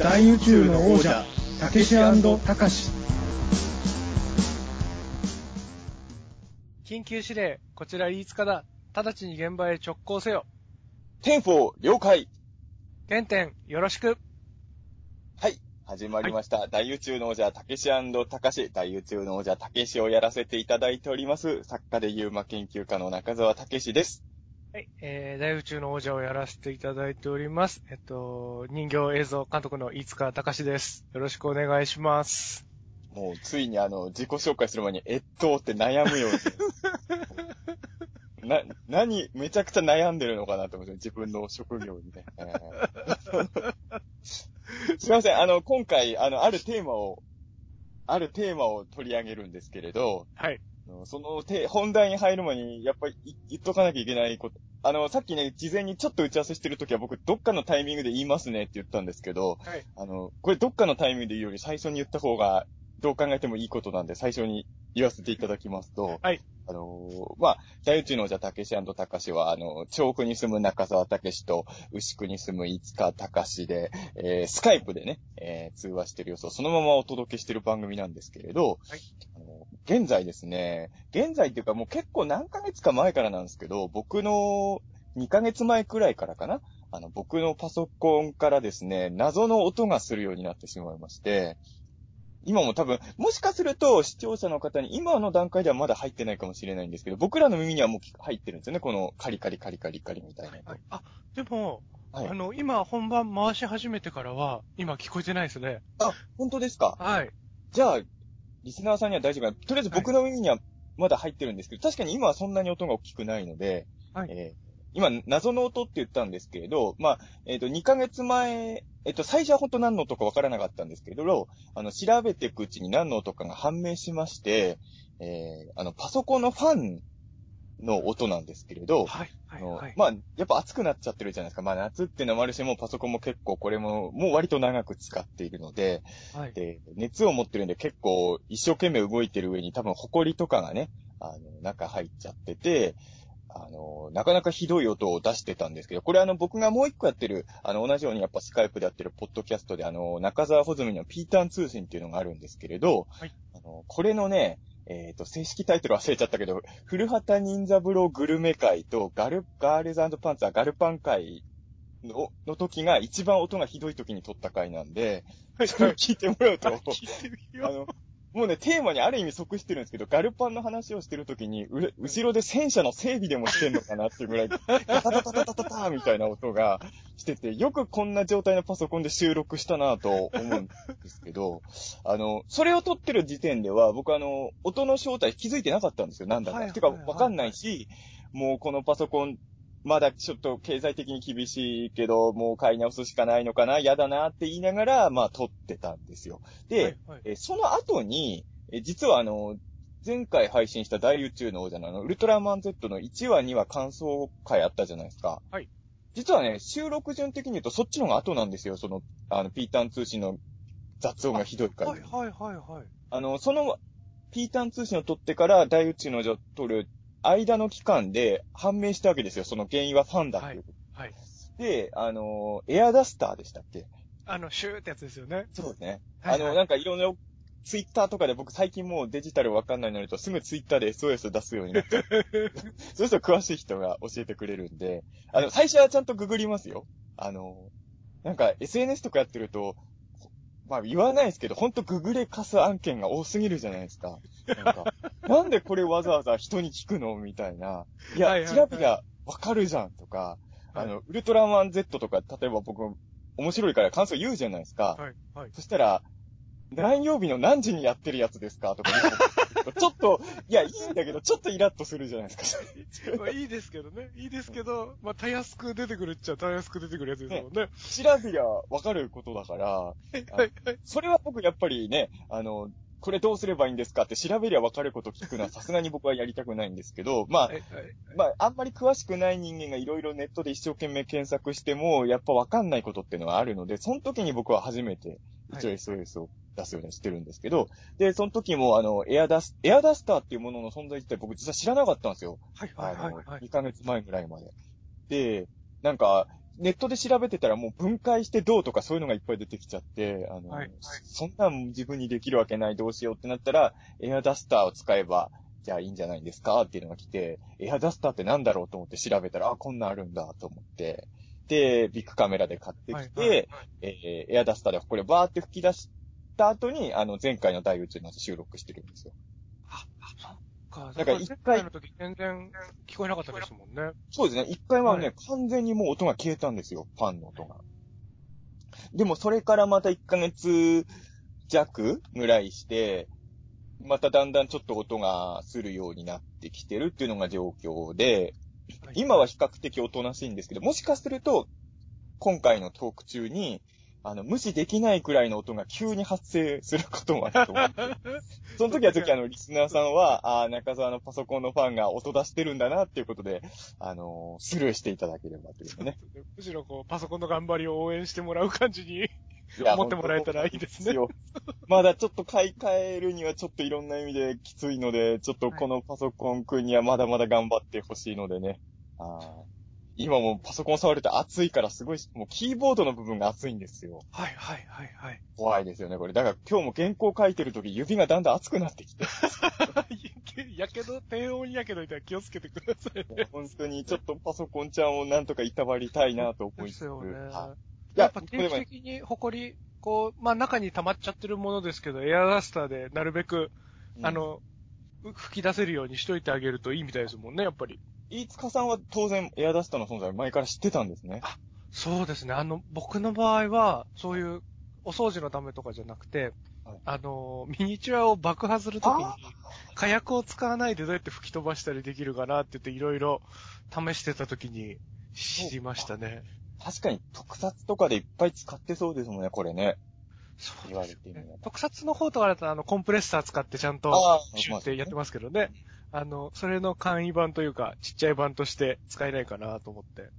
大宇宙の王者たけしたかし緊急指令、こちら飯塚だ。直ちに現場へ直行せよ。 ten-four 了解。原点、よろしく。はい。始まりました。大宇宙の王者、たけしたかし。大宇宙の王者、たけしをやらせていただいております。作家で UMA 研究家の中澤たけしです。はい、えー、大宇宙の王者をやらせていただいております。えっと、人形映像監督の飯塚隆です。よろしくお願いします。もう、ついにあの、自己紹介する前に、えっとって悩むように。な、何、めちゃくちゃ悩んでるのかなと思って、自分の職業にね。えー すいません、あの、今回、あの、あるテーマを、あるテーマを取り上げるんですけれど、はい。そのて、本題に入る前に、やっぱりい言っとかなきゃいけないこと。あの、さっきね、事前にちょっと打ち合わせしてるときは僕、どっかのタイミングで言いますねって言ったんですけど、はい。あの、これどっかのタイミングで言うより最初に言った方が、どう考えてもいいことなんで、最初に言わせていただきますと、はい。あのーまあ、大宇宙のじゃたけしたかしは、あの、調布に住む中澤たけしと、牛久に住む五塚たかしで、えー、スカイプでね、えー、通話してる様子をそのままお届けしてる番組なんですけれど、はい現在ですね、現在っていうかもう結構何ヶ月か前からなんですけど、僕の2ヶ月前くらいからかな、あの、僕のパソコンからですね、謎の音がするようになってしまいまして、今も多分、もしかすると視聴者の方に今の段階ではまだ入ってないかもしれないんですけど、僕らの耳にはもう入ってるんですよね、このカリカリカリカリカリみたいな。はい。あ、でも、はいあの、今本番回し始めてからは、今聞こえてないですね。あ、本当ですか？はい。じゃあ、リスナーさんには大丈夫かな。とりあえず僕の耳にはまだ入ってるんですけど、確かに今はそんなに音が大きくないので、はい。えー今、謎の音って言ったんですけれど、まあ、えっ、と、2ヶ月前、えっ、と、最初は本当何の音かわからなかったんですけれど、あの、調べていくうちに何の音かが判明しまして、えーあの、パソコンのファンの音なんですけれど、はい。はい。あのはい。まあ、やっぱ暑くなっちゃってるじゃないですか。まあ、夏っていうのもあるし、もうパソコンも結構これも、もう割と長く使っているので、はい。で、熱を持ってるんで結構一生懸命動いてる上に多分埃とかがね、あの、中入っちゃってて、あの、なかなかひどい音を出してたんですけど、これあの僕がもう一個やってる、あの同じようにやっぱスカイプでやってるポッドキャストであの、中澤穂積のピーターン通信っていうのがあるんですけれど、はいあの、これのね、えっ、と、正式タイトル忘れちゃったけど、古畑任三郎グルメ会とガル、ガールズパンツァーガルパン会の、の時が一番音がひどい時に撮った回なんで、それを聞いてもらうと、あの、もうね、テーマにある意味即してるんですけど、ガルパンの話をしてるときに、う、後ろで戦車の整備でもしてんのかなっていうぐらい、タタタタタタタみたいな音がしてて、よくこんな状態のパソコンで収録したなぁと思うんですけど、あの、それを撮ってる時点では、僕あの、音の正体気づいてなかったんですよ、なんだか。は、てか、わかんないし、もうこのパソコンまだちょっと経済的に厳しいけど、もう買い直すしかないのかな、嫌だなって言いながら、まあ撮ってたんですよ。で、はい。はい。えーその後に、えー実はあの、前回配信した大宇宙の王者のあの、ウルトラマン Z の1話2話感想会あったじゃないですか。はい。実はね、収録順的に言うとそっちの方が後なんですよ。その、あの、ピーターン通信の雑音がひどいから。はい。はい。はい。はい。あの、その、ピーターン通信を取ってから大宇宙の王者を取る間の期間で判明したわけですよ。その原因はファンだっていう。はい。で、あの、エアダスターでしたっけ？あの、シューってやつですよね。そうですね。はいあの、なんかいろいろ、ツイッターとかで僕最近もうデジタルわかんないのになるとすぐツイッターで SOS 出すようになっちゃう。そうすると詳しい人が教えてくれるんで、あの、最初はちゃんとググりますよ。あの、なんか SNS とかやってると、まあ言わないですけど、ほんとググれ貸す案件が多すぎるじゃないですか。なんか、なんでこれわざわざ人に聞くのみたいな。いや、はいはいはい調べりゃわかるじゃんとか、あの、ウルトラマン Z とか、例えば僕、面白いから感想言うじゃないですか。はい。はい。そしたら、何曜日の何時にやってるやつですかとか、ちょっと、いや、いいんだけど、ちょっとイラッとするじゃないですか。まあいいですけどね。いいですけど、まあ、たやすく出てくるっちゃたやすく出てくるやつですもんね。調べりゃわかることだから、はい。はい。それは僕やっぱりね、あの、これどうすればいいんですか？って調べりゃわかること聞くのは さすがに僕はやりたくないんですけど、まあは、い。はい。まあ、あんまり詳しくない人間がいろいろネットで一生懸命検索しても、やっぱわかんないことっていうのはあるので、その時に僕は初めて一応 SOS を出すようにしてるんですけど、で、その時もあの、エアダス、エアダスターっていうものの存在自体僕実は知らなかったんですよ。はい。あはい。の、はい。2ヶ月前ぐらいまで。で、なんか、ネットで調べてたらもう分解してどうとかそういうのがいっぱい出てきちゃって、あの、はい。はいそんなん自分にできるわけないどうしようってなったら、エアダスターを使えば、じゃあいいんじゃないですかっていうのが来て、エアダスターってなんだろうと思って調べたら、あ、こんなんあるんだと思って、で、ビッグカメラで買ってきて、はいはいはい。えーエアダスターでこれバーって吹き出した後に、あの、前回の大宇宙の収録してるんですよ。あ、か。だから一回の時全然聞こえなかったですもんね。そうですね。一回はね、はい完全にもう音が消えたんですよ。ファンの音が。でもそれからまた1ヶ月弱ぐらいして、まただんだんちょっと音がするようになってきてるっていうのが状況で、今は比較的おとなしいんですけど、もしかすると、今回のトーク中に、あの、無視できないくらいの音が急に発生することもあると思う。その時はぜひあの、リスナーさんは、ああ、中澤のパソコンのファンが音出してるんだなっていうことで、あのースルーしていただければというね。むしろこう、パソコンの頑張りを応援してもらう感じに。思ってもらえたらいいですねまだちょっと買い替えるにはちょっといろんな意味できついので、ちょっとこのパソコンくんにはまだまだ頑張ってほしいのでね。あー今もうパソコン触ると熱いからすごい、もうキーボードの部分が熱いんですよ。はいはいはいはい。怖いですよね、これ。だから今日も原稿書いてる時指がだんだん熱くなってきて。やけど、低温やけどいたら気をつけてくださいね。本当にちょっとパソコンちゃんをなんとかいたわりたいなと思いつつ。ですよね。はいやっぱ定期的に埃、こう、まあ中に溜まっちゃってるものですけど、エアダスターでなるべく、うんあの、う吹き出せるようにしといてあげるといいみたいですもんね、やっぱり。飯塚さんは当然エアダスターの存在を前から知ってたんですね。そうですね。あの、僕の場合は、そういう、お掃除のためとかじゃなくて、はいあの、ミニチュアを爆破するときにあ、火薬を使わないでどうやって吹き飛ばしたりできるかなって言って、いろいろ試してたときに知りましたね。確かに特撮とかでいっぱい使ってそうですもんね、これね。そう言わですよれてみれば。ね特撮の方とかだと、あの、コンプレッサー使ってちゃんと、ああシュってやってますけどね。あの、それの簡易版というか、ちっちゃい版として使えないかなと思って。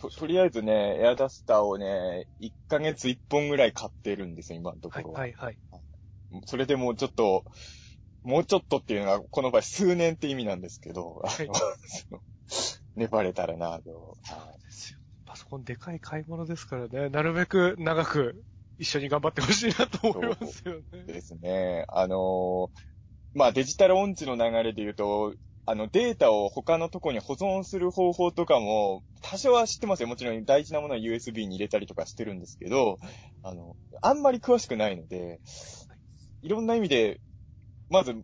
ととりあえずね、エアダスターをね、1ヶ月1本ぐらい買ってるんですよ、今のとこはいろ。はいはい。それでもうちょっと、もうちょっとっていうのが、この場合数年って意味なんですけど、あはい粘れ たらなと。はいですよ。パソコンでかい買い物ですからね。なるべく長く一緒に頑張ってほしいなと思いますよね。ですね。あのーまあデジタル音痴の流れで言うと、あのデータを他のとこに保存する方法とかも、多少は知ってますよ。もちろん大事なものは USB に入れたりとかしてるんですけど、あの、あんまり詳しくないので、いろんな意味で、まず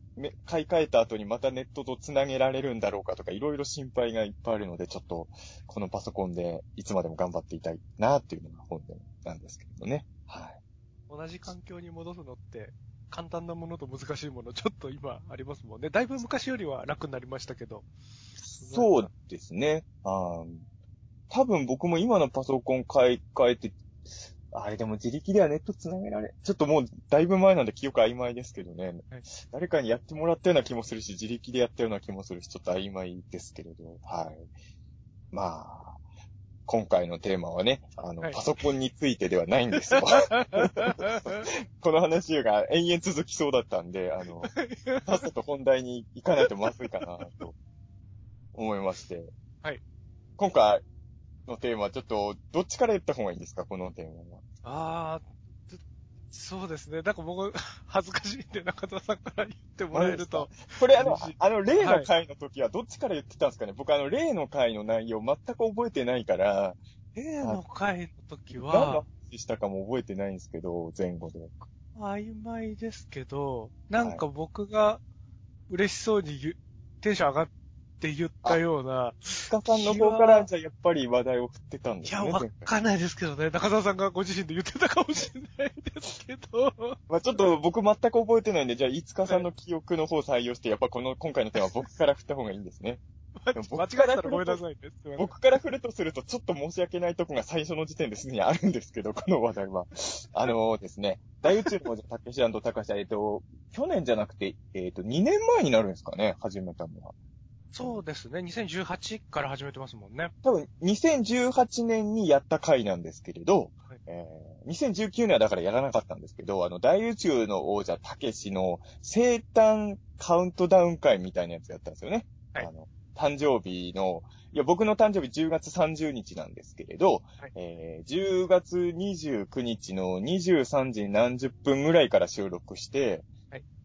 買い替えた後にまたネットと繋げられるんだろうかとか、いろいろ心配がいっぱいあるので、ちょっと、このパソコンでいつまでも頑張っていたいなっていうのが本音なんですけどね。はい。同じ環境に戻すのって、簡単なものと難しいもの、ちょっと今ありますもんね。だいぶ昔よりは楽になりましたけど。そうですね。あー多分僕も今のパソコン買い替えて、あれでも自力ではネット繋げられ、ちょっともうだいぶ前なんで記憶曖昧ですけどね。はい誰かにやってもらったような気もするし、自力でやったような気もするし、ちょっと曖昧ですけれど、はい。まあ、今回のテーマはね、あの、はいパソコンについてではないんですよ。この話が延々続きそうだったんで、あの、さっさと本題に行かないとまずいかなと思いまして。はい。今回のテーマはちょっと、どっちから言った方がいいんですか？このテーマは。あー、つそうですね。なんか僕、恥ずかしいんで中田さんから言ってもらえると。これあのあの、例の回の時はどっちから言ってたんですかね、僕あの、例の回の内容全く覚えてないから、例の回の時何のは、話したかも覚えてないんですけど、前後で。曖昧ですけど、なんか僕が嬉しそうに言うテンション上がって言ったような、スカさんの方から、じゃあやっぱり話題を振ってたんでいや、すね。わ前回かんないですけどね。中澤さんがご自身で言ってたかもしれないですけど。まあちょっと僕全く覚えてないんで、じゃあ、いつかさんの記憶の方を採用して、やっぱこの、今回のテーマは僕から振った方がいいんですね。間違えたらごめんなさいね。す僕から振るとすると、ちょっと申し訳ないとこが最初の時点ですでにあるんですけど、この話題は。あのですね、大宇宙のたけしたかしは、えっと、去年じゃなくて、えっと、2年前になるんですかね、始めたのは。そうですね。2018から始めてますもんね。多分、2018年にやった回なんですけれど、はいえー2019年はだからやらなかったんですけど、あの、大宇宙の王者、たけしの生誕カウントダウン会みたいなやつやったんですよね。はいあの、誕生日の、いや、僕の誕生日10月30日なんですけれど、はいえー10月29日の23時何十分ぐらいから収録して、はい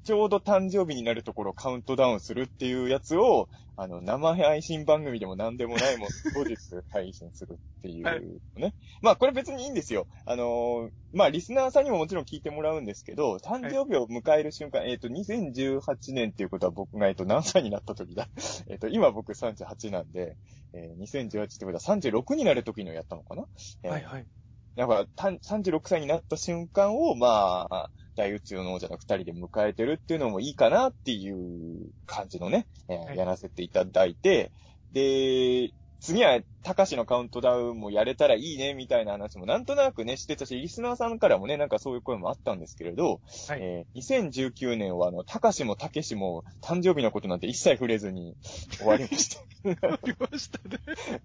ちょうど誕生日になるところをカウントダウンするっていうやつを、あの、生配信番組でも何でもないもん、後日配信するっていうはいね。まあ、これ別にいいんですよ。あのーまあ、リスナーさんにももちろん聞いてもらうんですけど、誕生日を迎える瞬間、えっ、と、2018年っていうことは僕が、えっ、と、何歳になった時だ えっと、今僕38なんで、えー2018ってことは36になる時のやったのかな、えーはいはい。だから、たん36歳になった瞬間を、まあ、大宇宙の王者の二人で迎えてるっていうのもいいかなっていう感じのね、えーはい。やらせていただいて、で、次は、たかしのカウントダウンもやれたらいいね、みたいな話もなんとなくね、してたし、リスナーさんからもね、なんかそういう声もあったんですけれど、はいえー2019年は、あの、たかしもたけしも誕生日のことなんて一切触れずに終わりました。ありましたね。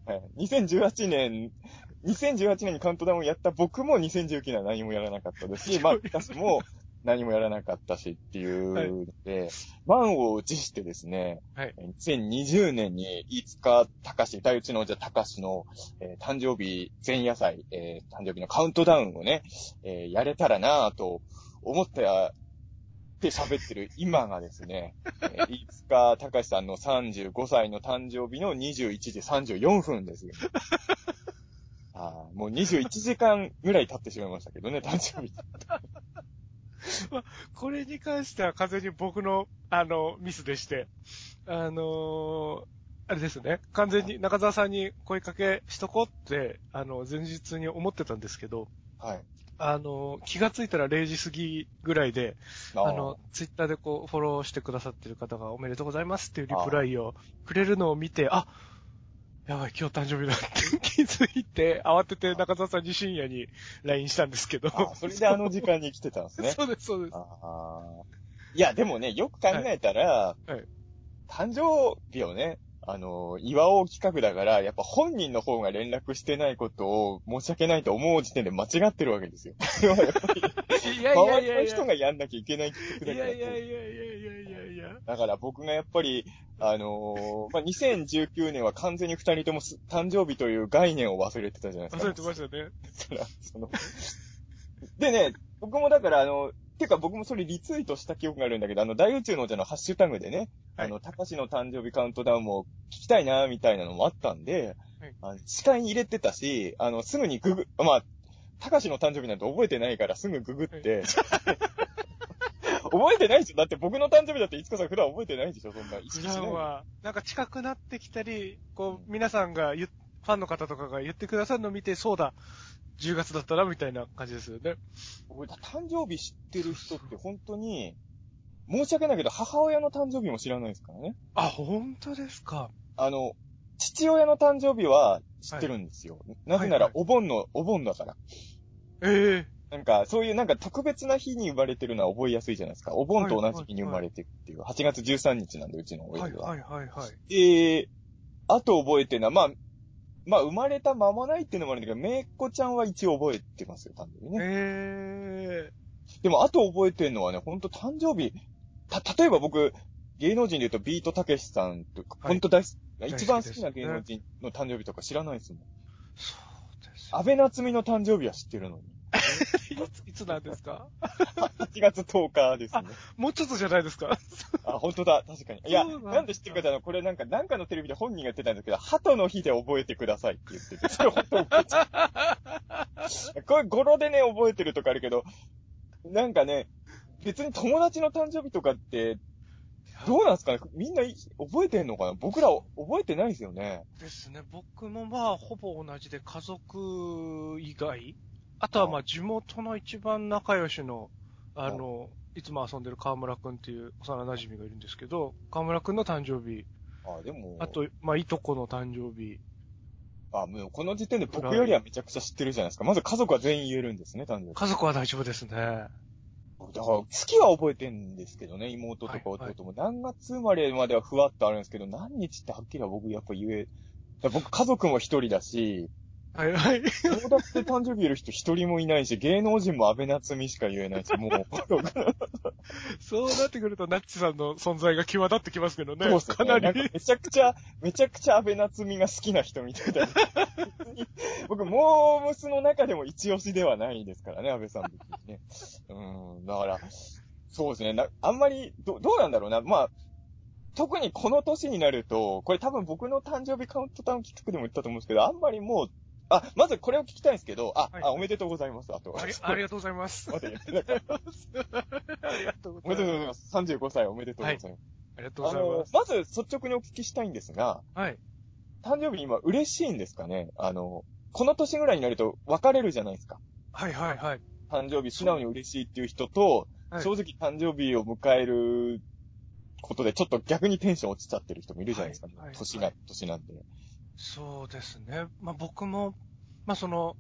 はい2018年、2018年にカウントダウンをやった僕も2019年は何もやらなかったですし、まあ、私も何もやらなかったしっていうので、満を持してですね、はい2020年に飯塚隆大内の王者隆の、えー誕生日前夜祭、えー誕生日のカウントダウンをね、えーやれたらなぁと思ったって喋ってる今がですね、えー飯塚隆さんの35歳の誕生日の21時34分ですよ。あーもう21時間ぐらい経ってしまいましたけどね、誕生日。これに関しては完全に僕の、あの、ミスでして、あのーあれですね、完全に中澤さんに声かけしとこうって、あの、前日に思ってたんですけど、はい。あの、気がついたら0時過ぎぐらいで、あの、ツイッターでこう、フォローしてくださってる方がおめでとうございますっていうリプライをくれるのを見て、あやばい、今日誕生日だって気づいて、慌てて中澤さんに深夜に LINE したんですけど。あそれであの時間に来てたんですね。そうです、そうです。いや、でもね、よく考えたら、いはい誕生日をね、あの、祝おう企画だから、やっぱ本人の方が連絡してないことを申し訳ないと思う時点で間違ってるわけですよ。いやいやい周りやいや。の人がやんなきゃいけない企画だからいやいやいやいやいや。だから僕がやっぱり、あのーまあ、2019年は完全に二人ともす誕生日という概念を忘れてたじゃないですか。忘れてましたね。だからそのでね、僕もだからあの、てか僕もそれリツイートした記憶があるんだけど、あの、大宇宙のじゃのハッシュタグでね、はいあの、高しの誕生日カウントダウンも聞きたいな、みたいなのもあったんで、はいあの視界に入れてたし、あの、すぐにググ、まあ、高しの誕生日なんて覚えてないからすぐググって、覚えてないでしょだって僕の誕生日だっていつかさん普段覚えてないでしょそんな。意識普しない段は、なんか近くなってきたり、こう、皆さんが言っ、ファンの方とかが言ってくださるのを見て、そうだ、10月だったな、みたいな感じですよね。僕誕生日知ってる人って本当に、申し訳ないけど母親の誕生日も知らないですからね。あ、本当ですか。あの、父親の誕生日は知ってるんですよ。なぜならはいはいお盆の、お盆だから。ええなんか、そういうなんか特別な日に生まれてるのは覚えやすいじゃないですか。お盆と同じ日に生まれてるっていう。8月13日なんで、うちの親は。はいはいはいはい。で、あと覚えてるのは、まあ、まあ、生まれた間もないっていうのもあるんだけど、めいっ子ちゃんは一応覚えてますよ、誕生日ね。ええでも、あと覚えてるのはね、ほんと誕生日、た、例えば僕、芸能人で言うとビートたけしさんとか、はいほんと大好き、大好き一番好きな芸能人の誕生日とか知らないですもん。そうです。安倍夏美の誕生日は知ってるのに。いつ、いつなんですか？8月10日ですね。もうちょっとじゃないですかあ、本当だ、確かに。いや、なんで知ってるかってこれなんか、なんかのテレビで本人が言ってたんですけど、鳩の日で覚えてくださいって言ってて、それ本当覚えちゃう。これ語呂でね、覚えてるとかあるけど、なんかね、別に友達の誕生日とかって、どうなんすかね？みんない覚えてんのかな？僕ら覚えてないですよね。ですね。僕もまあ、ほぼ同じで家族以外。あとはまあ、地元の一番仲良しの、あの、いつも遊んでる河村くんっていう幼馴染がいるんですけど、河村くんの誕生日、あ、でも、あと、まあ、いとこの誕生日。あ、もうこの時点で僕よりはめちゃくちゃ知ってるじゃないですか。まず家族は全員言えるんですね、誕生日。家族は大丈夫ですね。だから、月は覚えてんですけどね、妹とかはい弟も。何月生まれまではふわっとあるんですけど、何日ってはっきりは僕やっぱ言え、僕家族も一人だし、はいはい。友達で誕生日いる人一人もいないし、芸能人も安倍夏美しか言えないし、もう、そうなってくると、ナッチさんの存在が際立ってきますけどね。そうねかなり。めちゃくちゃ、めちゃくちゃ安倍夏美が好きな人みたいな。僕、モームスの中でも一押しではないですからね、安倍さん別にね。うん、だから、そうですね。なあんまり、ど、どうなんだろうな。まあ、特にこの年になると、これ多分僕の誕生日カウントダウン企画でも言ったと思うんですけど、あんまりもう、あ、まずこれを聞きたいんですけど、あ、はいあ、おめでとうございます、あと。ありありがとうございます。待ってなかった ありがとうおめでとうごございま。ざいますす。35歳おめでとうございます。ありがとうございま、す。まず率直にお聞きしたいんですが、はい。誕生日今嬉しいんですかね？あの、この年ぐらいになると別れるじゃないですか。はいはいはい。誕生日素直に嬉しいっていう人と、はい正直誕生日を迎えることでちょっと逆にテンション落ちちゃってる人もいるじゃないですか。はいはい年が、年なんで。そうですね。まあ僕も、まあその、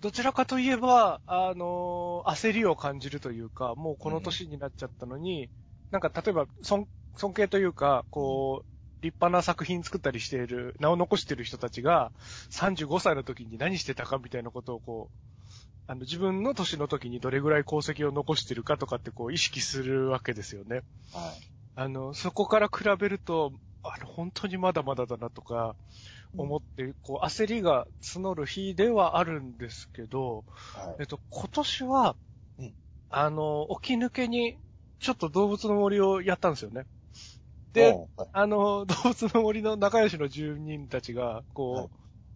どちらかといえば、あの、焦りを感じるというか、もうこの年になっちゃったのに、なんか例えば、尊、尊敬というか、こう、立派な作品作ったりしている、名を残している人たちが、35歳の時に何してたかみたいなことをこう、あの、自分の年の時にどれぐらい功績を残してるかとかってこう意識するわけですよね。はい。あの、そこから比べると、あの、本当にまだまだだなとか、思って、こう、焦りが募る日ではあるんですけど、はい。えっと、今年はうん、あの、起き抜けに、ちょっと動物の森をやったんですよね。で、はい。あの、動物の森の仲良しの住人たちが、こう、はい。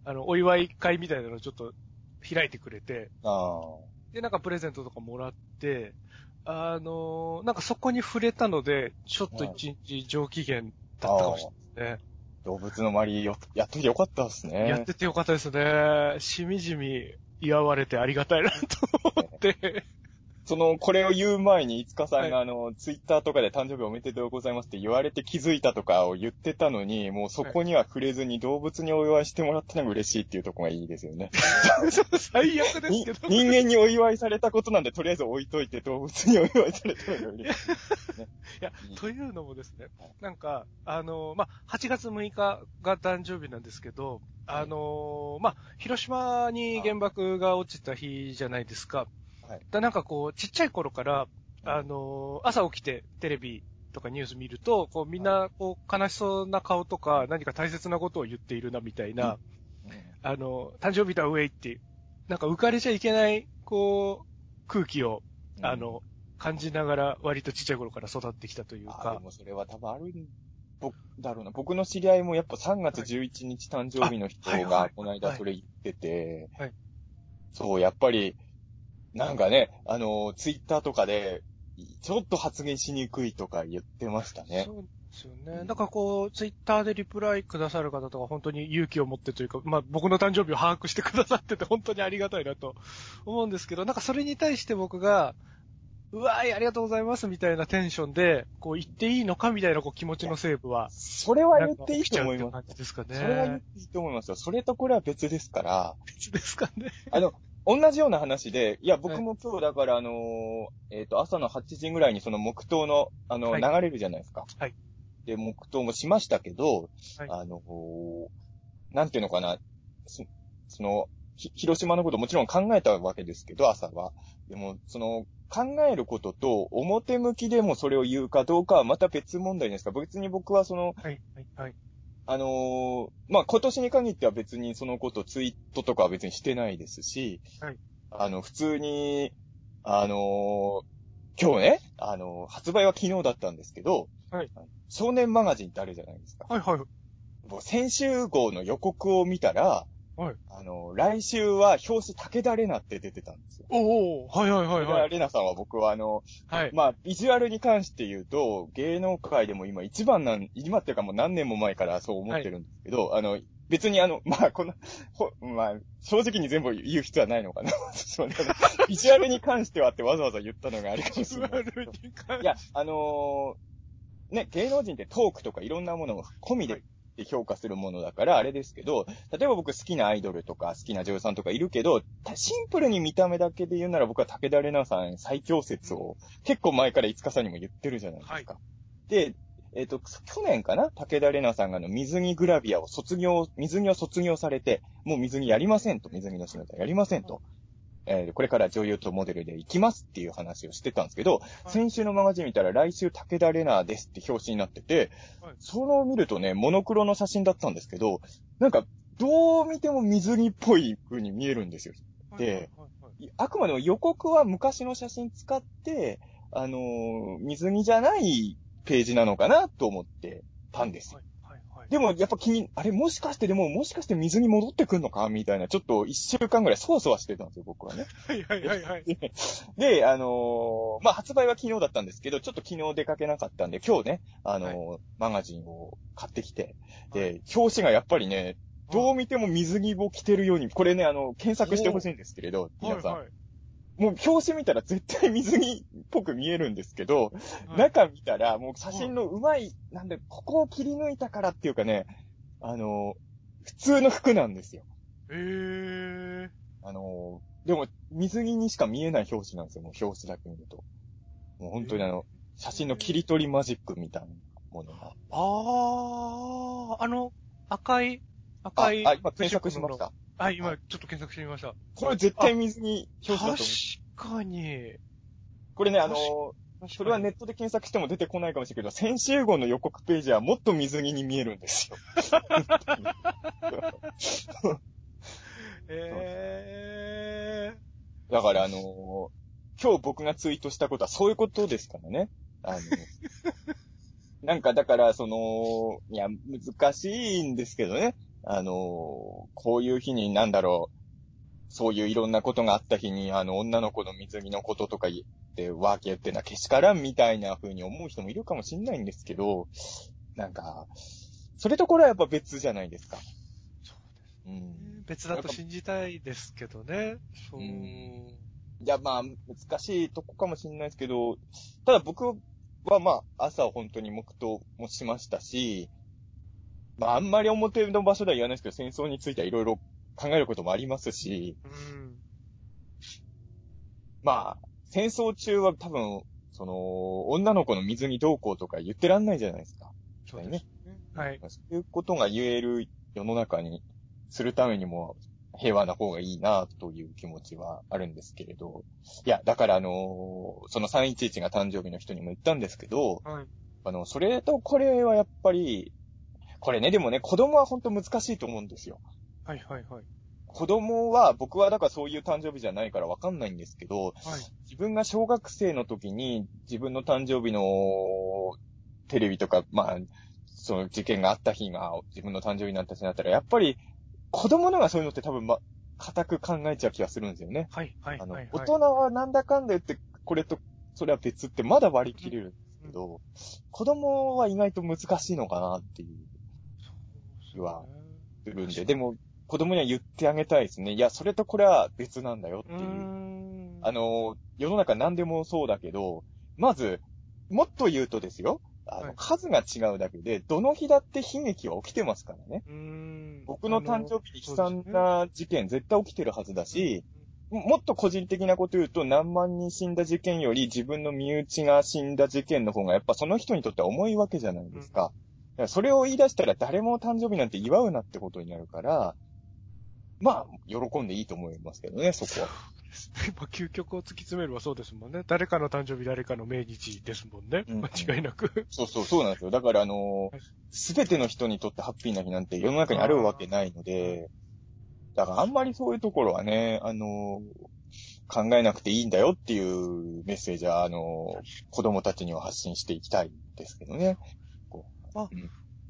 あの、お祝い会みたいなのをちょっと開いてくれて、あで、なんかプレゼントとかもらって、あのなんかそこに触れたので、ちょっと一日上機嫌だったかもしれないですね。ー動物の森よ、やっといてよかったですね。やっててよかったですね。しみじみ祝われてありがたいなと思って。その、これを言う前に、いつかさんが、はあの、ツイッターとかで誕生日おめでとうございますって言われて気づいたとかを言ってたのに、もうそこには触れずに動物にお祝いしてもらったのが嬉しいっていうところがいいですよね。最悪ですにけど。人間にお祝いされたことなんで、とりあえず置いといて動物にお祝いされたのが嬉しい。いや、というのもですね、なんか、あの、まあ、8月6日が誕生日なんですけど、あの、まあ、広島に原爆が落ちた日じゃないですか。はい。だなんかこう、ちっちゃい頃から、あの、朝起きてテレビとかニュース見ると、こう、みんな、こう、悲しそうな顔とか、何か大切なことを言っているな、みたいな、あの、誕生日だ、ウェイって、なんか浮かれちゃいけない、こう、空気を、あ、の、感じながら、割とちっちゃい頃から育ってきたというあかで、もそれは多分あるん、僕だろうな。僕の知り合いもやっぱ3月11日誕生日の人がこの間それ言ってて、はい。そう、やっぱり、なんかね、あの、ツイッターとかで、ちょっと発言しにくいとか言ってましたね。そうですよね。うんだからこう、ツイッターでリプライくださる方とか、本当に勇気を持ってというか、まあ僕の誕生日を把握してくださってて、本当にありがたいなと思うんですけど、なんかそれに対して僕が、うわーい、ありがとうございますみたいなテンションで、こう言っていいのかみたいなこう気持ちのセーブは、それは言っていいと思います。それは言っていいと思いますよ。それとこれは別ですから、別ですかね。あの、同じような話で、いや、僕も今日だから、あのーえっ、と、朝の8時ぐらいにその黙祷の、あの、はい流れるじゃないですか。はい。で、黙祷もしましたけど、はいあのーなんていうのかな、そその、ひ広島のこともちろん考えたわけですけど、朝は。でも、その、考えることと、表向きでもそれを言うかどうかはまた別問題ですか。別に僕はその、はい、はい、はい。あのーまあ、今年に限っては別にそのことツイートとかは別にしてないですし、はいあの、普通に、あのー今日ね、あのー発売は昨日だったんですけど、はい少年マガジンってあるじゃないですか。はい、はい。もう先週号の予告を見たら、はいあのー来週は表紙武田玲奈って出てたんですよ。おー、はい、はい、はい、武田はい。玲奈さんは僕はあの、はい。まあ、ビジュアルに関して言うと、芸能界でも今一番なん、今っていうかもう何年も前からそう思ってるんですけど、あの、別にあの、まあ、こんな、ほ、まあ、正直に全部言う必要はないのかな。そうだからビジュアルに関してはってわざわざ言ったのがあるかもしれない。いや、あのーね、芸能人ってトークとかいろんなものを込みで評価するものだから、あれですけど、例えば僕好きなアイドルとか好きな女優さんとかいるけど、たシンプルに見た目だけで言うなら僕は武田玲奈さん最強説を結構前から五日さんにも言ってるじゃないですか。で、えっ、と、去年かな？武田玲奈さんがあの水着グラビアを卒業、水着を卒業されて、もう水着やりませんと、水着の仕事やりませんと。えーこれから女優とモデルで行きますっていう話をしてたんですけど、先週のマガジン見たら来週武田玲奈ですって表紙になってて、はいそれを見るとね、モノクロの写真だったんですけど、なんか、どう見ても水着っぽい風に見えるんですよ。ではいはいはいあくまでも予告は昔の写真使って、あのー水着じゃないページなのかなと思ってたんですはい。でも、やっぱ気に、あれもしかしてでも、もしかして水に戻ってくんのかみたいな、ちょっと一週間ぐらいそわそわしてたんですよ、僕はね。はいはいはいはい。で、あのーまあ、発売は昨日だったんですけど、ちょっと昨日出かけなかったんで、今日ね、あのーマガジンを買ってきて、で、表紙がやっぱりね、どう見ても水着を着てるように、これね、あの、検索してほしいんですけれど、皆さん。はいはいもう表紙見たら絶対水着っぽく見えるんですけど、はい中見たらもう写真のうまい、なんで、ここを切り抜いたからっていうかね、あの、普通の服なんですよ。えー。あの、でも水着にしか見えない表紙なんですよ、もう表紙だけ見ると。もう本当にあの、写真の切り取りマジックみたいなものが。あー、あの、赤い、あ、赤い。あ今検索しました。はい、今、ちょっと検索してみました。これ絶対水着表紙だと思う。確かに。これね、あの、確それはネットで検索しても出てこないかもしれないけど、先週号の予告ページはもっと水着に見えるんですよ。えだからあのー今日僕がツイートしたことはそういうことですからね。あの、なんかだから、その、いや、難しいんですけどね。あのーこういう日になんだろう、そういういろんなことがあった日に、あの、女の子の水着のこととか言って、ワーキャーってのはけしからんみたいな風に思う人もいるかもしんないんですけど、なんか、それとこれはやっぱ別じゃないですか。ー、そううん。です。別だと信じたいですけどね。そう。うんいや、まあ、難しいとこかもしれないですけど、ただ僕はまあ、朝本当に黙祷もしましたし、まあ、あんまり表の場所では言わないですけど、戦争についてはいろいろ考えることもありますし、うん。まあ、戦争中は多分、その、女の子の水にどうこうとか言ってらんないじゃないですか。そうですね。はい。そういうことが言える世の中にするためにも平和な方がいいなという気持ちはあるんですけれど。いや、だからあのーその311が誕生日の人にも言ったんですけど、はい。あの、それとこれはやっぱり、これね、でもね、子供は本当難しいと思うんですよ。はいはいはい。子供は、僕はだからそういう誕生日じゃないからわかんないんですけど、はい。自分が小学生の時に自分の誕生日のテレビとか、まあ、その事件があった日が自分の誕生日になった日になったら、やっぱり子供のがそういうのって多分ま、固く考えちゃう気がするんですよね。はいはいあの、はい。大人はなんだかんだ言って、これと、それは別ってまだ割り切れるんですけど、子供は意外と難しいのかなっていう気はするんで、でも子供には言ってあげたいですね。いや、それとこれは別なんだよっていう。ん。あの、世の中何でもそうだけど、まず、もっと言うとですよ、あの、はい数が違うだけで、どの日だって悲劇は起きてますからね。僕の誕生日に悲惨な事件絶対起きてるはずだし、ももっと個人的なこと言うと、何万人死んだ事件より自分の身内が死んだ事件の方がやっぱその人にとっては重いわけじゃないですか。らそれを言い出したら誰も誕生日なんて祝うなってことになるから、まあ、喜んでいいと思いますけどね、そこは。まあ、究極を突き詰めればそうですもんね。誰かの誕生日、誰かの命日ですもんね。うん間違いなく。そうそう、そうなんですよ。だから、あのはいすべての人にとってハッピーな日なんて世の中にあるわけないので、だからあんまりそういうところはね、あの考えなくていいんだよっていうメッセージは、あの子供たちには発信していきたいですけどね。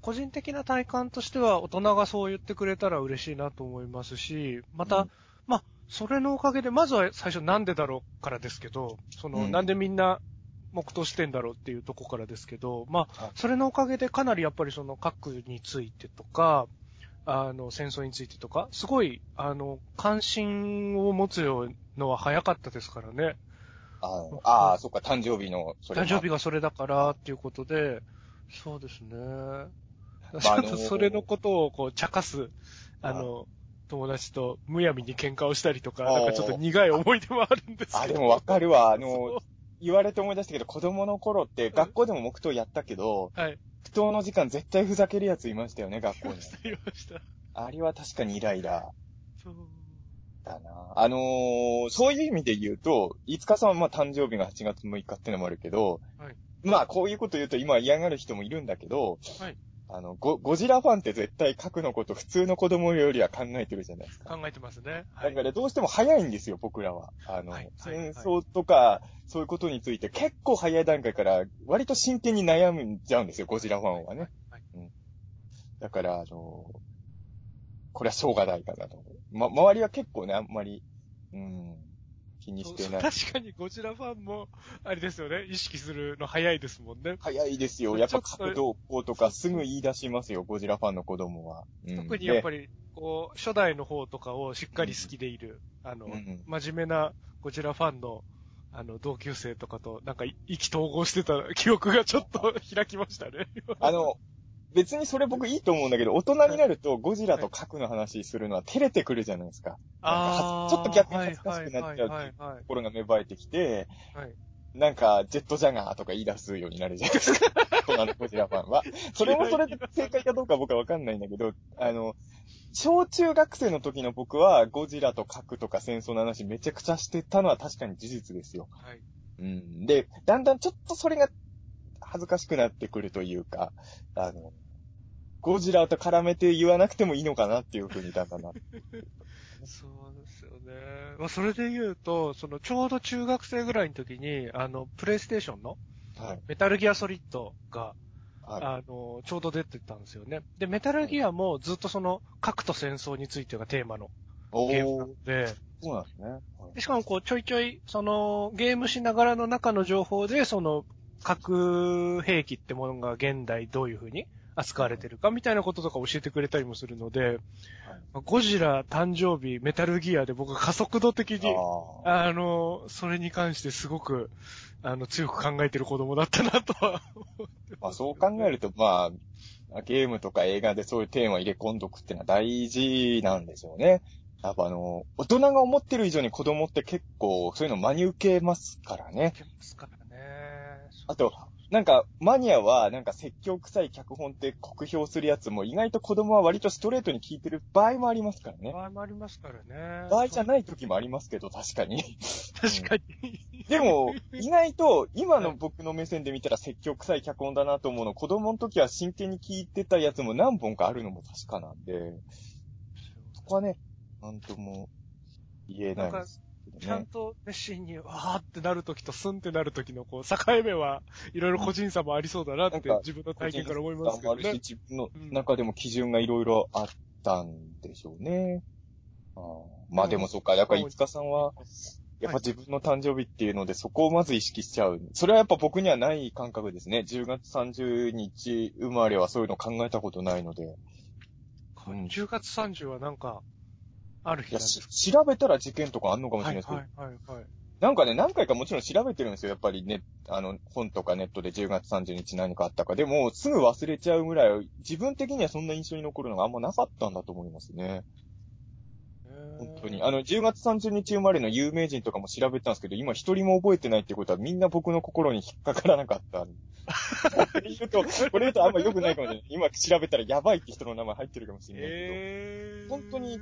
個人的な体感としては、大人がそう言ってくれたら嬉しいなと思いますし、また、うん。まあ、それのおかげで、まずは最初なんでだろうからですけど、その、うん。なんでみんな黙祷してんだろうっていうとこからですけど、まはいあ、それのおかげでかなりやっぱりその核についてとか、あの、戦争についてとか、すごい、あの、関心を持つのは早かったですからね。あああ、そっか、誕生日の、誕生日がそれだからっていうことで、そうですね。あちょっのーと それのことをこう、茶化す、あの、友達とむやみに喧嘩をしたりとか、なんかちょっと苦い思い出もあるんですけど。あ、でもわかるわ。あ そのう、言われて思い出したけど、子供の頃って学校でも黙祷やったけど、はい。黙祷の時間絶対ふざけるやついましたよね、学校にいま。した、いました。あれは確かにイライラそう。だな。あのー、そういう意味で言うと、飯塚さんはまあ誕生日が8月6日ってのもあるけど、はいまあこういうこと言うと今嫌がる人もいるんだけど、はいあの、ゴゴジラファンって絶対核のこと普通の子供よりは考えてるじゃないですか。考えてますね。はい。だからどうしても早いんですよ、僕らは。あの、はいはい戦争とか、そういうことについて結構早い段階から割と真剣に悩んじゃうんですよ、ゴジラファンはね。はい。だから、あの、これはしょうがないかなと。ま、周りは結構ね、あんまり、うん、気にしてない。確かにゴジラファンも、あれですよね、意識するの早いですもんね。早いですよ。やっぱ角度こうとかすぐ言い出しますよ、ゴジラファンの子供は。うん特にやっぱり。り、こう、初代の方とかをしっかり好きでいる、あの、うんうん真面目なゴジラファンの、あの、同級生とかと、なんか、意気投合してた記憶がちょっと 開きましたね。あの、別にそれ僕いいと思うんだけど、大人になるとゴジラと核の話するのは照れてくるじゃないですか。あーちょっと逆に恥ずかしくなっちゃうところが芽生えてきて、はいなんか、ジェットジャガーとか言い出すようになるじゃないですか。大人のゴジラファンは。それもそれで正解かどうか僕はわかんないんだけど、あの、小中学生の時の僕はゴジラと核とか戦争の話めちゃくちゃしてたのは確かに事実ですよ。はい。うん。で、だんだんちょっとそれが恥ずかしくなってくるというか、あの、ゴジラと絡めて言わなくてもいいのかなっていうふうにだんだんな。そうですよね。まあ、それで言うと、その、ちょうど中学生ぐらいの時に、あの、プレイステーションのはい。メタルギアソリッドが、はい。あの、ちょうど出てたんですよね。で、メタルギアもずっとその、核と戦争についてがテーマのおゲームなーので、そうなんですね。はいでしかもこう、ちょいちょい、その、ゲームしながらの中の情報で、その、核兵器ってものが現代どういう風に扱われてるかみたいなこととか教えてくれたりもするので、ゴジラ誕生日、メタルギアで僕は加速度的に、あの、それに関してすごく、あの、強く考えてる子供だったなとは。まあそう考えると、まあ、ゲームとか映画でそういうテーマ入れ込んどくってのは大事なんでしょうね。やっぱあの、大人が思ってる以上に子供って結構そういうの真に受けますからね。いけますからね。あと、なんか、マニアは、なんか説教臭い脚本って酷評するやつも、意外と子供は割とストレートに聞いてる場合もありますからね。場合もありますからね。場合じゃない時もありますけど、確かに。確かに。でも、意外と、今の僕の目線で見たら説教臭い脚本だなと思うの、子供の時は真剣に聞いてたやつも何本かあるのも確かなんで、そこはね、なんとも言えないです。ちゃんと熱心に、わーってなるときとスンってなるときの、こう、境目はいろいろ個人差もありそうだなって自分の体験から思いますけどね。あるし、自分の中でも基準がいろいろあったんでしょうね。あーまあでもそっか、やっぱりいつかさんは、やっぱ自分の誕生日っていうので、そこをまず意識しちゃう。それはやっぱ僕にはない感覚ですね。10月30日生まれはそういうの考えたことないので。うん10月30はなんか、ある日いや、し調べたら事件とかあんのかもしれないですけど、はいはいはいはい。なんかね、何回かもちろん調べてるんですよ。やっぱりね、あの、本とかネットで10月30日何かあったか。でも、すぐ忘れちゃうぐらい、自分的にはそんな印象に残るのがあんまなかったんだと思いますね。本当に。あの、10月30日生まれの有名人とかも調べたんですけど、今一人も覚えてないってことはみんな僕の心に引っかからなかった。これ言うと、これ言うとあんま良くないかもしれない。今調べたらやばいって人の名前入ってるかもしれないけど。えー。本当に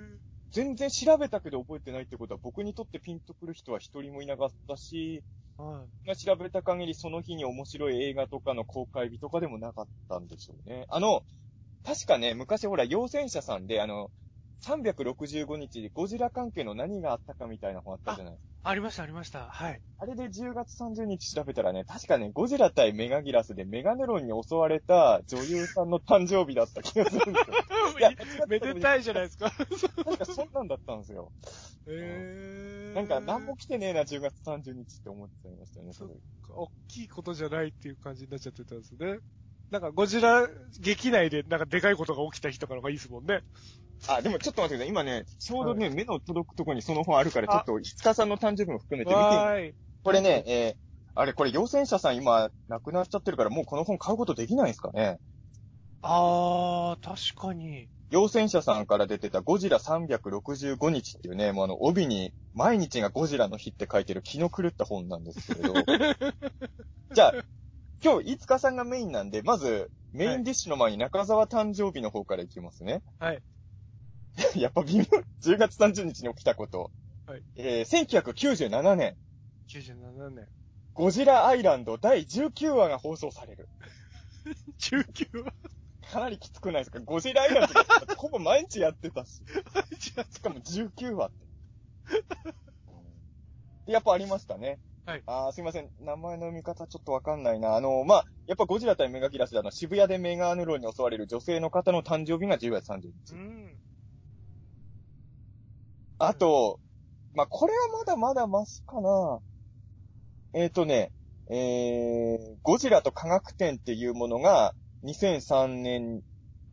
全然調べたけど覚えてないってことは僕にとってピンとくる人は一人もいなかったし、はい。が調べた限りその日に面白い映画とかの公開日とかでもなかったんでしょうね。あの、確かね、昔ほら、陽戦者さんで、あの、365日でゴジラ関係の何があったかみたいな本あったじゃないありましたありました。はい。ああれで10月30日調べたらね、確かね、ゴジラ対メガギラスでメガネロンに襲われた女優さんの誕生日だった気がするんですよ。いやめでたいじゃないですか。確かそんなんだったんですよ。えー。なんか何も来てねえな、10月30日って思っちゃいましたよね、それ。大きいことじゃないっていう感じになっちゃってたんですね。なんか、ゴジラ劇内でなんかでかいことが起きた日とかの方がいいですもんね。あ、でもちょっと待ってください。今ね、ちょうどね、目の届くところにその本あるから、ちょっと、五日さんの誕生日も含めて見てみ。これね、えー、あれ、これ、陽戦者さん今、亡くなっちゃってるから、もうこの本買うことできないんですかね？あー、確かに。陽戦者さんから出てたゴジラ365日っていうね、もうあの、帯に毎日がゴジラの日って書いてる気の狂った本なんですけれど。じゃあ、今日、いつかさんがメインなんで、まず、メインディッシュの前に中澤誕生日の方からいきますね。はい。やっぱ微妙。10月30日に起きたこと。はい。えー、1997年、97年。ゴジラアイランド第19話が放送される。19話？かなりきつくないですか？ゴジラアイランドほぼ毎日やってたし。しかも19話って。でやっぱありましたね。はいあーすいません。名前の読み方ちょっとわかんないな。あの、まあ、やっぱゴジラ対メガキラスであの、渋谷でメガヌロンに襲われる女性の方の誕生日が10月30日。うん。あと、まあ、これはまだまだマシかな。えっ、ー、とね、えー、ゴジラと科学展っていうものが、2003年、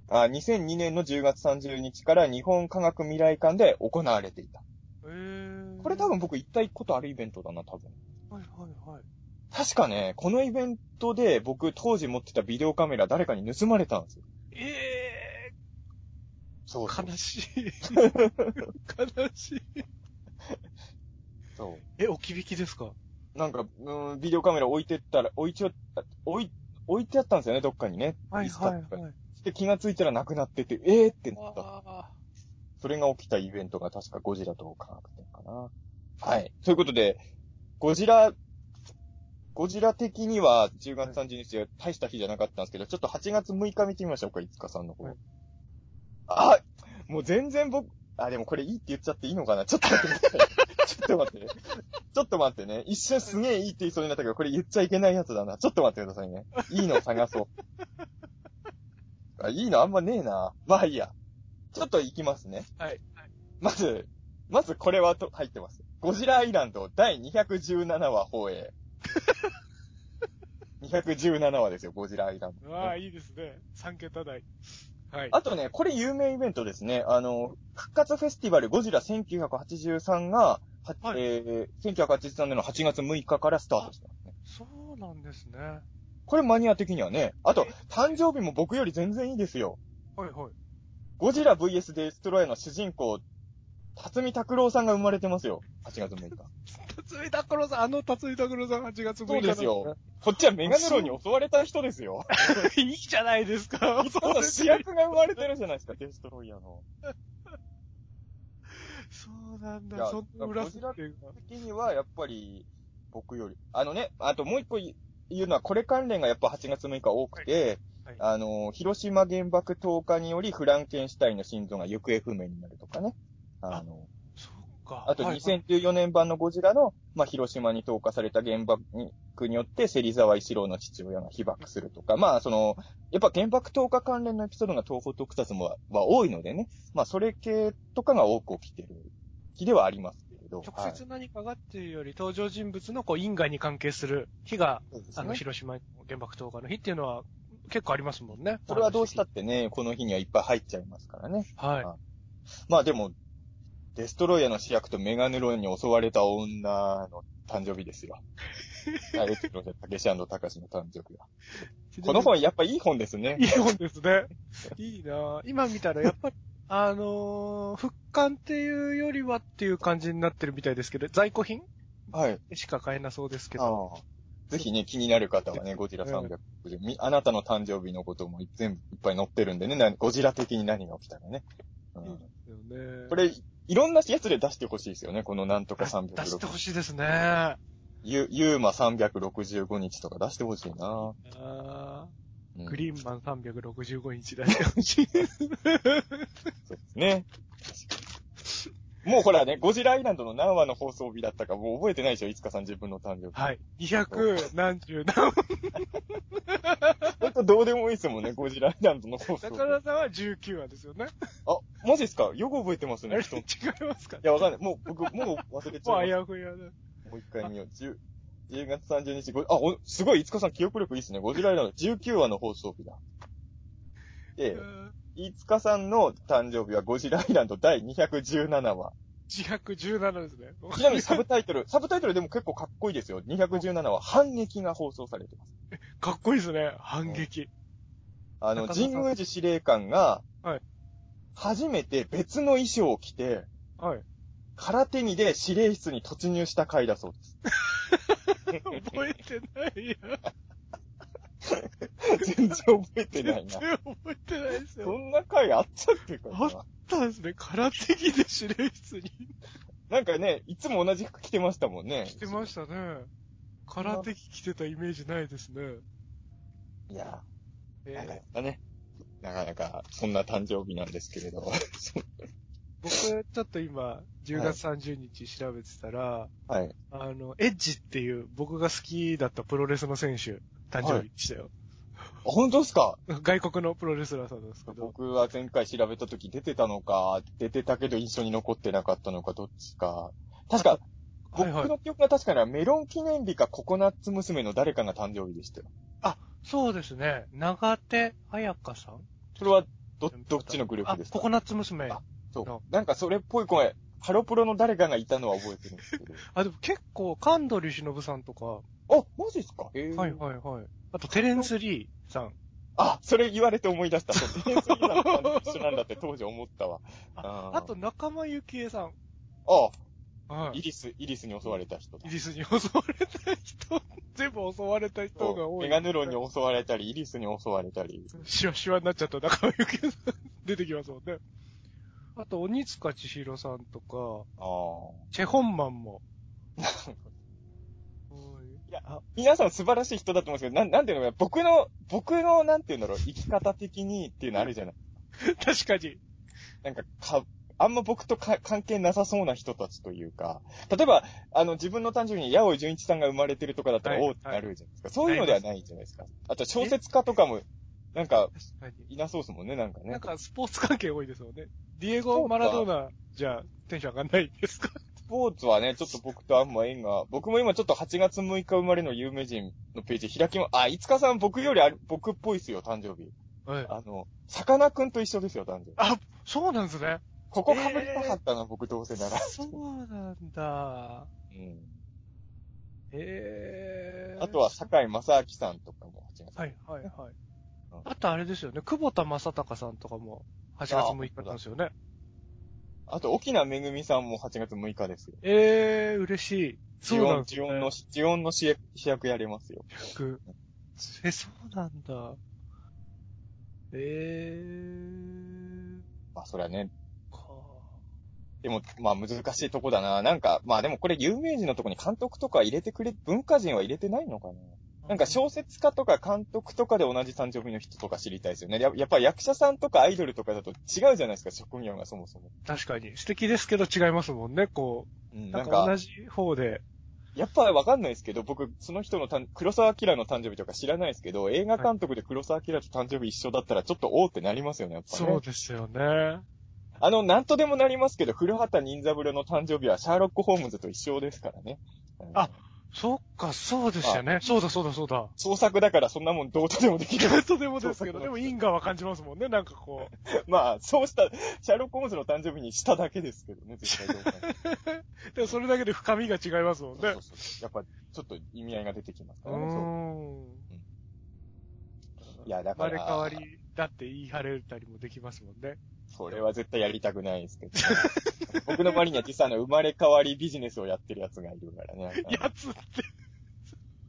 あ、2002年の10月30日から日本科学未来館で行われていた。えー。これ多分僕行ったことあるイベントだな、多分。はいはいはい。確かね、このイベントで僕当時持ってたビデオカメラ誰かに盗まれたんですよ。えそうそうー、悲しい。悲しい。そう。え、置き引きですか？なんか、うん、ビデオカメラ置いてったら、置いちゃ、置い、置いてあったんですよね、どっかにね。はいはいはい。で、気がついたらなくなってて、えーってなった。あそれが起きたイベントが確かゴジラと科学展かな。はい。ということで、ゴジラ、ゴジラ的には10月30日は大した日じゃなかったんですけど、ちょっと8月6日見てみましょうか、いつかさんの方。はいあ、もう全然僕、あ、でもこれいいって言っちゃっていいのかな？ちょっと待って。ちょっと待って。ちょっと待ってね。一瞬すげえいいって言いそうになったけど、これ言っちゃいけないやつだな。ちょっと待ってくださいね。いいのを探そう。あ、いいのあんまねえな。まあいいや。ちょっと行きますね。ーはい。まず、まずこれはと入ってます。ゴジラアイランド第217話放映。217話ですよ、ゴジラアイランド。ああ、いいですね。3桁台。はい。あとね、これ有名イベントですね。あの、復活フェスティバルゴジラ1983が、ははいえー、1983年の8月6日からスタートしたね。そうなんですね。これマニア的にはね。あと、誕生日も僕より全然いいですよ。はいはい。ゴジラ VS デストロイヤーの主人公、辰巳拓郎さんが生まれてますよ。8月6日。辰巳拓郎さん、あの辰巳拓郎さん8月6日そうですよ。こっちはメガネロンに襲われた人ですよ。いいじゃないですか。今度主役が生まれてるじゃないですか、デストロイヤーの。そうなんだ。そんな裏設定が。的には、やっぱり、僕より。あのね、あともう一個言うのは、これ関連がやっぱ8月6日多くて、はいあの、広島原爆投下によりフランケンシュタインの心臓が行方不明になるとかね。あの、そうか。あとはい2014年版のゴジラの、まあ、広島に投下された原爆によって、芹沢一郎の父親が被爆するとか、まあ、その、やっぱ原爆投下関連のエピソードが東方特撮もはは多いのでね、まあ、それ系とかが多く起きてる日ではありますけれど。直接何かがっていうより、登場人物のこう因果に関係する日が、あの。広島原爆投下の日っていうのは結構ありますもんね。それはどうしたってね、この日にはいっぱい入っちゃいますからね。はい。まあでも、デストロイヤーの主役とメガネロンに襲われた女の誕生日ですよ。はい、エロたけし高しの誕生日は。この本やっぱいい本ですねい。い本ですね。いいなぁ今見たらやっぱり、あのー復刊っていうよりはっていう感じになってるみたいですけど、在庫品はい。しか買えなそうですけど。ぜひね、気になる方はね、ゴジラ360、みあなたの誕生日のことも全部いっぱい載ってるんでね、なゴジラ的に何が起きたらね。うん、よね。これ、いろんなやつで出してほしいですよね、このなんとか出してほ360。しいですね。あユユーマ365日とか出してほしいな、ーうんグリーンマン365日出してほしい。そうですね。もうほらね、ゴジラアイランドの何話の放送日だったかもう覚えてないでしょ、いつかさん自分の誕生日。はい。200何十何。ほんとどうでもいいですもんね、ゴジラアイランドの放送日。中田さんは19話ですよね。あ、マジですか？よく覚えてますあれね、人。い違いますか？や、わかんない。もう、僕、もう忘れちもうあゃいまやふやだ。す。もう一回見よう。10、10月30日、ごあ、お、すごい、いつかさん記憶力いいですね。ゴジラアイランド19話の放送日だ。で、いつかさんの誕生日はゴジラアイランド第217話。217ですね。ちなみにサブタイトル、サブタイトルでも結構かっこいいですよ。217話、反撃が放送されてます。かっこいいですね。反撃。あの、中澤さん神宮寺司令官が、はい初めて別の衣装を着て、はい。空手にで司令室に突入した回だそうです。覚えてないや。全然覚えてないな。全然覚えてないですよ。そんな回あったっけかあっなたんですね。空手着で司令室になんかね、いつも同じ服着てましたもんね。来てましたね。空手着着てたイメージないですね。いや、えなかなーかね、なかなかそんな誕生日なんですけれど。僕、ちょっと今、10月30日調べてたら、はい。あの、エッジっていう僕が好きだったプロレスの選手、誕生日でしたよ。本当ですか？外国のプロレスラーさんですけど。僕は前回調べた時出てたのか、出てたけど印象に残ってなかったのか、どっちか。確か、僕はいはい。の記憶が確かにはメロン記念日かココナッツ娘の誰かが誕生日でしたよ。そうですね。長手彩香さん？それは、ど、どっちのグループですか？あココナッツ娘。あそのう。なんかそれっぽい声、ハロプロの誰かがいたのは覚えてるんですけど。あ、でも結構、神取忍さんとか、あ、マジですか？へーはいはいはい。あと、テレンス・リーさん。あ、それ言われて思い出した。そう、テニスリーダーの感じと一緒なんだって 当時思ったわ。ああーあと、仲間由紀恵さん。あ、はい。イリス、イリスに襲われた人だイ。ギリスに襲われた人、全部襲われた人が多い。メガネロンに襲われたり、イリスに襲われたり。シワシワになっちゃった仲間由紀恵さん出てきますもんね。あと、鬼塚千尋さんとか、あチェホンマンも。いやあ皆さん素晴らしい人だと思うんですけど、なん、なんていうのかな、僕の、僕の、なんていうんだろう、生き方的にっていうのあるじゃない。確かに。なんか、か、あんま僕とか関係なさそうな人たちというか、例えば、あの、自分の誕生日に八尾純一さんが生まれてるとかだったら、はいおーってなるじゃないですか。そういうのではないじゃないですか。あと、小説家とかも、なんか。いなそうですもんね、なんかね。なんか、スポーツ関係多いですよね。ディエゴ・マラドーナ、じゃあ、テンション上がんないですか？スポーツはね、ちょっと僕とあんま縁が、僕も今ちょっと8月6日生まれの有名人のページ開きま、あ、いつかさん僕よりある僕っぽいっすよ、誕生日。はい。あの、さかなクンと一緒ですよ、誕生日。あ、そうなんですね。ここ被りたかったな、僕どうせなら。そうなんだ。うん。えー。あとは、坂井正明さんとかも8月。はい、はい、はいうん。あとあれですよね、久保田正孝さんとかも8月6日なんですよね。あと、沖縄めぐみさんも8月6日ですよ。えー、嬉しい。そうなんですジオンの、ね。ジオンの主役やれますよ。役え、そうなんだ。えー。まあ、それはね、かでも、まあ難しいとこだな。なんか、まあでもこれ有名人のとこに監督とか入れてくれ、文化人は入れてないのかななんか小説家とか監督とかで同じ誕生日の人とか知りたいですよね。ややっぱ役者さんとかアイドルとかだと違うじゃないですか、職業がそもそも。確かに。素敵ですけど違いますもんね、こうんう。なか、なんんか同じ方で。やっぱわかんないですけど、僕、その人のたん黒沢明の誕生日とか知らないですけど、映画監督で黒沢明と誕生日一緒だったらちょっとおーってなりますよね、やっぱね。そうですよね。あの、なんとでもなりますけど、古畑任三郎の誕生日はシャーロック・ホームズと一緒ですからね。うんあそっか、そうでしたね。そうだそうだそうだ。創作だからそんなもんどうとでもできる。とでもですけど、でも因果は感じますもんね、なんかこう。まあ、そうした、シャーロック・ホームズの誕生日にしただけですけどね、絶対どうか。でもそれだけで深みが違いますもんねそう。そうそうやっぱ、ちょっと意味合いが出てきますうからね。そうーん。いや、だから、生まれ変わりだって言い張れたりもできますもんね。それは絶対やりたくないですけど、僕の周りには実際あの、生まれ変わりビジネスをやってる奴がいるからね。やつって。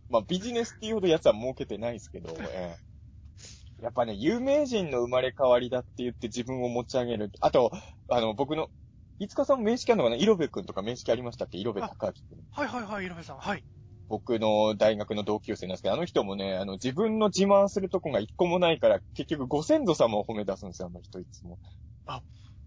まあ、ビジネスっていうほど奴は儲けてないですけど、ええやっぱね、有名人の生まれ変わりだって言って自分を持ち上げる。あと、あの、僕の、いつかさんも名式あるのかな？色部くんとか名式ありましたっけ？色部隆明くん。はいはいはい、井上さん。はい。僕の大学の同級生なんですけど、あの人もね、あの、自分の自慢するとこが一個もないから、結局ご先祖様を褒め出すんですよ、あの人いつも。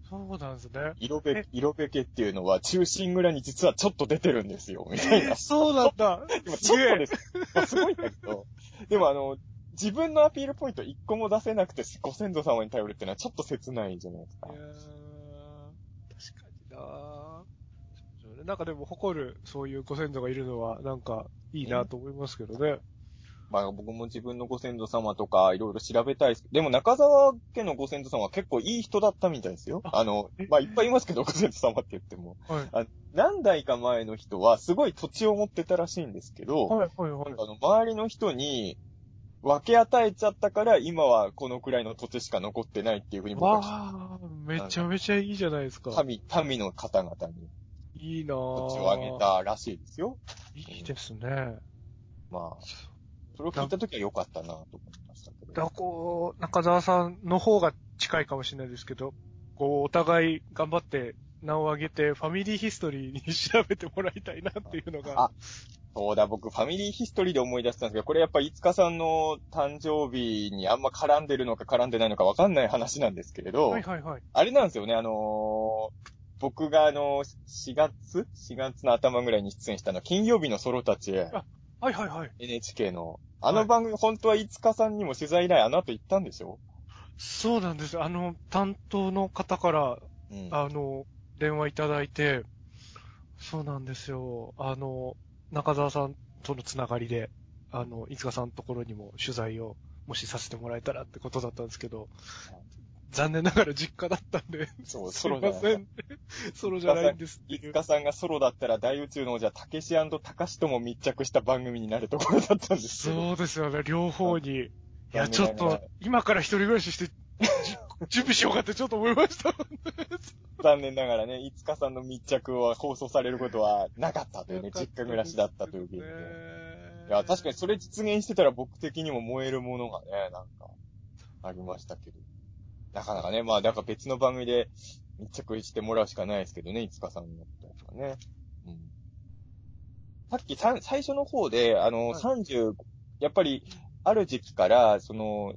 そうなんですね。色部、色部家っていうのは中心蔵に実はちょっと出てるんですよ、みたいな。そうなんだ。でもちょっとです。まあすごいんだけど、でもあの、自分のアピールポイント一個も出せなくてご先祖様に頼るっていうのはちょっと切ないじゃないですかいや。ー確かにななんかでも誇る、そういうご先祖がいるのは、なんか、いいなと思いますけどね。まあ僕も自分のご先祖様とかいろいろ調べたいです。でも中沢家のご先祖様は結構いい人だったみたいですよ。ああのえ、まあいっぱいいますけど、ご先祖様って言っても。はい。何代か前の人はすごい土地を持ってたらしいんですけど、はいはいはい。あの、周りの人に、分け与えちゃったから、今はこのくらいの土地しか残ってないっていうふうに僕はめちゃめちゃいいじゃないですか。民、民の方々にいいな土地をあげぁ。たらしいですよ。いいですね。まあ、それを聞いたときは良かったなと思いましたけど。だからこう、中澤さんの方が近いかもしれないですけど、こう、お互い頑張って名を上げて、ファミリーヒストリーに調べてもらいたいなっていうのが。あそうだ、僕、ファミリーヒストリーで思い出したんですけど、これやっぱ、いつかさんの誕生日にあんま絡んでるのか絡んでないのかわかんない話なんですけれど、はいはいはい。あれなんですよね、あのー僕があのー、4月 ?4 月の頭ぐらいに出演したの、金曜日のソロたちへ、はいはいはい。NHK の、あの番組、本当はいつかさんにも取材依頼あの後行ったんでしょ？そうなんです。あの、担当の方から、うん。あの、電話いただいて、そうなんですよ。あの、中澤さんとのつながりで、あの、いつかさんのところにも取材を、もしさせてもらえたらってことだったんですけど、残念ながら実家だったんで、そう、すソいロじゃないません。ソロじゃないんですっていういつ。かさんがソロだったら大宇宙の王者、たけしたかしとも密着した番組になるところだったんですけど。そうですよね、両方に。いや、残ちょっと、今から一人暮らしして、じ準備しようかってちょっと思いました。残念ながらね、いつかさんの密着は放送されることはなかったというね、実家暮らしだったという現状。いや、確かにそれ実現してたら僕的にも燃えるものがね、なんか、ありましたけど。なかなかね、まあ、なんか別の番組で密着してもらうしかないですけどね、いつかさんのことですかね。うん。さっきさん最初の方で、あの、はい30、やっぱり、ある時期から、その、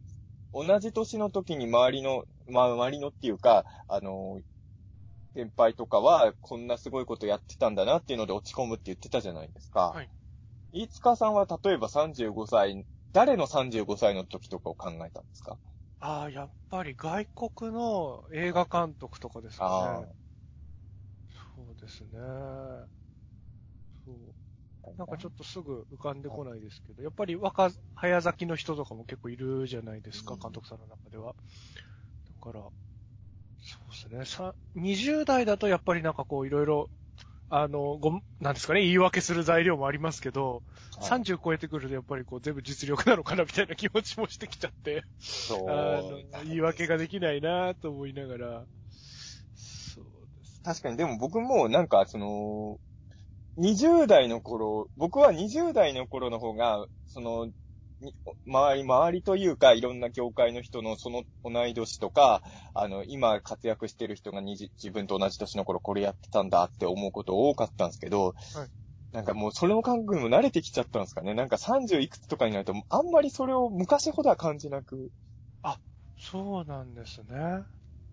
同じ年の時に周りの、まあ、周りのっていうか、あの、先輩とかは、こんなすごいことやってたんだなっていうので落ち込むって言ってたじゃないですか。はい。飯塚さんは例えば35歳、誰の35歳の時とかを考えたんですか？ああ、やっぱり外国の映画監督とかですかね。そうですね。そう。なんかちょっとすぐ浮かんでこないですけど、やっぱり若、早咲きの人とかも結構いるじゃないですか、うん監督さんの中では。だから、そうですね。さ、20代だとやっぱりなんかこういろいろ、あの、ご、なんですかね、言い訳する材料もありますけど、はい30超えてくるとやっぱりこう全部実力なのかなみたいな気持ちもしてきちゃって。そうあの、言い訳ができないなと思いながら、そうです。確かに、でも僕もなんかその、20代の頃、僕は20代の頃の方が、その、に周り、周りというか、いろんな業界の人のその同い年とか、あの、今活躍してる人がにじ自分と同じ年の頃これやってたんだって思うこと多かったんですけど、なんかもうそれの感覚にも慣れてきちゃったんですかね。なんか30いくつとかになると、あんまりそれを昔ほどは感じなく、そうなんですね。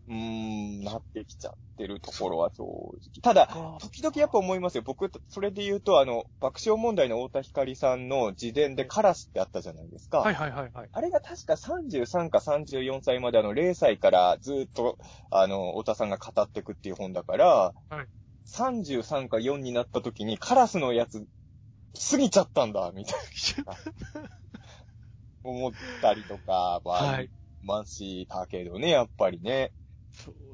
うーん、なってきちゃってるところは正直。ただ、か時々やっぱ思いますよ。僕、それで言うと、あの、爆笑問題の太田光さんの自伝でカラスってあったじゃないですか。はいはいはいはい。あれが確か33か34歳まであの0歳からずっと、あの、太田さんが語っていくっていう本だから、はい33か4になった時にカラスのやつ、過ぎちゃったんだ、みたいな。思ったりとかは、はい。ましたけどね、やっぱりね。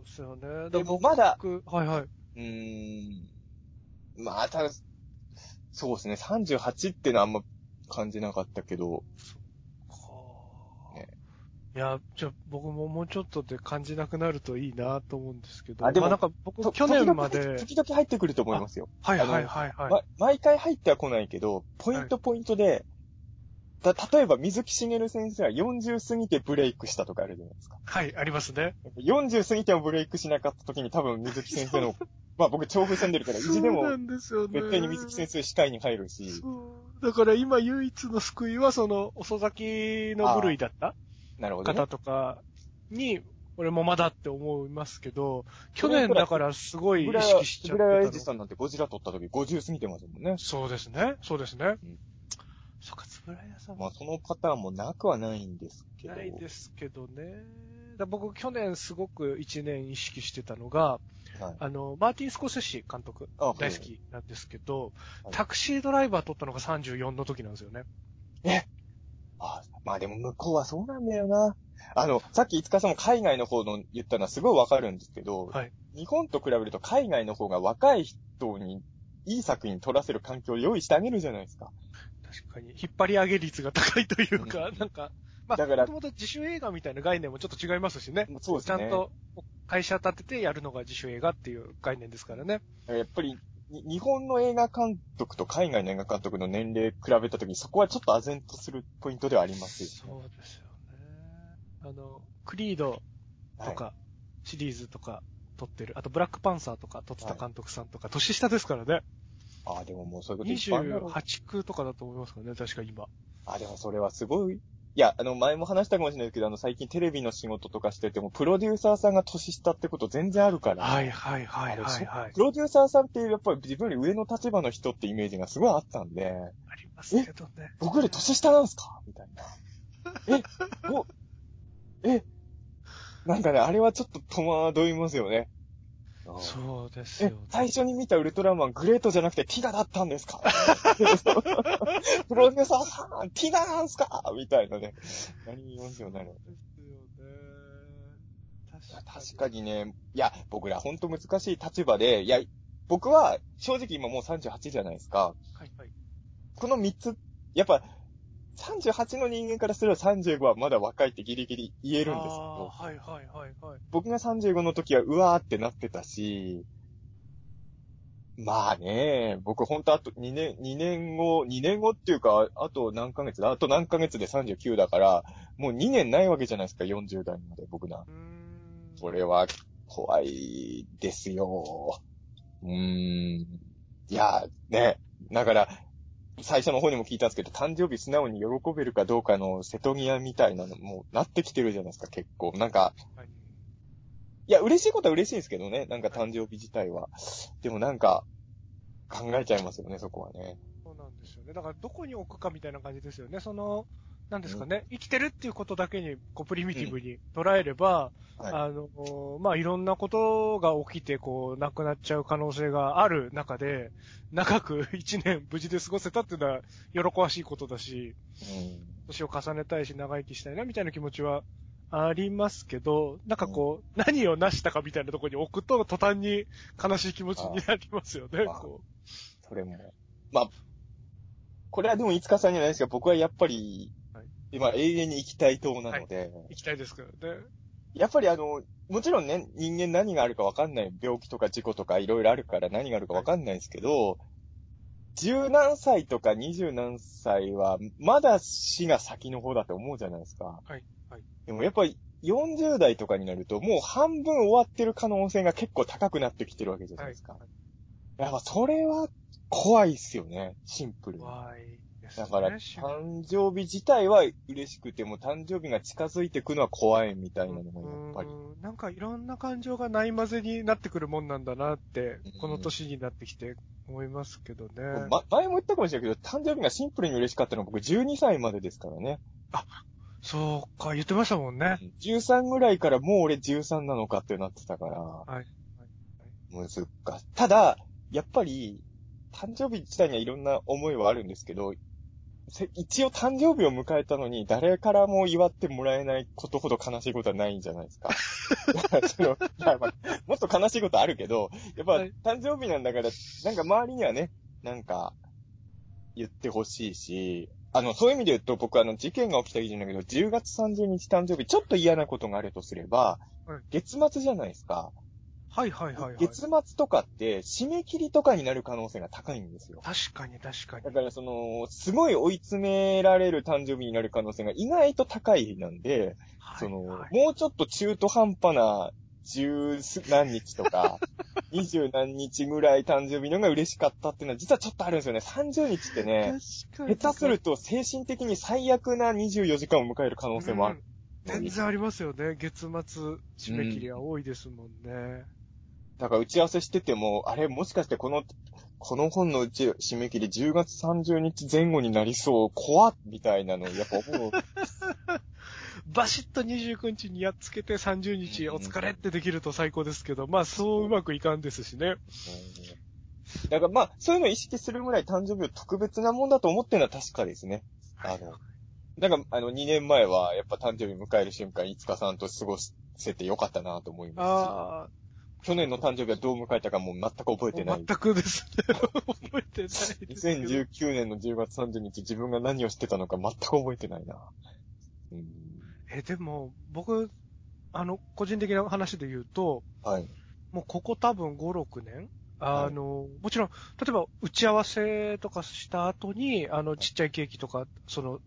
そうですよね。でもまだ、僕、はいはい。うーん。まあ、ただ、そうですね、38ってのはあんま感じなかったけど、はあねいや、じゃあ僕ももうちょっとで感じなくなるといいなと思うんですけど。あでもまあなんか僕、と去年まで、時々入ってくると思いますよ。はいはいはいはい。ま、毎回入っては来ないけど、ポイントポイントで、だ、例えば水木しげる先生は40過ぎてブレイクしたとかあるじゃないですか。はい、ありますね。40過ぎてもブレイクしなかった時に多分水木先生の、まあ僕調布住んでるから、意地でも。絶対に水木先生視界に入るし、そう。だから今唯一の救いはその遅咲きの部類だったなるほど、ね方。とかに、俺もまだって思いますけど、去年だからすごい意識しちゃってぐらいエ。ジさんなんてゴジラ撮った時50過ぎてますもんね。そうですね。そうですね。うんそっか、つぶらやさんまあそのパターンもなくはないんですけど。ないですけどね。だ僕、去年すごく一年意識してたのが、はい。あの、マーティン・スコセッシ監督、あ大好。きなんですけど、はいタクシードライバー撮ったのが34の時なんですよね。あまあでも向こうはそうなんだよな。あの、さっきいつかさんも海外の方の言ったのはすごいわかるんですけど、はい日本と比べると海外の方が若い人にいい作品撮らせる環境を用意してあげるじゃないですか。確かに。引っ張り上げ率が高いというか、うんなんか、まあ、だからもともと自主映画みたいな概念もちょっと違いますしね。そうですね。ちゃんと会社立ててやるのが自主映画っていう概念ですからね。やっぱり、に日本の映画監督と海外の映画監督の年齢比べたときに、そこはちょっと唖然とするポイントではありますよね。そうですよね。あの、クリードとか、シリーズとか撮ってる、あとブラックパンサーとか撮ってた監督さんとか、年下ですからね。ああ、でももうそういうこといっぱいあるんだろう28区とかだと思いますからね、確か今。あ、でもそれはすごい。いや、あの、前も話したかもしれないですけど、あの、最近テレビの仕事とかしてても、プロデューサーさんが年下ってこと全然あるから。はいはいはいはいはいプ。ロデューサーさんってやっぱり自分より上の立場の人ってイメージがすごいあったんで、ありますけどね。僕より年下なんすかみたいな。え、お、え、なんかね、あれはちょっと戸惑いますよね。そうですえよ、ね。最初に見たウルトラマン、グレートじゃなくてティガだったんですか？プロデューサーさん、ティガなんすか？みたいなね。何言いますよね。ですよね。確かにね、いや、僕らほんと難しい立場で、いや、僕は正直今もう38じゃないですか。はいはい。この3つ、やっぱ、38の人間からすれば35はまだ若いってギリギリ言えるんですけど、はいはいはいはい。僕が35の時はうわーってなってたし、まあね、僕ほんとあと2年、2年後、2年後っていうか、あと何ヶ月だ？あと何ヶ月で39だから、もう2年ないわけじゃないですか、40代まで僕な。うーん。それは怖いですよ。うーん。いや、ね。だから、最初の方にも聞いたんですけど、誕生日素直に喜べるかどうかの瀬戸際みたいなのもなってきてるじゃないですか、結構。なんか、はいいや、嬉しいことは嬉しいんですけどね。なんか誕生日自体は。でもなんか、考えちゃいますよね、そこはね。そうなんですよね。だからどこに置くかみたいな感じですよね。その、なんですかね、生きてるっていうことだけに、こう、プリミティブに捉えれば、はい。あの、まあ、いろんなことが起きて、こう、亡くなっちゃう可能性がある中で、長く 一年無事で過ごせたっていうのは、喜ばしいことだし、うん。年を重ねたいし、長生きしたいな、みたいな気持ちはありますけど、なんかこう、何を成したかみたいなところに置くと、途端に悲しい気持ちになりますよね、あこそれも。まあ、これはでも、いつかさんじゃないですが、僕はやっぱり、はい今永遠に生きたい党なので、う。行きたいですからね。やっぱりあの、もちろんね、人間何があるかわかんない。病気とか事故とかいろいろあるから何があるかわかんないですけど、十何歳とか二十何歳は、まだ死が先の方だと思うじゃないですか。はいはいでもやっぱり40代とかになると、もう半分終わってる可能性が結構高くなってきてるわけじゃないですか。やっぱそれは怖いっすよね、シンプルに。怖いですね。だから、し誕生日自体は嬉しくても、誕生日が近づいてくのは怖いみたいなのもやっぱり。うんなんかいろんな感情がない混ぜになってくるもんなんだなってうん、この年になってきて思いますけどね。ま、前も言ったかもしれないけど、誕生日がシンプルに嬉しかったのは僕12歳までですからね。そうか、言ってましたもんね。13ぐらいからもう俺13なのかってなってたから、はい。難しい。ただ、やっぱり、誕生日自体にはいろんな思いはあるんですけど、せ一応誕生日を迎えたのに、誰からも祝ってもらえないことほど悲しいことはないんじゃないですか。そのまあもっと悲しいことあるけど、やっぱはい誕生日なんだから、なんか周りにはね、なんか、言ってほしいし、あの、そういう意味で言うと、僕あの、事件が起きた日じゃないけど、10月30日誕生日、ちょっと嫌なことがあるとすれば、はい月末じゃないですか。はいはいはいはい。月末とかって、締め切りとかになる可能性が高いんですよ。確かに確かにだ。からその、すごい追い詰められる誕生日になる可能性が意外と高いなんで、その、はいもうちょっと中途半端な十何日とか、二十何日ぐらい誕生日のが嬉しかったっていうのは実はちょっとあるんですよね。30日ってね。下手すると精神的に最悪な24時間を迎える可能性もある。うん全然ありますよね。月末締め切りは多いですもんね。だから打ち合わせしてても、あれもしかしてこの、この本のうち締め切り10月30日前後になりそう、怖っみたいなのをやっぱ思う。バシッと29日にやっつけて30日お疲れってできると最高ですけど、まあそううまくいかんですしね。だからまあ、そういうのを意識するぐらい誕生日を特別なもんだと思ってるのは確かですね。あの、だから、あの、2年前は、やっぱ誕生日迎える瞬間、いつかさんと過ごせてよかったなと思いますし。去年の誕生日はどう迎えたかもう全く覚えてない全。くですね。覚えてないですけど。2019年の10月30日、自分が何をしてたのか全く覚えてないな。うん。え、でも、僕、あの、個人的な話で言うと、はい。もうここ多分5、6年あの、もちろん、例えば打ち合わせとかした後に、あの、ちっちゃいケーキとか、その、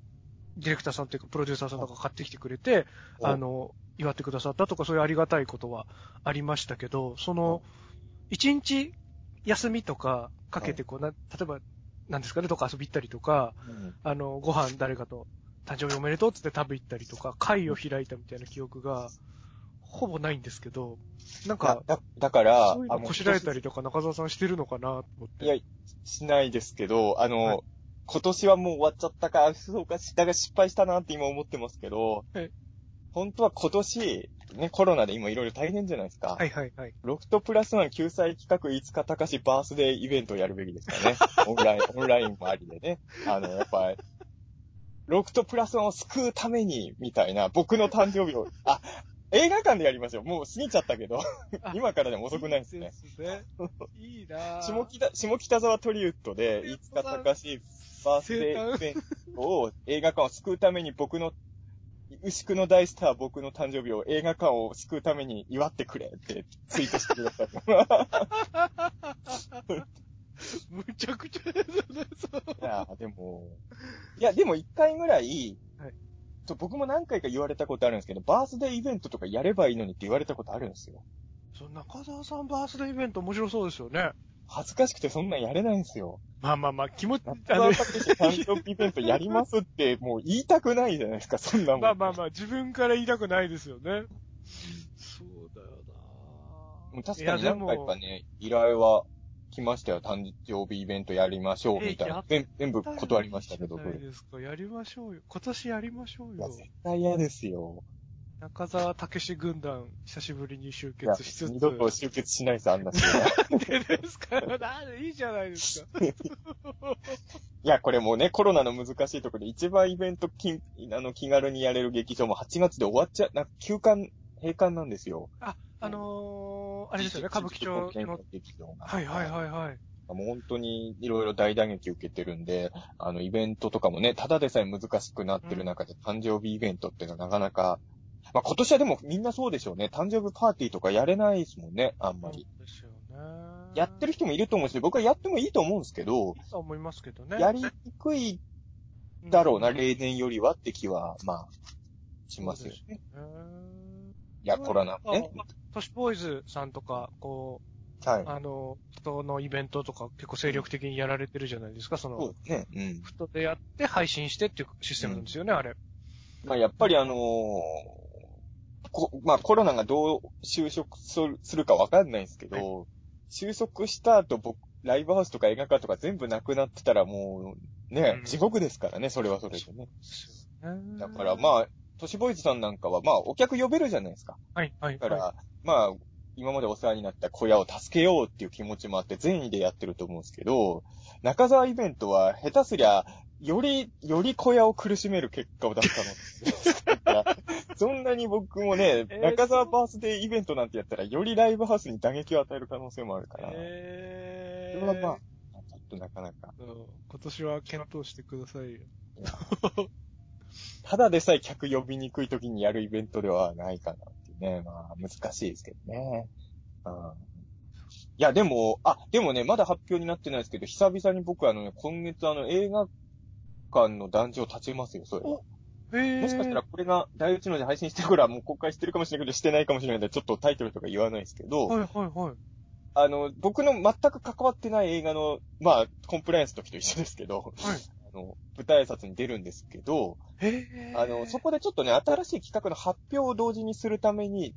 ディレクターさんというか、プロデューサーさんとか買ってきてくれて、あの、祝ってくださったとか、そういうありがたいことはありましたけど、その、一日休みとかかけて、こう、な、例えば、なんですかね、とか遊び行ったりとか、うん。あの、ご飯誰かと、誕生日おめでとうっつって食べ行ったりとか、会を開いたみたいな記憶が、ほぼないんですけど、なんか、だ、だから、そういうのこしらえたりとか中澤さんしてるのかなと思って。いや、しないですけど、あの、はい。今年はもう終わっちゃったか、あそうか、だが失敗したなって今思ってますけど、はい本当は今年、ね、コロナで今いろいろ大変じゃないですか。はいはいはい。ロフトプラスワン救済企画5日高しバースデーイベントをやるべきですからね。オンライン、オンラインもありでね。あの、やっぱ、ロフトプラスワンを救うために、みたいな、僕の誕生日を、あ、映画館でやりましょう。もう過ぎちゃったけど、あ今からでも遅くないですね。いいね。いいなぁ下北、下北沢トリウッドで、いつか高しバースデーイベントを映画館を救うために僕の、牛久の大スター僕の誕生日を映画館を救うために祝ってくれってツイートしてください。むちゃくちゃですよね、そう。いや、でも、いや、でも一回ぐらい、はいと僕も何回か言われたことあるんですけど、バースデーイベントとかやればいいのにって言われたことあるんですよ。そう、中澤さんバースデーイベント面白そうですよね。恥ずかしくてそんなんやれないんですよ。まあまあまあ、気持ち、あ中の誕生日イベントやりますってもう言いたくないじゃないですか、そんなもん。まあまあまあ、自分から言いたくないですよね。そうだよなもう確かに何いやでも回かね、依頼は来ましたよ。誕生日イベントやりましょう、みたい。な全全部断りましたけど、いいじゃないですか。やりましょうよ。今年やりましょういや、よ。絶対嫌ですよ。中澤武史軍団、久しぶりに集結しつつ。二度と集結しないです、あんな人が。でですかなんでいいじゃないですか。いや、これもうね、コロナの難しいところで一番イベントきんあの気軽にやれる劇場も8月で終わっちゃう、なんか休館、閉館なんですよ。あ、あのー、あれですよね、歌舞伎町の。劇場が。はいはいはいはい。もう本当にいろいろ大打撃受けてるんで、あの、イベントとかもね、ただでさえ難しくなってる中で誕生日イベントっていうのはなかなか、まあ今年はでもみんなそうでしょうね。誕生日パーティーとかやれないですもんね、あんまり。そうですよね。やってる人もいると思うし、僕はやってもいいと思うんですけど、いいと思いますけどね。やりにくいだろうな、うん例年よりはって気は、まあ、しますよね。そうですねいや、コロナね。都市ボーイズさんとか、こはい。う、あの、人のイベントとか結構精力的にやられてるじゃないですか、そそうの、ですね。うん。フットでやって配信してっていうシステムなんですよね、あれ。まあ、やっぱりあのーこまあ、コロナがどう収束するかわかんないんですけど、収束した後、僕、ライブハウスとか映画館とか全部なくなってたらもう、ね、うん地獄ですからね、それはそれでね。だからまあ、都市ボーイズさんなんかは、まあ、お客呼べるじゃないですか。はい、はい。だから、はまあ、今までお世話になった小屋を助けようっていう気持ちもあって善意でやってると思うんですけど、中沢イベントは下手すりゃ、より、より小屋を苦しめる結果を出したの。だからそんなに僕もね、えー中沢バースデーイベントなんてやったら、よりライブハウスに打撃を与える可能性もあるから、えそれはまあ、ちょっとなかなか。今年は検討してくださいよ。ただでさえ客呼びにくい時にやるイベントではないかなっていうね。まあ、難しいですけどね。うん。いや、でも、あ、でもね、まだ発表になってないですけど、久々に僕あのね、今月あの、映画館の団地を立ちますよ、それは。へもしかしたらこれが、第一ので配信してるからもう公開してるかもしれないけど、してないかもしれないので、ちょっとタイトルとか言わないですけど、はいはいはい。あの、僕の全く関わってない映画の、まあ、コンプライアンスの時と一緒ですけど、はい。あの、舞台挨拶に出るんですけど、あの、そこでちょっとね、新しい企画の発表を同時にするために、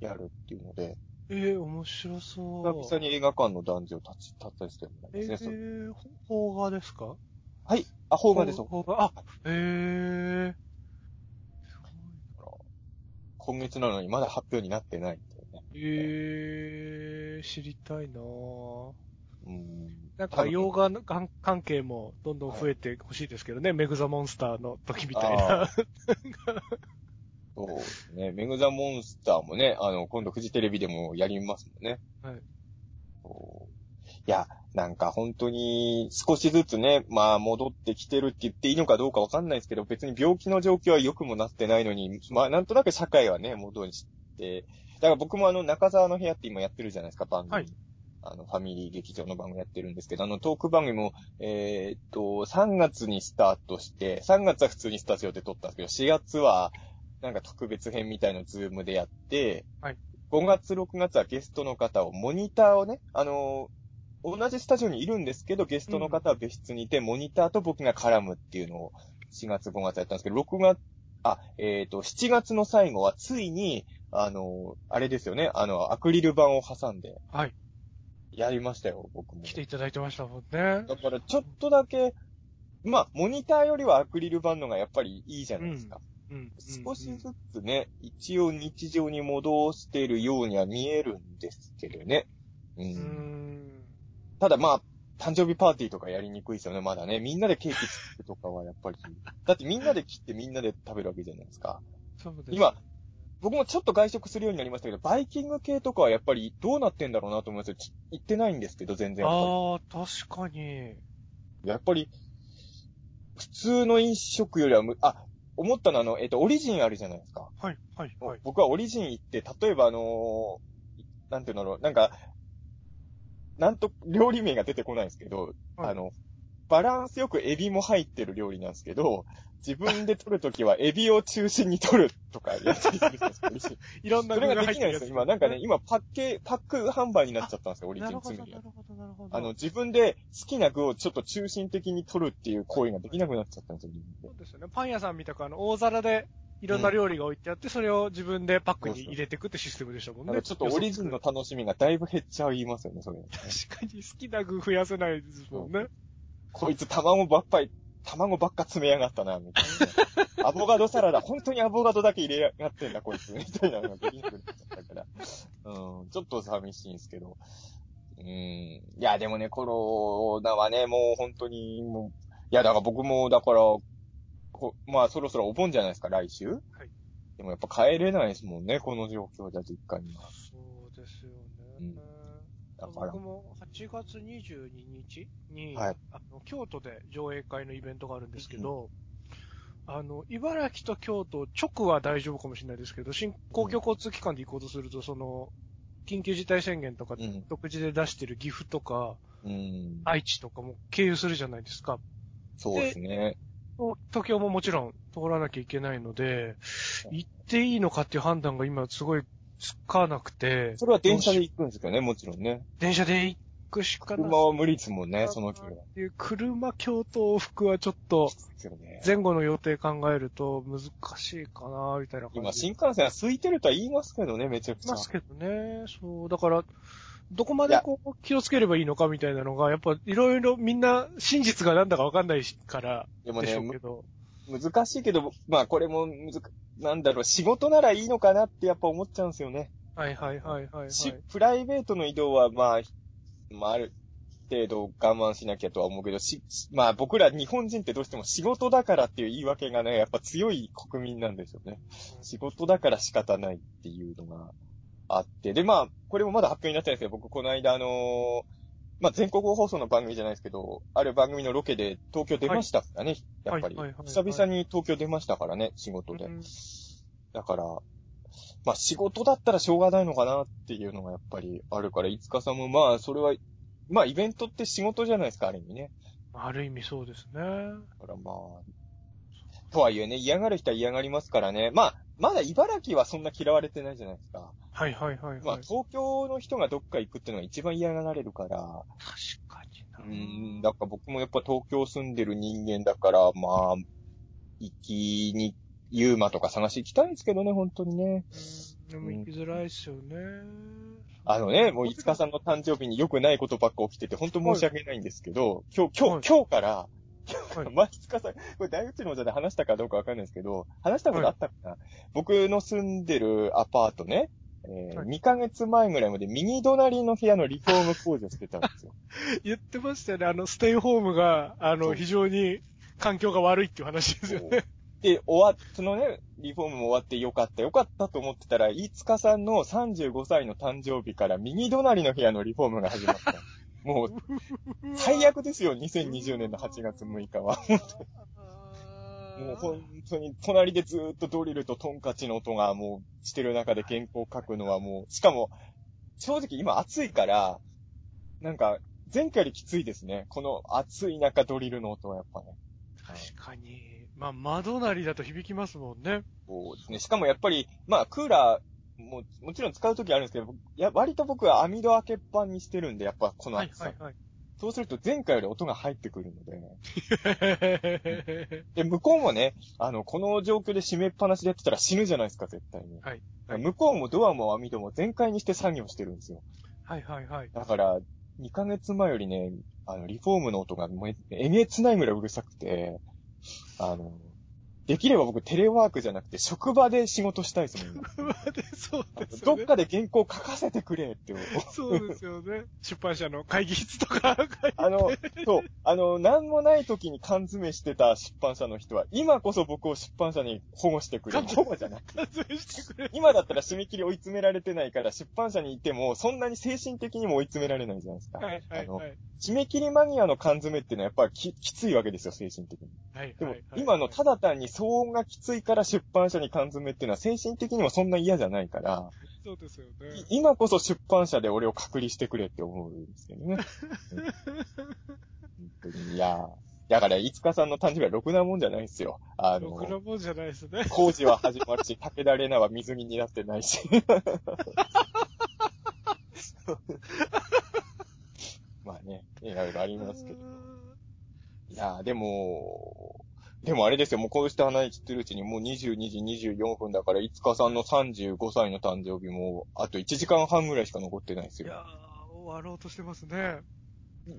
やるっていうので、ええ面白そう。久々に映画館の男女を立ち、立ったりしてるんえですね。ー、邦画ですか？はい。あ、邦画です。邦画。あ、へえす今月なのにまだ発表になってないね。ええ知りたいなぁ。うん。なんか、洋画の関関係もどんどん増えてほしいですけどね。メグザモンスターの時みたいな。そうですね。メグザモンスターもね、あの、今度フジテレビでもやりますもんね。はい。そういや、なんか本当に少しずつね、まあ戻ってきてるって言っていいのかどうかわかんないですけど、別に病気の状況は良くもなってないのに、まあなんとなく社会はね、戻して、だから僕もあの中沢の部屋って今やってるじゃないですか、番組。はいあの、ファミリー劇場の番組やってるんですけど、あの、トーク番組も、えーっと、3月にスタートして、3月は普通にスタジオで撮ったんですけど、4月は、なんか特別編みたいのを Zoom でやって、はい5月、6月はゲストの方を、モニターをね、あのー同じスタジオにいるんですけど、ゲストの方は別室にいて、モニターと僕が絡むっていうのを4月、5月やったんですけど、6月、あ、えっ、と、7月の最後はついに、あのーあれですよね、あの、アクリル板を挟んで、はい。やりましたよ、僕も。来ていただいてましたもんね。だから、ちょっとだけ、まあ、モニターよりはアクリル板のがやっぱりいいじゃないですか。うん。少しずつね、一応日常に戻しているようには見えるんですけどね。う。うんん。ただまあ、誕生日パーティーとかやりにくいですよね、まだね。みんなでケーキ作るとかはやっぱり。だってみんなで切ってみんなで食べるわけじゃないですか。そうです。今、僕もちょっと外食するようになりましたけど、バイキング系とかはやっぱりどうなってんだろうなと思いますよ。ち行ってないんですけど、全然。ああ、確かに。やっぱり、普通の飲食よりはむ、あ、思ったのはあの、えっ、と、オリジンあるじゃないですか。はい、はい、はい。僕はオリジン行って、例えばあのーなんていうんだろう、なんか、なんと、料理名が出てこないんですけど、はいあの、バランスよくエビも入ってる料理なんですけど、自分で取るときはエビを中心に取るとかやったりするんですよいろんなそれができないんですよ。今、なんかね、今パッケ、パック販売になっちゃったんですよ、オリジンついになるほど、なるほど。あの、自分で好きな具をちょっと中心的に取るっていう行為ができなくなっちゃったんですよ、そうですよね。パン屋さんみたくあの、大皿でいろんな料理が置いてあって、それを自分でパックに入れていくってシステムでしたもんね。ちょっとオリジンの楽しみがだいぶ減っちゃいますよね、それ。確かに好きな具増やせないですもんね。こいつ卵ばっかり、卵ばっか詰めやがったな、みたいな。アボカドサラダ、本当にアボカドだけ入れやがってんだ、こいつ、みたいなのができなくなっちゃったから。うん、ちょっと寂しいんですけど。うん。いや、でもね、コロナはね、もう本当に、もう、いや、だから僕も、だから、こまあ、そろそろお盆じゃないですか、来週。はい。でもやっぱ帰れないですもんね、この状況じゃ実家には。そうですようんね。だから僕、も8月22日に、はいあの京都で上映会のイベントがあるんですけど、あの、茨城と京都、直は大丈夫かもしれないですけど、新公共交通機関で行こうとすると、その、緊急事態宣言とかうん、独自で出してる岐阜とか、うん。愛知とかも経由するじゃないですか。そうですね。東京ももちろん通らなきゃいけないので、行っていいのかっていう判断が今すごいつかなくて、それは電車で行くんですけどね、もちろんね。電車で行くしかない。車は無理ですもんね、その距離は。車京都往復はちょっと。前後の予定考えると難しいかな、みたいな感じ。今、新幹線は空いてるとは言いますけどね、めちゃくちゃ。ますけどね。そう、だから、どこまでこう気をつければいいのかみたいなのが、やっぱいろいろみんな真実がなんだかわかんないからでしょね、うけど。む難しいけど、まあこれもむずか、なんだろう、仕事ならいいのかなってやっぱ思っちゃうんですよね。はいはいはいはい、はい。しプライベートの移動は、まあ、まあ、ある程度我慢しなきゃとは思うけど、し、まあ僕ら日本人ってどうしても仕事だからっていう言い訳がね、やっぱ強い国民なんですよね。仕事だから仕方ないっていうのがあって。で、まあ、これもまだ発表になってないですけど、僕この間あのーまあ全国放送の番組じゃないですけど、ある番組のロケで東京出ましたからね、やっぱり、はいはいはいはい久々に東京出ましたからね、仕事で。うんだから、まあ仕事だったらしょうがないのかなっていうのがやっぱりあるから、いつかさんもまあそれは、まあイベントって仕事じゃないですか、ある意味ね。ある意味そうですね。だからまあ、とはいえね、嫌がる人は嫌がりますからね。まあ、まだ茨城はそんな嫌われてないじゃないですか。はいはいはいはい。まあ東京の人がどっか行くっていうのが一番嫌がられるから。確かにな。うーん、だから僕もやっぱ東京住んでる人間だから、まあ、行きに、ユーマとか探していきたいんですけどね、本当にね。うんでも行きづらいですよね。あのね、もう、いつかさんの誕生日に良くないことばっか起きてて、本当申し訳ないんですけど、今日、今はい日、今日から、はいまあ、いつかさん、これ大宇宙の座で話したかどうかわかんないですけど、話したことあったかな、僕の住んでるアパートね、えーはい2ヶ月前ぐらいまで右隣の部屋のリフォーム工事をしてたんですよ。言ってましたよね。あの、ステイホームが、あの、非常に環境が悪いっていう話ですよね。で、終わっ、そのね、リフォームも終わってよかったよかったと思ってたら、飯塚さんの35歳の誕生日から右隣の部屋のリフォームが始まった。もう、最悪ですよ、2020年の8月6日は。もう本当に、隣でずっとドリルとトンカチの音がもうしてる中で原稿を書くのはもう、しかも、正直今暑いから、なんか、前回よりきついですね。この暑い中ドリルの音はやっぱね。確かに。まあ、窓なりだと響きますもんね。そうですね。しかもやっぱり、まあクーラーも、もちろん使うときあるんですけど、いや、割と僕は網戸開けっぱにしてるんで、やっぱこのはい暑さ。はいはい。そうすると前回より音が入ってくるので。で、向こうもね、あの、この状況で閉めっぱなしでやってたら死ぬじゃないですか、絶対に。はいはい向こうもドアも網戸も全開にして作業してるんですよ。はいはいはい。だから、2ヶ月前よりね、あの、リフォームの音がもうええげつないぐらいうるさくて、あの、できれば僕テレワークじゃなくて職場で仕事したいですもん。そうですよね。どっかで原稿書かせてくれって思う。そうですよね。出版社の会議室とか、あの、そう、あの、なんもない時に缶詰してた出版社の人は、今こそ僕を出版社に保護してくれ。缶保護じゃない。完成してくれ。今だったら締め切り追い詰められてないから、出版社にいても、そんなに精神的にも追い詰められないじゃないですか。はいはいはい。締め切り間際の缶詰っていうのはやっぱりききついわけですよ、精神的に。はいでもはい、はい。今のただ単に騒音がきついから出版社に缶詰っていうのは精神的にもそんな嫌じゃないから、そうですよね。い今こそ出版社で俺を隔離してくれって思うんですけどね。うん本当にいやーだから、いつかさんの誕生日はろくなもんじゃないですよ。あろくなの、もんじゃないですね。工事は始まるし、武田玲奈は水着になってないし。まあね、いろいろありますけど。いやー、でも、でもあれですよ、もうこうして話してるうちにもう22時24分だから、いつかさんの35歳の誕生日も、あと1時間半ぐらいしか残ってないですいやよ。ー、終わろうとしてますね。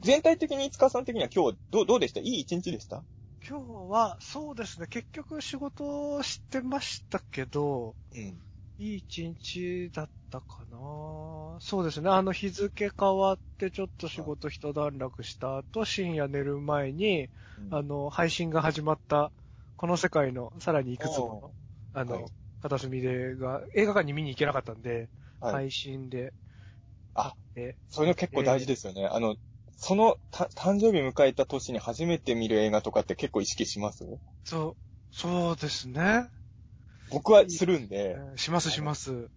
全体的にいつかさん的には今日、どう、どうでした？いい一日でした？今日は、そうですね、結局仕事をしてましたけど、うん。いい一日だったかな。そうですね、あの日付変わってちょっと仕事一段落した後、深夜寝る前に、あの、配信が始まった、この世界のさらにいくつもの、あの、はい。片隅でが、映画館に見に行けなかったんで、はい。配信で、あ、え、そういうの結構大事ですよね。あの、その、た、誕生日迎えた年に初めて見る映画とかって結構意識します？そう、そうですね。僕はするんで、えーしますします。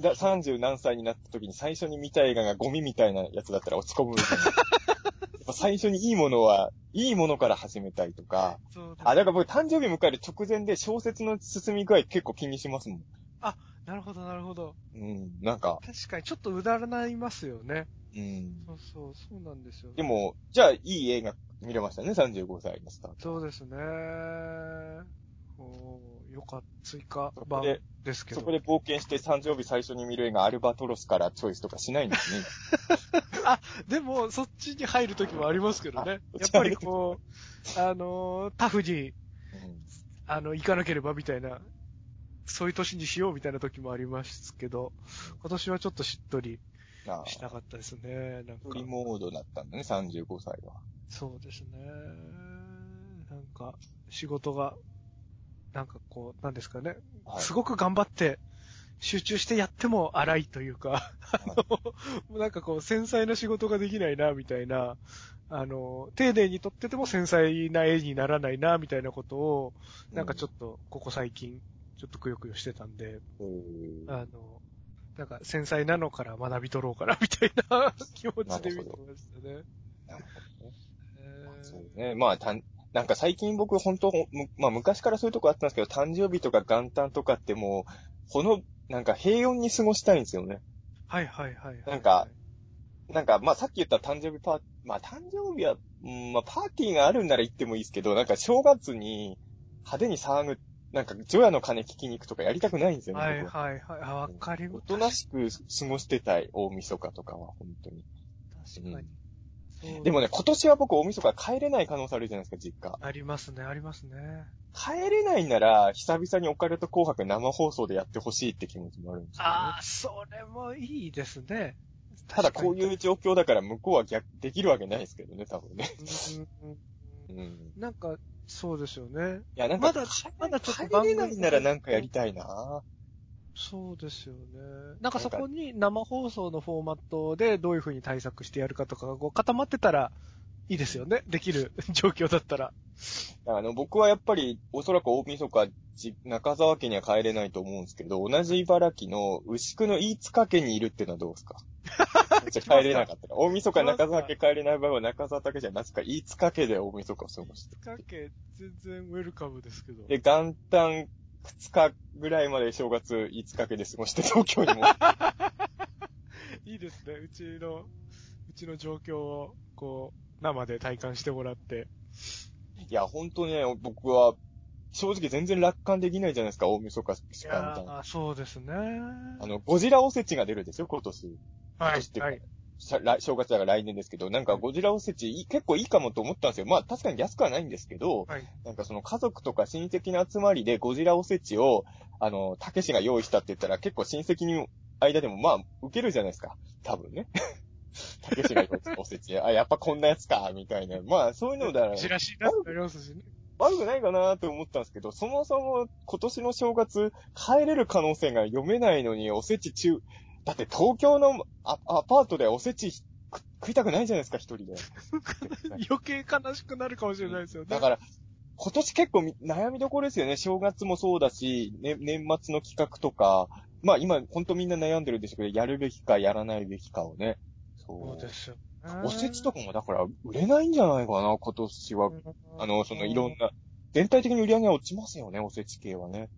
だ30何歳になった時に最初に見た映画がゴミみたいなやつだったら落ち込む 最初にいいものは、いいものから始めたいとか。そうあ、だから僕誕生日迎える直前で小説の進み具合結構気にしますもん。なるほど、なるほど。うん、なんか、確かにちょっとうだらないますよね。うん。そうそう、そうなんですよ。でも、じゃあいい映画見れましたね、35歳のスタート。そうですね。おーよかった。追加版でですけど。そこで冒険して誕生日最初に見る映画アルバトロスからチョイスとかしないんですね。でも、そっちに入るときもありますけどね。あやっぱりこう、あのー、タフに、うんあの、行かなければみたいな、そういう年にしようみたいな時もありますけど、今年はちょっとしっとりああしなかったですね。なんかフ。リモードだったんだね、35歳は。そうですね。なんか、仕事が、なんかこう、なんですかね。はいすごく頑張って、集中してやっても荒いというか、あの、なんかこう、繊細な仕事ができないな、みたいな、あの、丁寧に撮ってても繊細な絵にならないな、みたいなことを、なんかちょっと、ここ最近、ちょっとくよくよしてたんで、あの、なんか繊細なのから学び取ろうかな、みたいな気持ちで見てましたね。なるほどね。えーそうね。まあ、なんか最近僕本当、むまあ昔からそういうとこあったんですけど、誕生日とか元旦とかってもう、この、なんか平穏に過ごしたいんですよね。はいはいはいはい。なんか、なんか、まあさっき言った誕生日パー、まあ誕生日は、うん、まあパーティーがあるんなら行ってもいいですけど、なんか正月に派手に騒ぐ、なんか除夜の鐘聞きに行くとかやりたくないんですよね。はい僕ははいはい。あ、わかります。おとなしく過ごしてたい、大晦日とかは、本当に。確かに。そうでもね、今年は僕大晦日帰れない可能性あるじゃないですか、実家。ありますね、ありますね。帰れないなら、久々にオカルト紅白生放送でやってほしいって気持ちもあるんですよ、ね。ああ、それもいいですね。ただこうういう状況だから向こうは逆、できるわけないですけどね、多分ね。ん。うん。なんか、そうですよね。いや、なんか、まだ帰まだちょっと帰れないならなんかやりたいなそうですよね。なんかそこに生放送のフォーマットでどういう風に対策してやるかとかがこう固まってたらいいですよね。できる状況だったら。あの、僕はやっぱり、おそらく大晦日、じ中沢家には帰れないと思うんですけど、同じ茨城の牛久の飯塚家にいるっていうのはどうですか？じゃあ帰れなかったら。大晦日中沢家帰れない場合は中沢家じゃなくか飯塚家で大晦日を過ごして。かけ、全然ウェルカムですけど。で、元旦2日ぐらいまで正月5日家で過ごして東京にも。いいですね。うちの、うちの状況を、こう、生で体感してもらって。いや、ほんとね、僕は、正直全然楽観できないじゃないですか、大晦日しいかみたいな。そうですね。あの、ゴジラおせちが出るんですよ、今年。はい今年っていうかはい。来正月だから来年ですけど、なんかゴジラおせちいい結構いいかもと思ったんですよ。まあ確かに安くはないんですけど、はい。なんかその家族とか親戚の集まりでゴジラおせちを、あの、たけしが用意したって言ったら結構親戚に間でもまあ受けるじゃないですか。多分ね。たけしが用意したおせち。あ、やっぱこんなやつか、みたいな。まあそういうのだら、チラシになってますしね。悪くないかなと思ったんですけど、そもそも今年の正月帰れる可能性が読めないのにおせち中、だって東京のアアパートでおせち食食いたくないじゃないですか、一人で。余計悲しくなるかもしれないですよね。だから、今年結構み悩みどころですよね。正月もそうだし、ね、年末の企画とか、まあ今、ほんとみんな悩んでるでしょうけど、やるべきかやらないべきかをね。そう。ですよね。おせちとかもだから売れないんじゃないかな、今年は。あの、そのいろんな、全体的に売り上げは落ちますよね、おせち系はね。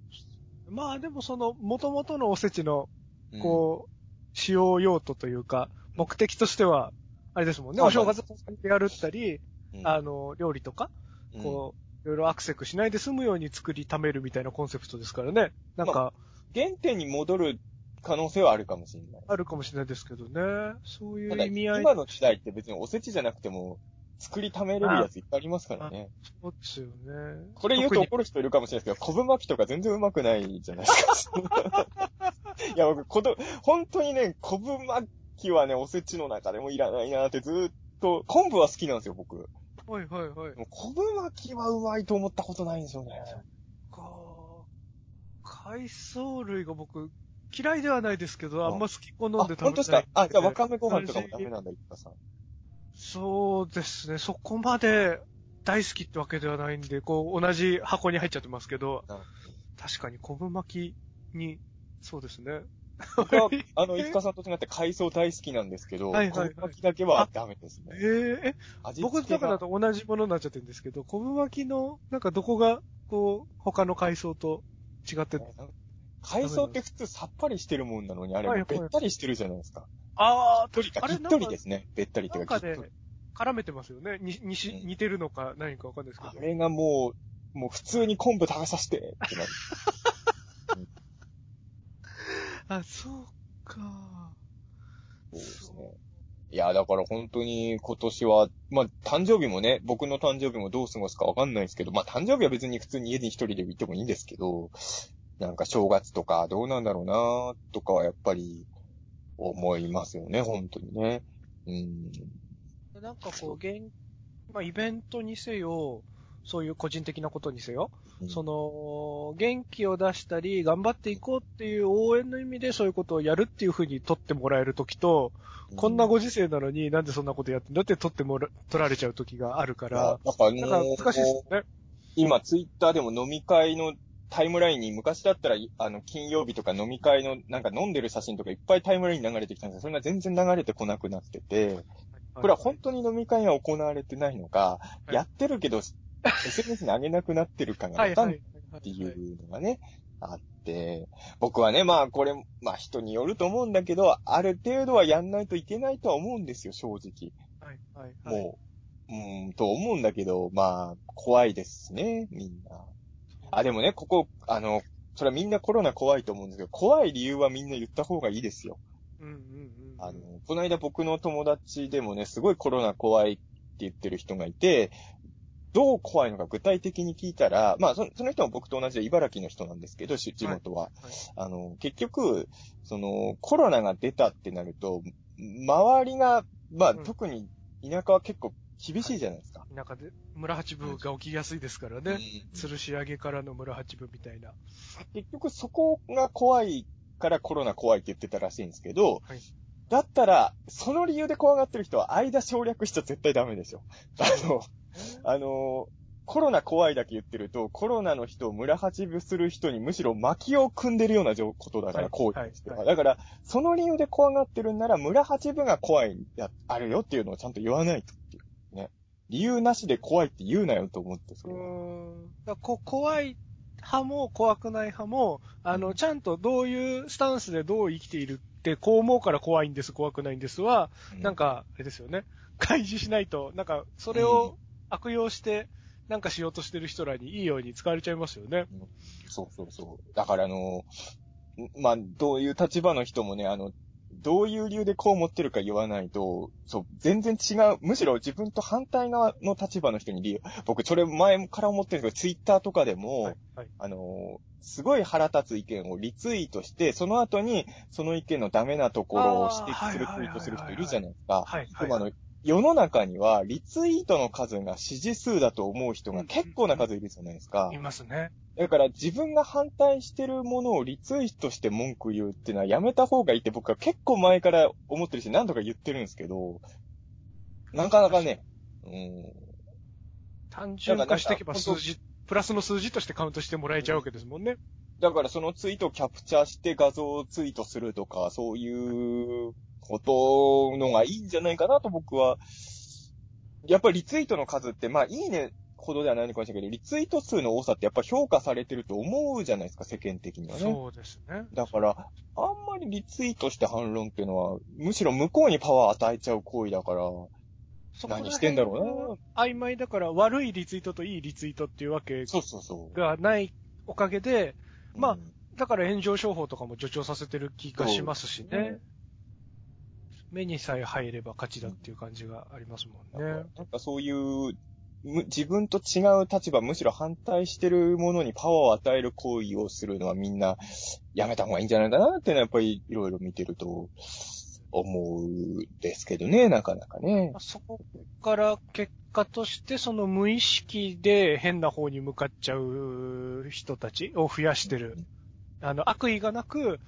まあでもその、元々のおせちの、うんこう、使用用途というか、目的としては、あれですもんね、まあお正月でやるったり、うんあの、料理とか、うんこう、いろいろアクセクしないで済むように作りためるみたいなコンセプトですからね。なんか、原点に戻る可能性はあるかもしれない。あるかもしれないですけどね。そういう意味合い。今の時代って別におせちじゃなくても、作りためれるやついっぱいありますからね。そうですよね。これ言うと怒る人いるかもしれないですけど、昆布巻きとか全然うまくないじゃないですか。いや、僕、こど、本当にね、昆布巻きはね、おせちの中でもいらないなってずーっと、昆布は好きなんですよ、僕。はいはいはい昆布巻きはうまいと思ったことないんですよね。か海藻類が僕、嫌いではないですけど、ああんま好き好んあ、で食べない。本当ですか？あ、じゃあわかめご飯とかもダメなんだ、いっかさん。そうですね。そこまで大好きってわけではないんで、こう、同じ箱に入っちゃってますけどうん、確かに昆布巻きに、そうですね。僕は、あの、いっかさんと違って海藻大好きなんですけど、はいはいはい昆布巻きだけはダメですね。えー、え、味僕の中だと同じものになっちゃってるんですけど、昆布巻きの、なんかどこが、こう、他の海藻と違って、海藻って普通さっぱりしてるもんなのに、あれべったりしてるじゃないですか。あとりか、あれぎっとりですね。べったりっていうかぎっとり。、絡めてますよね。に、にし、うん似てるのか何かわかんないですけど。あれがもう、もう普通に昆布食べさせてってなる。あ、そうか。そうですね。いや、だから本当に今年は、まあ、誕生日もね、僕の誕生日もどう過ごすかわかんないですけど、まあ、誕生日は別に普通に家に一人でいてもいいんですけど、なんか正月とかどうなんだろうなとかはやっぱり思いますよね、本当にね。うん。なんかこう、現、まあ、イベントにせよ、そういう個人的なことにせよ、うんその、元気を出したり、頑張っていこうっていう応援の意味でそういうことをやるっていうふうに取ってもらえるときと、こんなご時世なのになんでそんなことやってんだって取ってもら、取られちゃうときがあるから、なんかあなんかの難しいですよね。今ツイッターでも飲み会のタイムラインに昔だったら、あの、金曜日とか飲み会のなんか飲んでる写真とかいっぱいタイムラインに流れてきたんですけど、それが全然流れてこなくなってて、これは本当に飲み会が行われてないのか、い。やってるけど、SNS に上げなくなってるかがはいはいわかんないっていうのがね、あって、僕はね、まあこれ、まあ人によると思うんだけど、ある程度はやんないといけないとは思うんですよ、正直。はいはいはい。もう、うーん、と思うんだけど、まあ、怖いですね、みんな。あ、でもね、ここ、あの、それはみんなコロナ怖いと思うんですけど、怖い理由はみんな言った方がいいですよ。うんうんうん。あの、この間僕の友達でもね、すごいコロナ怖いって言ってる人がいて、どう怖いのか具体的に聞いたら、まあそ、その人も僕と同じで茨城の人なんですけど、し地元は。はいあの、結局、その、コロナが出たってなると、周りが、まあ、うん特に田舎は結構厳しいじゃないですか。田舎で村八分が起きやすいですからね。うん吊るし上げからの村八分みたいな。結局そこが怖いからコロナ怖いって言ってたらしいんですけど、はいだったら、その理由で怖がってる人は間省略しちゃ絶対ダメでしょ。あの、あの、コロナ怖いだけ言ってると、コロナの人を村八分する人にむしろ薪を組んでるような状ことだから、はい行為としては。はいだから、その理由で怖がってるんなら、村八分が怖いや、あるよっていうのをちゃんと言わないとっていう。ね。理由なしで怖いって言うなよと思って、そうれは。ーん。だこ怖い派も怖くない派も、あの、ちゃんとどういうスタンスでどう生きているこう思うから怖いんです、怖くないんですは、なんか、あれですよね。開示しないと、なんか、それを悪用して、なんかしようとしてる人らにいいように使われちゃいますよね。そうそうそう。だからあの、んまあ、どういう立場の人もね、あの、どういう理由でこう思ってるか言わないと、そう、全然違う、むしろ自分と反対側の立場の人に理由、僕それ前から思ってるんですけど、ツイッターとかでも、はい。はい。あの、すごい腹立つ意見をリツイートして、その後にその意見のダメなところを指摘するツイートする人いるじゃないですか。はい。世の中にはリツイートの数が支持数だと思う人が結構な数いるじゃないですかい。ますね。だから自分が反対してるものをリツイートして文句言うっていうのはやめた方がいいって僕は結構前から思ってるし何度か言ってるんですけど、なかなかね、うん、単純化していけば数字、プラスの数字としてカウントしてもらえちゃうわけですもんね。だからそのツイートをキャプチャーして画像をツイートするとか、そういうことのがいいんじゃないかなと僕は、やっぱりリツイートの数って、まあいいねほどではないのかもしれないけど、リツイート数の多さってやっぱ評価されてると思うじゃないですか、世間的にはね。そうですね。だから、あんまりリツイートして反論っていうのは、むしろ向こうにパワー与えちゃう行為だから、何してんだろ曖昧だから悪いリツイートといいリツイートっていうわけそうそうそう。がないおかげで、まあうんだから炎上商法とかも助長させてる気がしますしね。目にさえ入れば勝ちだっていう感じがありますもんね。なんかそういう、む自分と違う立場、むしろ反対してるものにパワーを与える行為をするのはみんなやめた方がいいんじゃないかなっていうのはやっぱりいろいろ見てると思うんですけどね、なかなかねまあ。そこから結果として、その無意識で変な方に向かっちゃう人たちを増やしてる。あの、悪意がなく、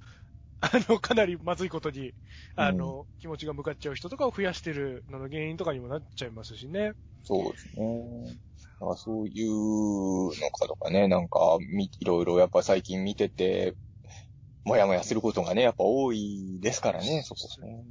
あの、かなりまずいことに、あの、気持ちが向かっちゃう人とかを増やしてるのの原因とかにもなっちゃいますしね。そうですね。そういうのかとかね、なんか、み、いろいろやっぱ最近見てて、もやもやすることがね、やっぱ多いですからね、そこね。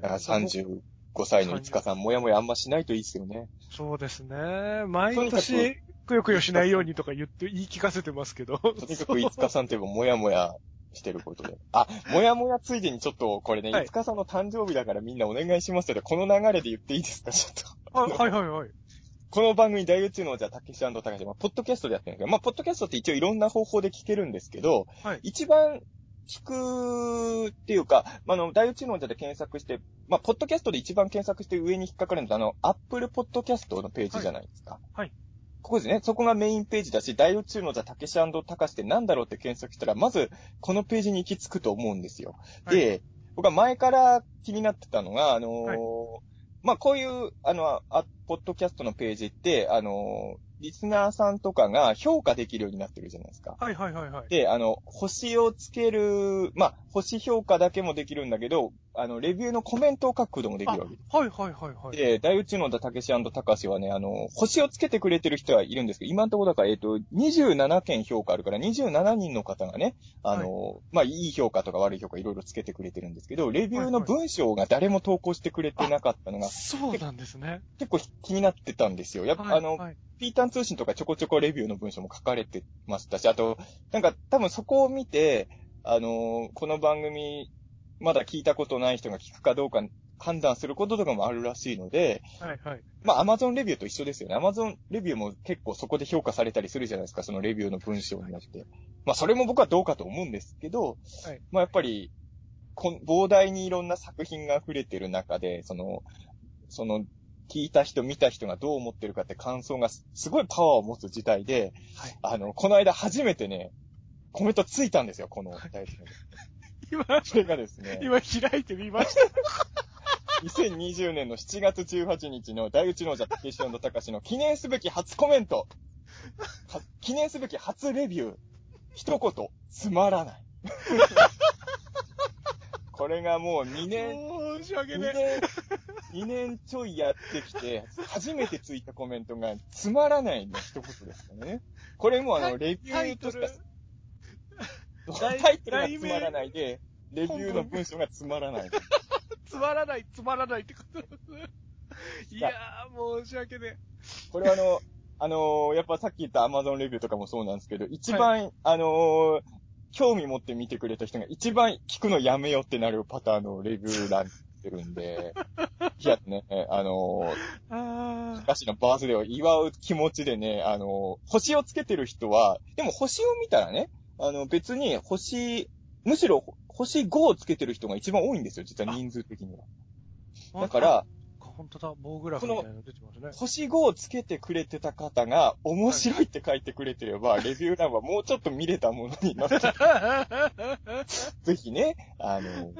だから35歳の五日さん、もやもやあんましないといいですよね。そうですね。毎年、くよくよしないようにとか言って、言い聞かせてますけど。とにかく五日さんといえばもやもやしてることで。あ、もやもやついでにちょっと、これね、はい五日さんの誕生日だからみんなお願いしますよ。この流れで言っていいですか、ちょっと。あはいはいはい。この番組、大宇宙のじゃあ、たけし高橋、まあ、ポッドキャストでやってるんですけど、まあ、ポッドキャストって一応いろんな方法で聞けるんですけど、はい一番聞くっていうか、まあ、あの、大宇宙のじゃで検索して、まあ、ポッドキャストで一番検索して上に引っかかるのって、あの、アップルポッドキャストのページじゃないですか。はい。ここですね。そこがメインページだし、大宇宙のじゃたけしたかしってなんだろうって検索したら、まず、このページに行き着くと思うんですよ。はいで、僕は前から気になってたのが、あのーはいまあ、こういう、あの、あ、ポッドキャストのページって、あのリスナーさんとかが評価できるようになってるじゃないですか。はいはいはいはい。で、あの、星をつける、まあ、星評価だけもできるんだけど、あの、レビューのコメントを書くこともできるわけです。あはいはいはいはい。で、大宇宙のたけしたかしはね、あの、星をつけてくれてる人はいるんですけど、今のところだから、えっ、と、27件評価あるから、27人の方がね、あの、まあ、いい評価とか悪い評価いろいろつけてくれてるんですけど、レビューの文章が誰も投稿してくれてなかったのが、そうなんですね。結構気になってたんですよ。やっぱ、はいあの、はいピータン通信とかちょこちょこレビューの文章も書かれてましたし、あと、なんか多分そこを見て、あのーこの番組、まだ聞いたことない人が聞くかどうか判断することとかもあるらしいので、はいはい。まあ、アマゾンレビューと一緒ですよね。アマゾンレビューも結構そこで評価されたりするじゃないですか、そのレビューの文章によって。まあ、それも僕はどうかと思うんですけど、はいまあ、やっぱり、こん膨大にいろんな作品が溢れてる中で、その、その、聞いた人、見た人がどう思ってるかって感想がすすごいパワーを持つ事態で、はいあの、この間初めてね、コメントついたんですよ、この大事な。今、それがですね、今開いてみました。2020年の7月18日の大内の王者、竹石隆の記念すべき初コメント。は記念すべき初レビュー。一言、つまらない。これがもう2年、2申し訳ね年、2年ちょいやってきて、初めてついたコメントが、つまらないの一言ですよね。これもあの、レビューとして、題タイトル。がつまらないで、レビューの文章がつまらない。つまらない、つまらないってことです。いや。ー、申し訳ねこれはあの、あのーやっぱさっき言った Amazon レビューとかもそうなんですけど、一番、あのー興味持って見てくれた人が一番聞くのやめよってなるパターンのレビューなってるんで、いやね、あのーあ歌詞のバースデーを祝う気持ちでね、あの、星をつけてる人は、でも星を見たらね、あの、別に星、むしろ星5をつけてる人が一番多いんですよ、実は人数的には。ーだから、、本当だ、棒グラフみたいなの出てますね。星5をつけてくれてた方が、面白いって書いてくれてれば、レビュー欄はもうちょっと見れたものになって、ぜひね、あの、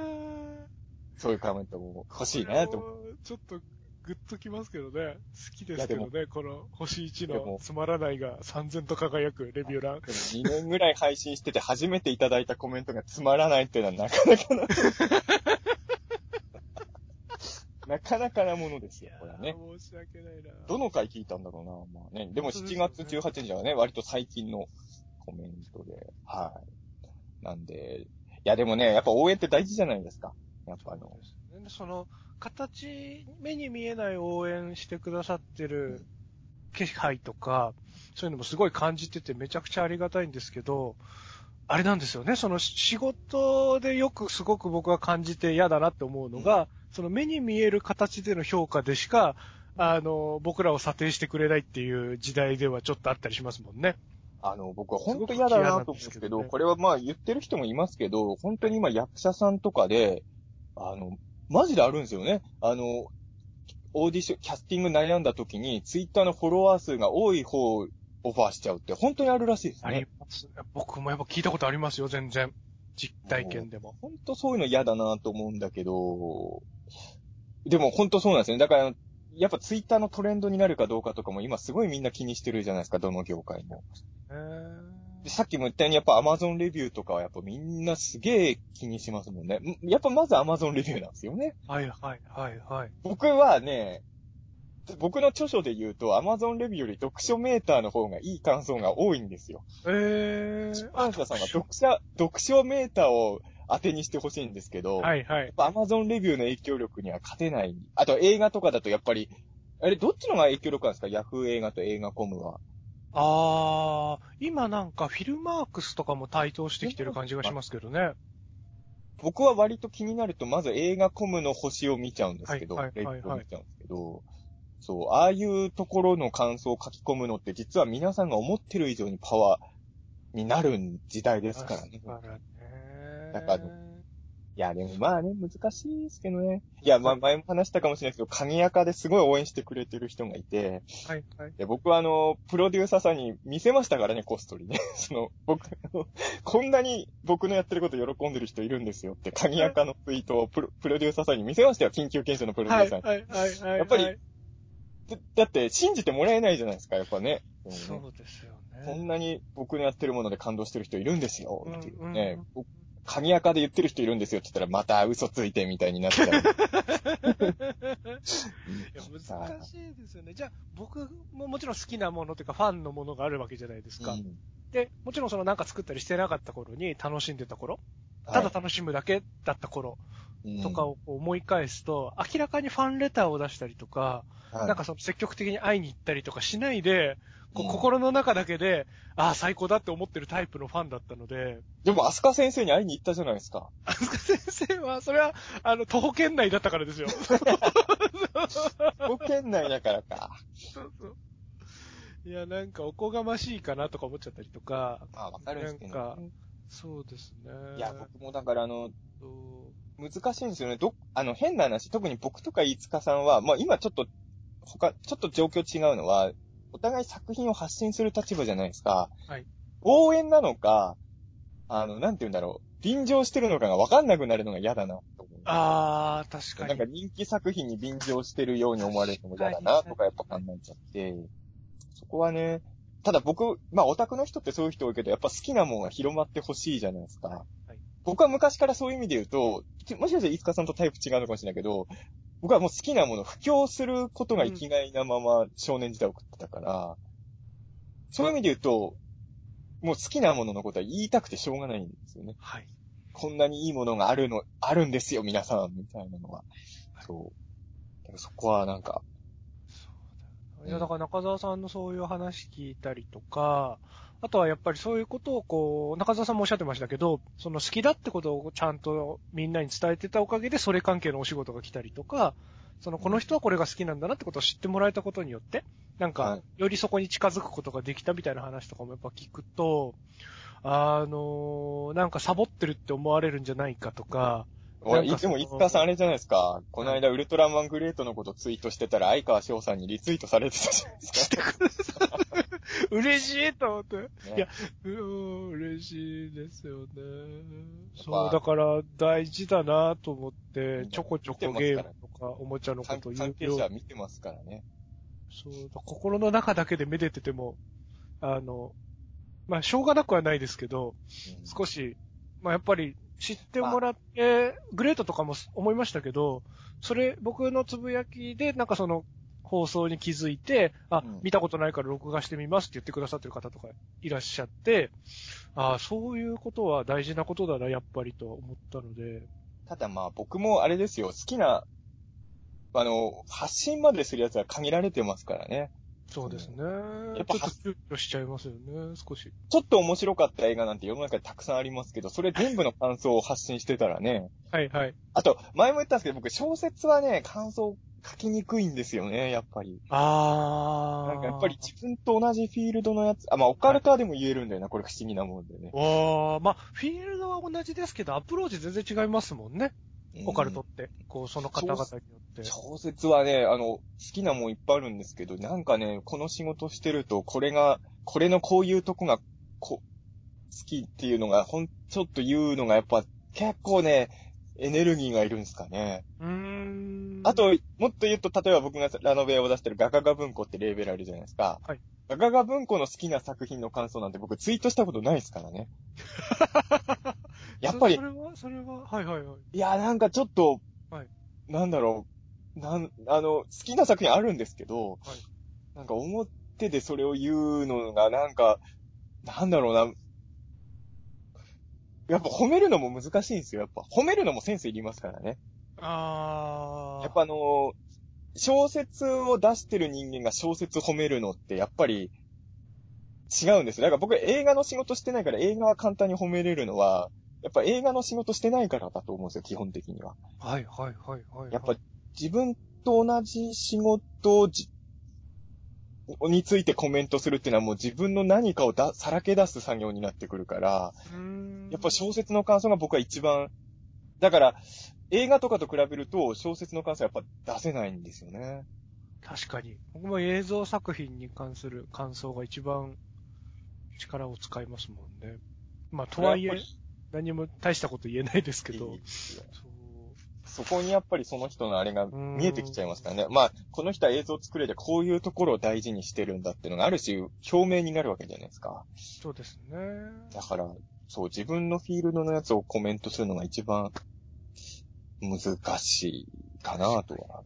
そういうコメントも欲しいなと思ちょっとグッときますけどね。好きですけどね。この星1でものつまらないが3000と輝くレビュー欄。でも2年ぐらい配信してて初めていただいたコメントがつまらないっていうのはなかなかな。なかなかなものですよ、これはね。申し訳ないな。どの回聞いたんだろうな。まあね。でも7本当ですよね月18日はね、割と最近のコメントで。はい。なんで、いやでもね、やっぱ応援って大事じゃないですか。やっぱあの、でその、形、目に見えない応援してくださってる気配とか、そういうのもすごい感じててめちゃくちゃありがたいんですけど、あれなんですよね、その仕事でよくすごく僕が感じて嫌だなって思うのが、その目に見える形での評価でしか、あの、僕らを査定してくれないっていう時代ではちょっとあったりしますもんね。あの、僕は本当嫌だなと思うんですけど、これはまあ言ってる人もいますけど、本当に今役者さんとかで、あの、マジであるんですよね。あの、オーディション、キャスティング悩んだ時に、ツイッターのフォロワー数が多い方をオファーしちゃうって、本当にあるらしいですありね。ます。僕もやっぱ聞いたことありますよ、全然。実体験でも。本当そういうの嫌だなと思うんだけど、でも本当そうなんですよね。だから、やっぱツイッターのトレンドになるかどうかとかも今すごいみんな気にしてるじゃないですか、どの業界も。でさっきも言ったように、やっぱ Amazon レビューとかはやっぱみんなすげえ気にしますもんね。んやっぱまず Amazon レビューなんですよね。はいはいはいはい。僕はね、僕の著書で言うと Amazon レビューより読書メーターの方がいい感想が多いんですよ。えー。出版社さんは読者、読書メーターを当てにしてほしいんですけど、はいはいやっ。ぱ Amazon レビューの影響力には勝てない。あと映画とかだとやっぱり、あれ、どっちのが影響力なんですか ?Yahoo 映画と映画コムは。あー、今なんかフィルマークスとかも台頭してきてる感じがしますけどね。僕は割と気になると、まず映画コムの星を見ちゃうんですけど、はいはいはいはいレビューを見ちゃうんですけど、そう、ああいうところの感想を書き込むのって、実は皆さんが思ってる以上にパワーになる時代ですからね。だからね。だからいや、でもまあね、難しいですけどね。いや、まあ前も話したかもしれないですけど、鍵垢ですごい応援してくれてる人がいて、はいはい。で僕はあの、プロデューサーさんに見せましたからね、コストリね。その、僕、こんなに僕のやってること喜んでる人いるんですよって、鍵垢のツイートをプロプロデューサーさんに見せましたよ、緊急検証のプロデュはいーサーに。はいはいはい。やっぱりだだって、信じてもらえないじゃないですか、やっぱね。そうですよね。こんなに僕のやってるもので感動してる人いるんですよ、っていうね。うんうん僕鍵垢で言ってる人いるんですよって言ったら、また嘘ついてみたいになっちゃう。いや、難しいですよね。じゃあ、僕ももちろん好きなものというか、ファンのものがあるわけじゃないですか。うんで、もちろんそのなんか作ったりしてなかった頃に楽しんでた頃、はいただ楽しむだけだった頃とかを思い返すと、明らかにファンレターを出したりとか、はいなんかその積極的に会いに行ったりとかしないで、心の中だけで、ああ、最高だって思ってるタイプのファンだったので、でも、アスカ先生に会いに行ったじゃないですか。あすか先生は、それは、あの、徒歩圏内だったからですよ。保県内だからか。そうそういや、なんかおこがましいかなとか思っちゃったりとか、まあ、わかるんですけど、なんかそうですね。いや、僕もだから、あの、難しいんですよね。ど、あの、変な話、特に僕とか飯塚さんは、まあ今ちょっと、他、ちょっと状況違うのは、お互い作品を発信する立場じゃないですか。はい。応援なのか、あの、なんて言うんだろう。便乗してるのかがわかんなくなるのが嫌だな、と思う。あー、確かに。なんか人気作品に便乗してるように思われるのも嫌だな、とかやっぱ考えちゃって、そこはね、ただ僕、まあオタクの人ってそういう人多いけど、やっぱ好きなもんが広まってほしいじゃないですか。僕は昔からそういう意味で言うと、もしかしたら飯塚さんとタイプ違うのかもしれないけど、僕はもう好きなものを布教することが生きがいなまま少年時代を送ってたから、そういう意味で言うと、もう好きなもののことは言いたくてしょうがないんですよね。はい。こんなにいいものがあるの、あるんですよ、皆さん、みたいなのは。そう。だからそこはなんか、そうだ。いや、だから中澤さんのそういう話聞いたりとか、あとはやっぱりそういうことをこう、中澤さんもおっしゃってましたけど、その好きだってことをちゃんとみんなに伝えてたおかげで、それ関係のお仕事が来たりとか、その、この人はこれが好きなんだなってことを知ってもらえたことによって、なんか、よりそこに近づくことができたみたいな話とかもやっぱ聞くと、あのなんかサボってるって思われるんじゃないかとか、俺、なんかそのでも、いつかさんあれじゃないですか。この間、ウルトラマングレートのことツイートしてたら、相川翔さんにリツイートされてたじゃないですか。嬉しいと思って。ねいやうーん、嬉しいですよね。ぱそう、だから大事だなと思ってう、んちょこちょこゲームとかおもちゃのこ関と言関係者。見てますからね。そう、心の中だけでめでてても、あの、まあ、しょうがなくはないですけど、うん少し、まあ、やっぱり知ってもらって、グレートとかも思いましたけど、それ、僕のつぶやきで、なんかその、放送に気づいて、あ、うん見たことないから録画してみますって言ってくださってる方とかいらっしゃって、あそういうことは大事なことだな、やっぱりと思ったので、ただまあ、僕もあれですよ、好きな、あの、発信までするやつは限られてますからね。そうですね。やっぱちょっと躊躇しちゃいますよね、少し。ちょっと面白かった映画なんて世の中でたくさんありますけど、それ全部の感想を発信してたらね。はいはい。あと、前も言ったんですけど、僕小説はね、感想書きにくいんですよね、やっぱり。あー。なんかやっぱり自分と同じフィールドのやつ、あ、まあ、オカルタでも言えるんだよな、これ不思議なもんでね。わー、まあ、フィールドは同じですけど、アプローチ全然違いますもんね。オカルトって。こう、その方々によって。小説はね、あの、好きなもんいっぱいあるんですけど、なんかね、この仕事してると、これが、これのこういうとこが、こ、好きっていうのが、ほん、ちょっと言うのがやっぱ、結構ね、エネルギーがいるんですかね。うーん。あ、と、もっと言うと、例えば僕がラノベを出してるガガガ文庫ってレーベルあるじゃないですか。はい。ガガガ文庫の好きな作品の感想なんて僕ツイートしたことないですからね。やっぱりそ、それは、それは、はいはいはい。いや、なんかちょっと、はいなんだろう、なん、あの、好きな作品あるんですけど、はいなんか表でそれを言うのが、なんか、なんだろうな、やっぱ褒めるのも難しいんですよ、やっぱ。褒めるのもセンスいりますからね。あー。やっぱあの、小説を出してる人間が小説褒めるのって、やっぱり、違うんですよ。だから僕映画の仕事してないから映画は簡単に褒めれるのは、やっぱ映画の仕事してないからだと思うんですよ、基本的には。はいはいはいはい。やっぱ自分と同じ仕事についてコメントするっていうのはもう自分の何かをださらけ出す作業になってくるから、うーん、やっぱ小説の感想が僕は一番、だから映画とかと比べると小説の感想はやっぱ出せないんですよね。確かに。僕も映像作品に関する感想が一番力を使いますもんね。まあ、とはいえ、何も大したこと言えないですけど。そこにやっぱりその人のあれがん見えてきちゃいますからね。まあ、この人は映像作れでこういうところを大事にしてるんだっていうのがある種表明になるわけじゃないですか。そうですね。だから、そう、自分のフィールドのやつをコメントするのが一番難しいかなとは。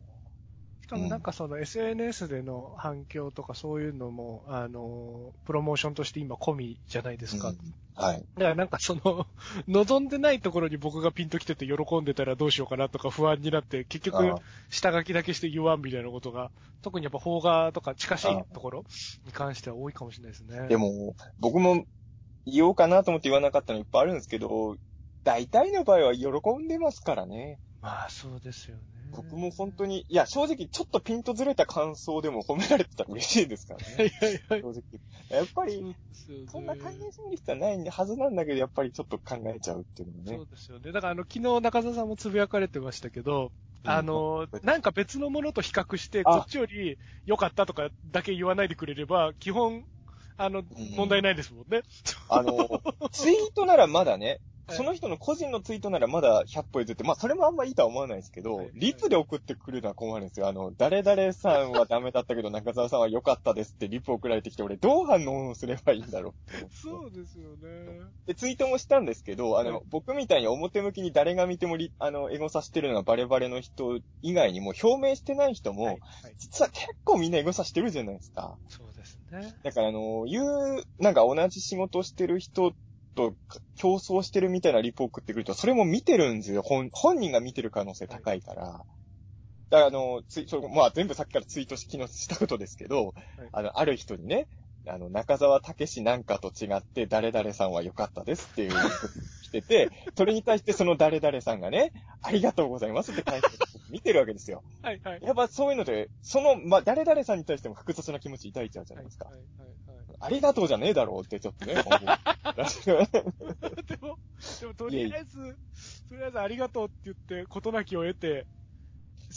しかもなんかその SNS での反響とかそういうのも、あの、プロモーションとして今込みじゃないですか。うんはい。だからなんかその、望んでないところに僕がピンと来てて喜んでたらどうしようかなとか不安になって、結局あ、下書きだけして言わんみたいなことが、特にやっぱ邦画とか近しいところに関しては多いかもしれないですね。で、も、僕も言おうかなと思って言わなかったのいっぱいあるんですけど、大体の場合は喜んでますからね。まあそうですよね。僕も本当に、いや、正直ちょっとピンとずれた感想でも褒められてたら嬉しいですからはいね。はいはい。正直。やっぱり、そんな考えすぎる必要はないはずなんだけど、やっぱりちょっと考えちゃうっていうのがねそう。ですよね。だからあの、昨日中澤さんもつぶやかれてましたけど、うんあの、なんか別のものと比較して、あこっちより良かったとかだけ言わないでくれれば、基本、あの、問題ないですもんね。あの、ツイートならまだね、はいその人の個人のツイートならまだ100歩譲って、まあそれもあんまいいとは思わないですけど、はいリプで送ってくるのは困るんですよ。あの、誰々さんはダメだったけど 中澤さんは良かったですってリプ送られてきて、俺どう反応すればいいんだろうそうですよね。で、ツイートもしたんですけど、あの、はい僕みたいに表向きに誰が見てもリ、あの、エゴサしてるのがバレバレの人以外にも、表明してない人も、はいはい実は結構みんなエゴサしてるじゃないですか。そうですね。だからあの、言う、なんか同じ仕事をしてる人と競争してるみたいなリポを送ってくると、それも見てるんですよ。本、本人が見てる可能性高いから。だからあの、ツイそまあ全部さっきからツイートし、昨日したことですけど、あの、ある人にね、あの、中沢武史なんかと違って、誰々さんは良かったですっていう来てて、それに対してその誰々さんがね、ありがとうございますって返して見てるわけですよ。はいはい。やっぱそういうので、その、まあ、誰々さんに対しても複雑な気持ち抱いちゃうじゃないですか。はいはいはいありがとうじゃねえだろうってちょっとね、思うでも、でもとりあえず、とりあえずありがとうって言って、事なきを得て、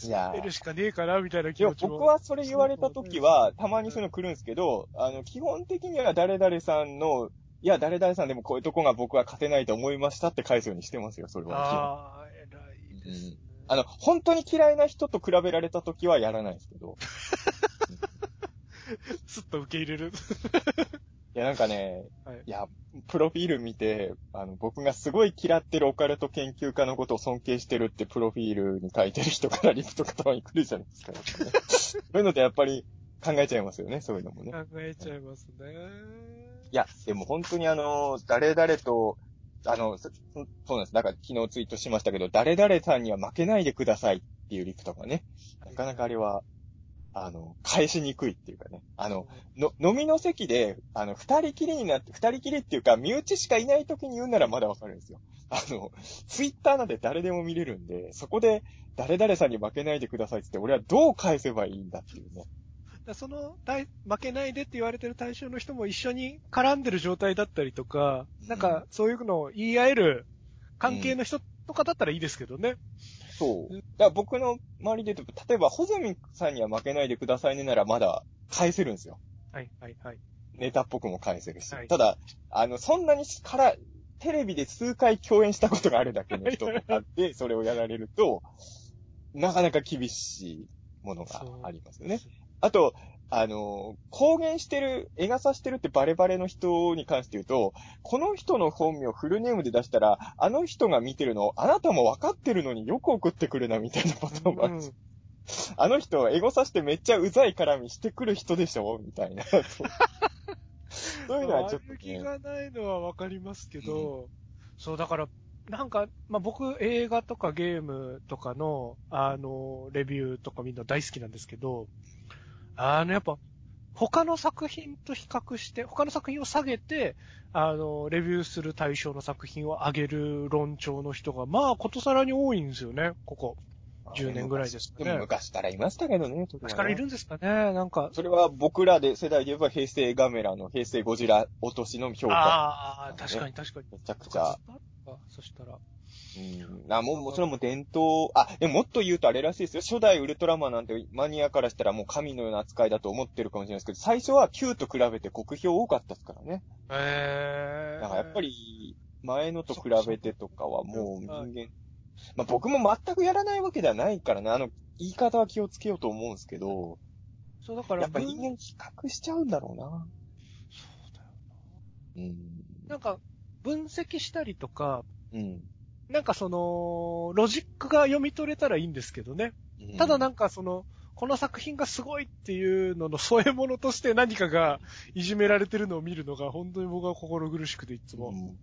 いやるしかねえかな、みたいな気持ちも。僕はそれ言われた時は、たまにそういうの来るんですけど、あの、基本的には誰々さんの、いや、誰々さんでもこういうとこが僕は勝てないと思いましたって返すようにしてますよ、それは。ああ、偉いですね。あの、本当に嫌いな人と比べられた時はやらないですけど。すっと受け入れる。いや、なんかね、はいいや、プロフィール見て、あの、僕がすごい嫌ってるオカルト研究家のことを尊敬してるってプロフィールに書いてる人からリプとかたまに来るじゃないですか。そういうのでやっぱり考えちゃいますよね、そういうのもね。考えちゃいますね。いや、でも本当にあの、誰々と、あの、そそうなんです。だから昨日ツイートしましたけど、誰々さんには負けないでくださいっていうリプとかね。なかなかあれは、あの、返しにくいっていうかね。あの、の、飲みの席で、あの、二人きりになって、二人きりっていうか、身内しかいない時に言うならまだわかるんですよ。あの、ツイッターなんて誰でも見れるんで、そこで、誰々さんに負けないでくださいって言って、俺はどう返せばいいんだっていうね。だその対、負けないでって言われてる対象の人も一緒に絡んでる状態だったりとか、なんかそういうのを言い合える関係の人とかだったらいいですけどね。そう。だから僕の周りで言うと、例えば、ホゼミさんには負けないでくださいねならまだ返せるんですよ。はい、はい、はい。ネタっぽくも返せるし。はいただ、あの、そんなにから、テレビで数回共演したことがあるだけの人とかで、それをやられると、なかなか厳しいものがありますよね。あと、あの、公言してる、絵傘してるってバレバレの人に関して言うと、この人の本名フルネームで出したら、あの人が見てるの、あなたも分かってるのによく送ってくるな、みたいなパターンもあるあの人、エゴさしてめっちゃうざい絡みしてくる人でしょみたいな。そういうのはちょっと、悪気ね。がないのはわかりますけど、そう、だから、なんか、まあ、僕、映画とかゲームとかの、あの、レビューとかみんな大好きなんですけど、あの、やっぱ、他の作品と比較して、他の作品を下げて、あの、レビューする対象の作品を上げる論調の人が、まあ、ことさらに多いんですよね、ここ。10年ぐらいですかねでも昔からいましたけどね、昔からいるんですかね、なんか。それは僕らで世代で言えば平成ガメラの平成ゴジラ落としの評価。ああ、確かに確かに。めちゃくちゃ。そしたら。うん。あ、もう、もちろんもう伝統、あ、でももっと言うとあれらしいですよ。初代ウルトラマンなんてマニアからしたらもう神のような扱いだと思ってるかもしれないですけど、最初は Q と比べて国評多かったですからね。へえ。だからやっぱり、前のと比べてとかはもう人はい間、まあ僕も全くやらないわけではないからね、あの、言い方は気をつけようと思うんですけど、そうだから、やっぱ分人間比較しちゃうんだろうな。そうだようん。な。なんか、分析したりとか、うん。なんかその、ロジックが読み取れたらいいんですけどね。ただなんかその、この作品がすごいっていうのの添え物として何かがいじめられてるのを見るのが本当に僕は心苦しくていつも。うん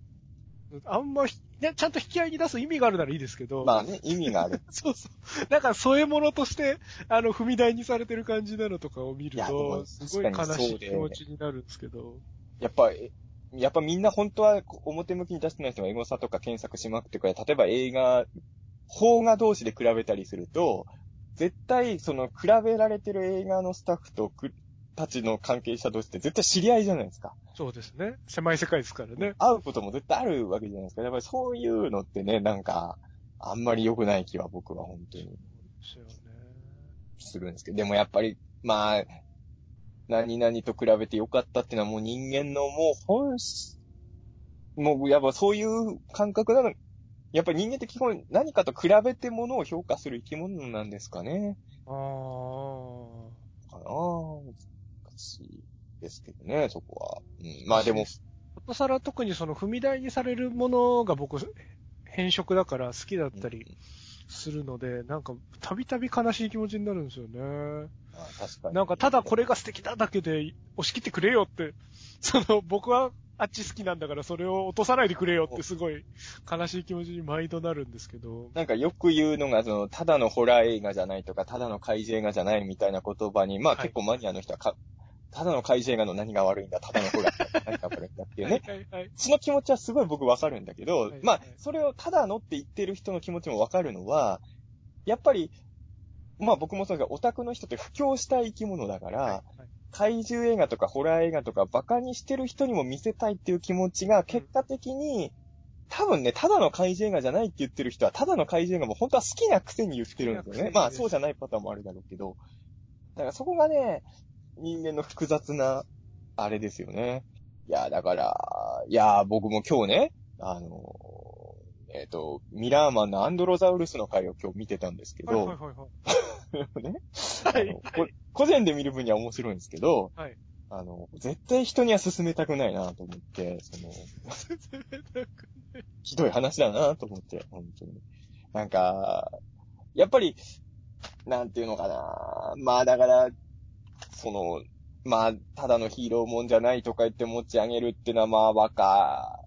あんまひ、ね、ちゃんと引き合いに出す意味があるならいいですけど。まあね、意味がある。そうそう。なんか添え物として、あの、踏み台にされてる感じなのとかを見ると、すごい悲しい気持ちになるんですけど。やっぱ、えやっぱみんな本当は表向きに出してない人がエゴサとか検索しまくってくれ、例えば映画、邦画同士で比べたりすると、絶対その比べられてる映画のスタッフとくたちの関係者同士って絶対知り合いじゃないですか。そうですね。狭い世界ですからね。会うことも絶対あるわけじゃないですか。やっぱりそういうのってね、なんか、あんまり良くない気は僕は本当にですよね。するんですけど、でもやっぱり、まあ、何々と比べて良かったっていうのはもう人間のもう本質、もうやっぱそういう感覚なの。やっぱり人間って基本何かと比べてものを評価する生き物なんですかね。ああ。かな難しいですけどね、そこは。うん、まあでも、ことさら特にその踏み台にされるものが僕、変色だから好きだったりするので、なんか、たびたび悲しい気持ちになるんですよね。あ確かに。なんか、ただこれが素敵だだけで押し切ってくれよって、その、僕はあっち好きなんだからそれを落とさないでくれよってすごい悲しい気持ちに毎度なるんですけど。なんかよく言うのが、その、ただのホラー映画じゃないとか、ただの怪獣映画じゃないみたいな言葉に、まあはい結構マニアの人はか、ただの怪獣映画の何が悪いんだ、ただのホラー何が悪いんだっていうね。はいはいはい。その気持ちはすごい僕わかるんだけど、はいまあはい、それをただのって言ってる人の気持ちもわかるのは、やっぱり、まあ僕もそうですが、オタクの人って布教したい生き物だから、はい怪獣映画とかホラー映画とかバカにしてる人にも見せたいっていう気持ちが結果的に、多分ね、ただの怪獣映画じゃないって言ってる人は、ただの怪獣映画も本当は好きなくせに言ってるんですよね。まあそうじゃないパターンもあるだろうけど。だからそこがね、人間の複雑な、あれですよね。いや、だから、いや、僕も今日ね、あの、えっ、と、ミラーマンのアンドロザウルスの回を今日見てたんですけど、はいはいはいはい。ね、はいあのこ個人で見る分には面白いんですけど、はいあの、絶対人には勧めたくないなと思って、その、ひどい話だなと思って、本当に。なんか、やっぱり、なんていうのかな。まあだから、その、まあ、ただのヒーローもんじゃないとか言って持ち上げるっていうのはまあバカ。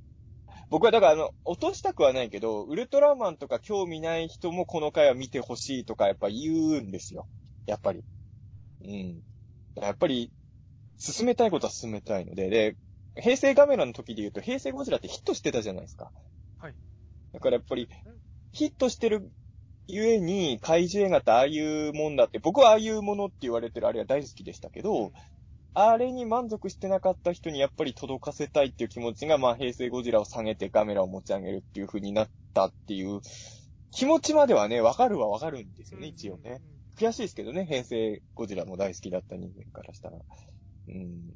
僕はだからあの、落としたくはないけど、ウルトラマンとか興味ない人もこの回は見てほしいとかやっぱ言うんですよ。やっぱり。うん。やっぱり、進めたいことは進めたいので、で、平成ガメラの時で言うと、平成ゴジラってヒットしてたじゃないですか。はい。だからやっぱり、ヒットしてるゆえに、怪獣映画ってああいうもんだって、僕はああいうものって言われてるあれは大好きでしたけど、あれに満足してなかった人にやっぱり届かせたいっていう気持ちが、まあ平成ゴジラを下げてガメラを持ち上げるっていう風になったっていう気持ちまではね、わかるはわかるんですよね、一応ね。。悔しいですけどね、平成ゴジラも大好きだった人間からしたら。うん。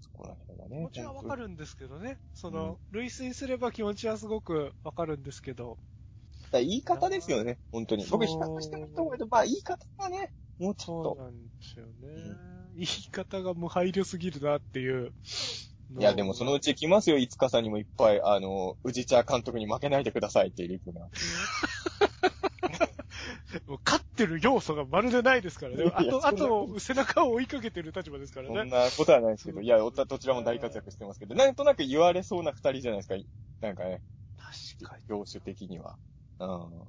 そこら辺はね。気持ちはわかる。るんですけどね。その、類推すれば気持ちはすごくわかるんですけど。だから言い方ですよね、本当に。僕比較してもいいと思うけど、まあ言い方がね、もうちょっと。そうなんですよね。言い方が無配慮すぎるなっていう。いや、でもそのうち来ますよ、いつかさんにもいっぱい、あの、宇治茶監督に負けないでくださいっていうリプが。もう勝ってる要素がまるでないですからね。あと、あと、背中を追いかけてる立場ですからね。そんなことはないですけど、いや、おたどちらも大活躍してますけど、なんとなく言われそうな二人じゃないですか。なんかね、確かに。業種的には。うん。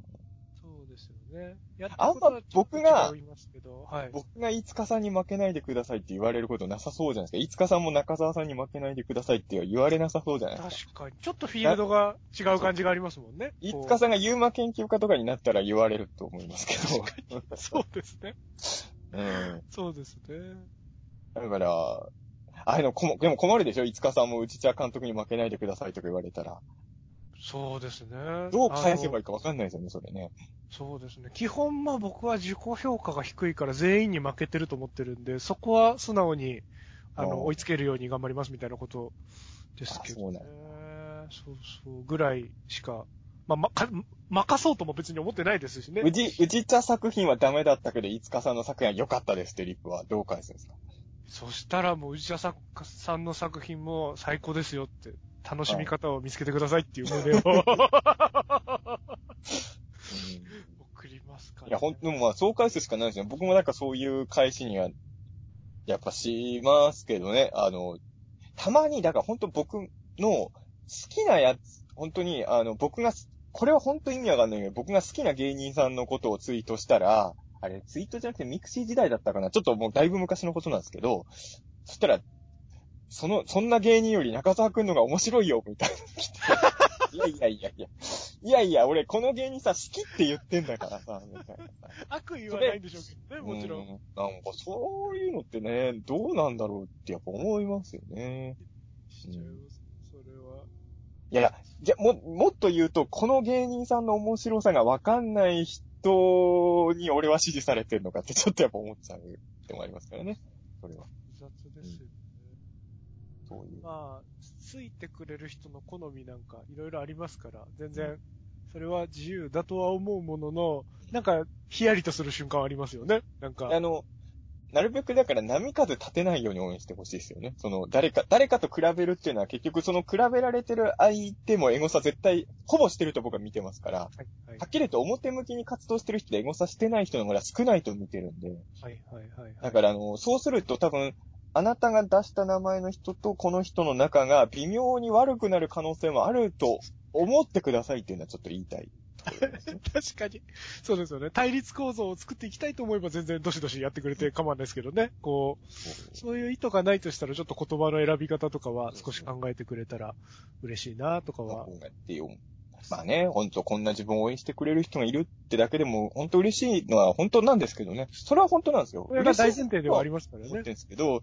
そうですよね。やあんま僕が違いますけど、はい。僕がいつかさんに負けないでくださいって言われることなさそうじゃないですか。いつかさんも中澤さんに負けないでくださいって言われなさそうじゃないですか。確かに。ちょっとフィールドが違う感じがありますもんね。いつかさんがユーマ研究家とかになったら言われると思いますけど。そうですね。うん。そうですね。だから、ああいうのでも困るでしょ？いつかさんもうちちゃ監督に負けないでくださいとか言われたら。そうですね。どう返せばいいいかわかんないですよね、それね。そうですね。基本、まあ僕は自己評価が低いから全員に負けてると思ってるんで、そこは素直に、あの、追いつけるように頑張りますみたいなことですけどね。あそうそう、ぐらいしか、まあ、ま、か、任そうとも別に思ってないですしね。うじ、うじちゃ作品はダメだったけど、いつかさんの作品は良かったですってリップはどう返すんですか？そしたらもう、内田作家さんの作品も最高ですよって、楽しみ方を見つけてくださいっていう胸を送りますから、いや、ほんと、まあ、そう返すしかないですよ。僕もなんかそういう返しには、やっぱしますけどね。あの、たまに、だから本当僕の好きなやつ、本当に、あの、僕が、これは本当意味わかんないけど、僕が好きな芸人さんのことをツイートしたら、あれ、ツイートじゃなくて mixi 時代だったかなちょっともうだいぶ昔のことなんですけど、そしたら、その、そんな芸人より中澤くんのが面白いよ、みたいなの来て。いやいやいやいや。いやいや、俺この芸人さ、好きって言ってんだからさ、みたいなさ。悪意はないんでしょうけどね、もちろん。うなんかそういうのってね、どうなんだろうってやっぱ思いますよね。しちゃいます。それは。いや、じゃ、も、もっと言うと、この芸人さんの面白さがわかんない人に俺は支持されてるのかってちょっとやっぱ思っちゃうってもありますからね。それは。雑ですよね。そういう。まあ、ついてくれる人の好みなんかいろいろありますから、全然、それは自由だとは思うものの、なんか、ヒヤリとする瞬間はありますよね。なんか。あの、なるべくだから波風立てないように応援してほしいですよね。その、誰か、誰かと比べるっていうのは結局その比べられてる相手もエゴサ絶対、ほぼしてると僕は見てますから、ははい、はい。っきり言って表向きに活動してる人でエゴサしてない人の方が少ないと見てるんで、はい、はい、はい。だからあの、そうすると多分、あなたが出した名前の人とこの人の仲が微妙に悪くなる可能性もあると思ってくださいっていうのはちょっと言いたい。確かに。そうですよね。対立構造を作っていきたいと思えば全然どしどしやってくれて構わないですけどね。こう、そういう意図がないとしたらちょっと言葉の選び方とかは少し考えてくれたら嬉しいなとかは。っていうまあね、ほんとこんな自分を応援してくれる人がいるってだけでも、本当嬉しいのは本当なんですけどね。それは本当なんですよ。これが大前提ではありますからね思って。るんですけど、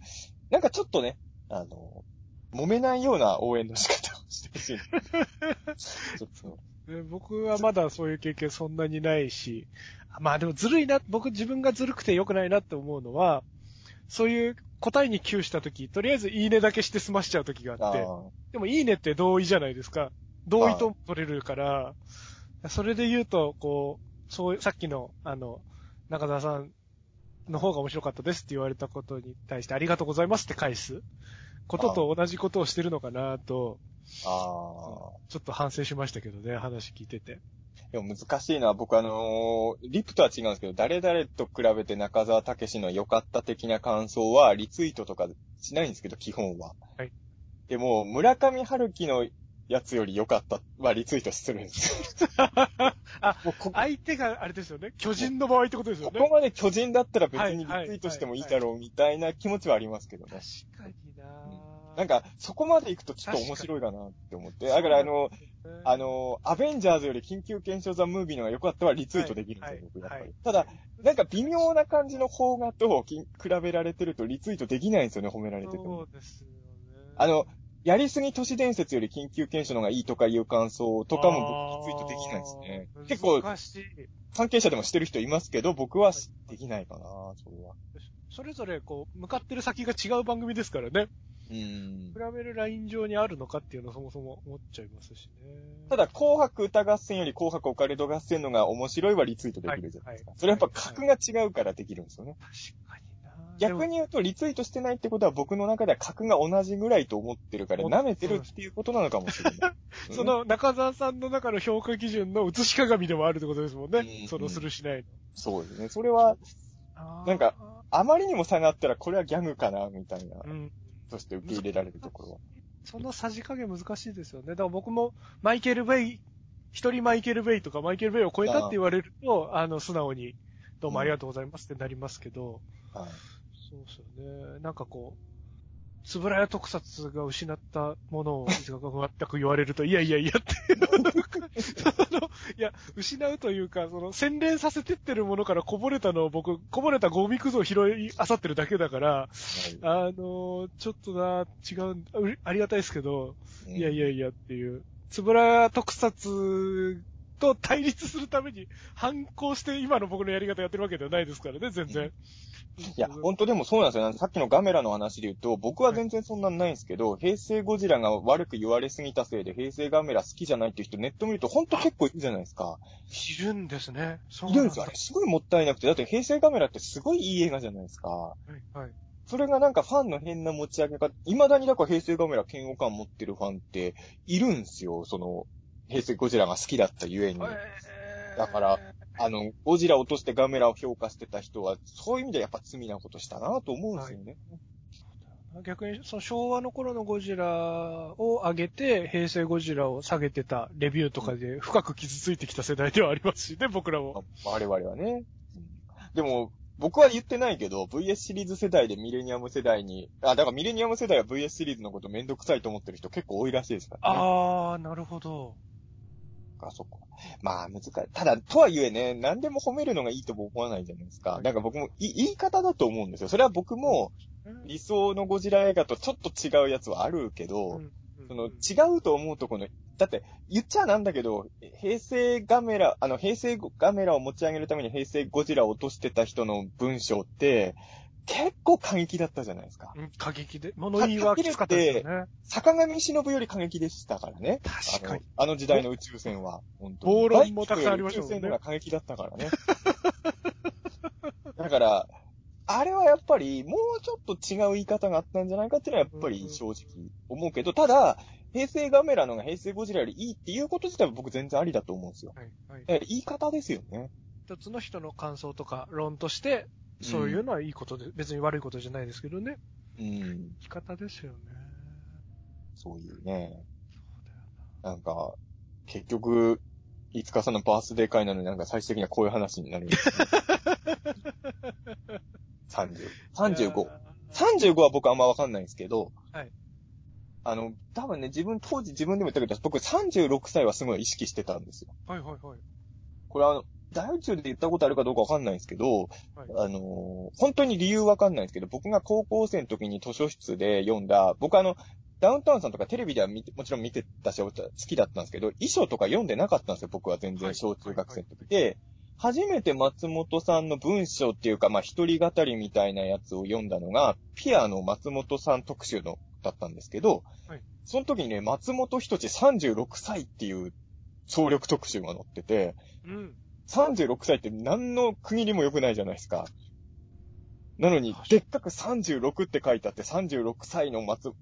なんかちょっとね、あの、揉めないような応援の仕方をしてほしい。ちょっと。ね僕はまだそういう経験そんなにないし、まあでもずるいな、僕自分がずるくて良くないなって思うのは、そういう答えに窮した時、とりあえずいいねだけして済ましちゃう時があって、あでもいいねって同意じゃないですか。同意と取れるから、それで言うと、こう、そう、さっきの、あの、中澤さんの方が面白かったですって言われたことに対してありがとうございますって返すことと同じことをしてるのかなと、ああ。ちょっと反省しましたけどね、話聞いてて。でも難しいのは、僕あのーリップとは違うんですけど、誰々と比べて中澤武史の良かった的な感想は、リツイートとかしないんですけど、基本は。はい。でも、村上春樹のやつより良かったはリツイートするんですよ。あ、もうここ相手があれですよね。巨人の場合ってことですよね。ここまで巨人だったら別はいにリツイートしてもいいだろうみたいな気持ちはありますけどね。確かになぁなんか、そこまで行くとちょっと面白いかなって思って。だからあの、あ、の、アベンジャーズより緊急検証ザ・ムービーの方が良かったはリツイートできるんですよ、はい僕やっぱり。はいただ、なんか微妙な感じの邦画とき比べられてるとリツイートできないんですよね、褒められててそも。うですよね。あの、やりすぎ都市伝説より緊急検証の方がいいとかいう感想とかも僕リツイートできないですね。結構。関係者でもしてる人いますけど、僕はできないかな、それは。それぞれ、こう、向かってる先が違う番組ですからね。うーん比。べるライン上にあるのかっていうのをそもそも思っちゃいますしね。ただ、紅白歌合戦より紅白オカルト合戦のが面白いはリツイートできるじゃないですか。はいはいそれやっぱ格が違うからできるんですよね。確かにな逆に言うと、リツイートしてないってことは僕の中では格が同じぐらいと思ってるから、お舐めてるっていうことなのかもしれない。その中澤さんの中の評価基準の映し鏡でもあるってことですもんね。うんそのするしないの。そうですね。それは、なんか、あまりにも差があったら、これはギャグかな、みたいな、うん。として受け入れられるところは。そのさじ加減難しいですよね。だから僕もマイケル・ベイ、一人マイケル・ベイとかマイケル・ベイを超えたって言われると、あの、素直に、どうもありがとうございますってなりますけど、はい。そうですよね。なんかこう、つぶらや特撮が失ったものを全く言われると、いやいやいやっていうあの。いや、失うというか、その、洗練させてってるものからこぼれたのを僕、こぼれたゴミくずを拾い漁ってるだけだから、はいあのちょっとな、違う、ありがたいですけど、いやいやいやっていう、つぶら特撮と対立するために反抗して今の僕のやり方やってるわけではないですからね、全然。いや、本当でもそうなんですよ。さっきのガメラの話で言うと、僕は全然そんなんないんですけど、平成ゴジラが悪く言われすぎたせいで、平成ガメラ好きじゃないっていう人ネット見ると本当結構いるじゃないですか。いるんですね。そういるんですよ。あれすごいもったいなくて、だって平成ガメラってすごいいい映画じゃないですか。はい、はい。それがなんかファンの変な持ち上げ方、未だにだから平成ガメラ嫌悪感持ってるファンっているんですよ。その、平成ゴジラが好きだったゆえに。だから、あの、ゴジラ落としてガメラを評価してた人は、そういう意味でやっぱ罪なことしたなと思うんですよね。逆に、その昭和の頃のゴジラを上げて、平成ゴジラを下げてたレビューとかで深く傷ついてきた世代ではありますしね、僕らも。我々はね。でも、僕は言ってないけど、VS シリーズ世代でミレニアム世代に、あ、だからミレニアム世代は VS シリーズのことめんどくさいと思ってる人結構多いらしいですからね。あー、なるほど。あ、そっか。まあ、難しい。ただ、とはいえね、何でも褒めるのがいいとも思わないじゃないですか。なんか僕も、い言い方だと思うんですよ。それは僕も、理想のゴジラ映画とちょっと違うやつはあるけど、うんその、違うと思うとこの、だって、言っちゃなんだけど、平成ガメラ、あの、平成ガメラを持ち上げるために平成ゴジラを落としてた人の文章って、結構過激だったじゃないですか。うん過激で、物言いはきつかったですよね。坂上忍より過激でしたからね。確かに。あの時代の宇宙船は。本当に暴論もたくさんありましたもんね宇宙船が過激だったからね。だから、あれはやっぱり、もうちょっと違う言い方があったんじゃないかっていうのはやっぱり正直思うけど、ただ、平成ガメラのが平成ゴジラよりいいっていうこと自体は僕全然ありだと思うんですよ。はい。はい。言い方ですよね。一つの人の感想とか論として、そういうのはいいことで、別に悪いことじゃないですけどね。うん。生き方ですよね。そういうね。そうだよなんか、結局、いつかさんのバースデー会なのになんか最終的にはこういう話になるんですよ、ね。30。な。35。35は僕あんまわかんないんですけど、はい。あの、多分ね、自分、当時自分でも言ったけど、僕36歳はすごい意識してたんですよ。はいはいはい。これあの、大宇宙で言ったことあるかどうかわかんないんですけど、はい。あのー本当に理由わかんないんですけど、僕が高校生の時に図書室で読んだ、僕あの、ダウンタウンさんとかテレビでは見てもちろん見てたし、好きだったんですけど、遺書とか読んでなかったんですよ、僕は全然はい。小中学生の時で、初めて松本さんの文章っていうか、まあ、一人語りみたいなやつを読んだのが、ピアの松本さん特集の、だったんですけど、はい。その時にね、松本人志36歳っていう総力特集が載ってて、うん。36歳って何の区切りも良くないじゃないですか。なのに、でっかく36って書いてあって、36歳の松、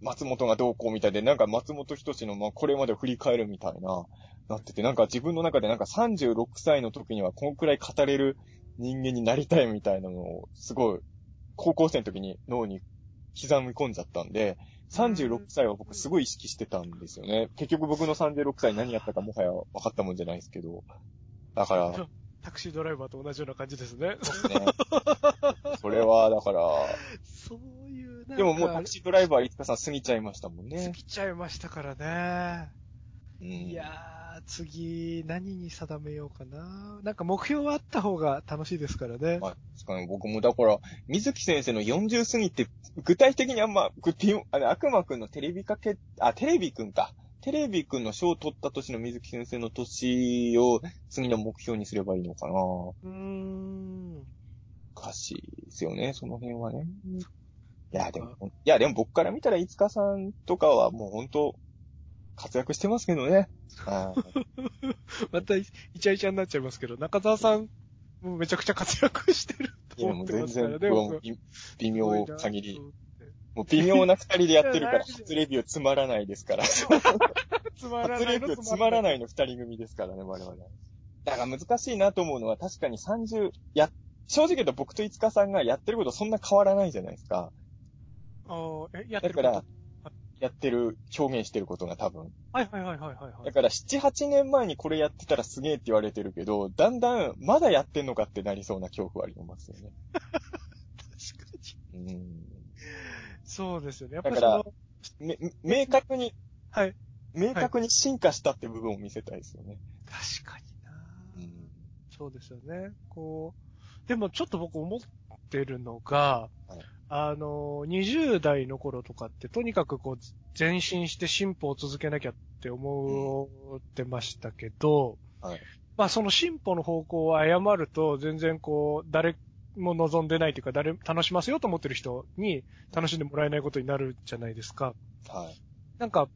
松本がどうこうみたいで、なんか松本人志の、まあ、これまでを振り返るみたいな、なってて、なんか自分の中でなんか36歳の時にはこのくらい語れる人間になりたいみたいなのを、すごい、高校生の時に脳に刻み込んじゃったんで、36歳は僕すごい意識してたんですよね。結局僕の36歳何やったかもはや分かったもんじゃないですけど。だから、タクシードライバーと同じような感じですね。そうですね。それは、だから、そういう、でももうタクシードライバー、いつかさん過ぎちゃいましたもん過ね。ぎちゃいましたからね。うん、いやー、次、何に定めようかな。なんか目標はあった方が楽しいですからね。まあ、確かに僕もだから、水木先生の40過ぎって、具体的にあんま、あの、悪魔くんのテレビかけ、あ、テレビくんか。テレビくんの賞を取った年の水木先生の年を次の目標にすればいいのかなうーん。難しいですよね、その辺はね。いや、でも、いや、でも僕から見たら、いつかさんとかはもう本当活躍してますけどね。はいまたイチャイチャになっちゃいますけど、中澤さん、もうめちゃくちゃ活躍してるいや、と思ってもう全然、ますからね、僕。僕はもう微微妙限りもう微妙な二人でやってるから、初レビューつまらないですから。つまら初ないのレビューつまらないいの二人組ですからね、我々。だから難しいなと思うのは確かに30、や、正直言うと僕といつかさんがやってることそんな変わらないじゃないですか。あーえ、やってるだから、やってる、表現してることが多分。はいはいはいはいはいはい。だから7、8年前にこれやってたらすげえって言われてるけど、だんだんまだやってんのかってなりそうな恐怖はありますよね。確かに。うん。そうですよね。やっぱりだからその、め、明確に、はい。明確に進化したって部分を見せたいですよね。確かにな、うん。そうですよね。こう、でもちょっと僕思ってるのが、はいあの、20代の頃とかって、とにかくこう、前進して進歩を続けなきゃって思ってましたけど、はいまあその進歩の方向を誤ると、全然こう、誰も望んでないというか、誰、楽しませようと思ってる人に楽しんでもらえないことになるじゃないですか。はい。なんか、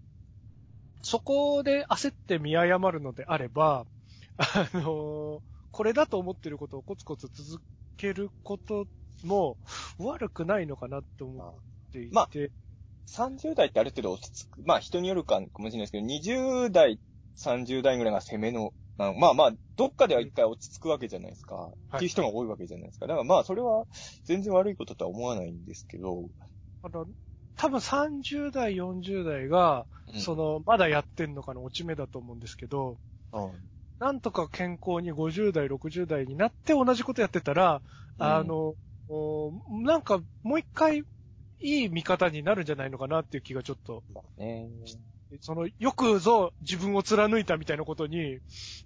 そこで焦って見誤るのであれば、あのこれだと思ってることをコツコツ続けることも悪くないのかなって思っていて、まあ30代ってある程度落ち着く。まあ人によるかもしれないですけど、20代、30代ぐらいが攻めの、まあまあまあ、どっかでは一回落ち着くわけじゃないですか。っていう人が多いわけじゃないですか。だからまあそれは全然悪いこととは思わないんですけど。あの多分30代、40代が、うんそ、の、まだやってんのかの落ち目だと思うんですけど、うんなんとか健康に50代、60代になって同じことやってたら、あの、おなんかもう一回いい見方になるんじゃないのかなっていう気がちょっと、まあね。その、よくぞ自分を貫いたみたいなことに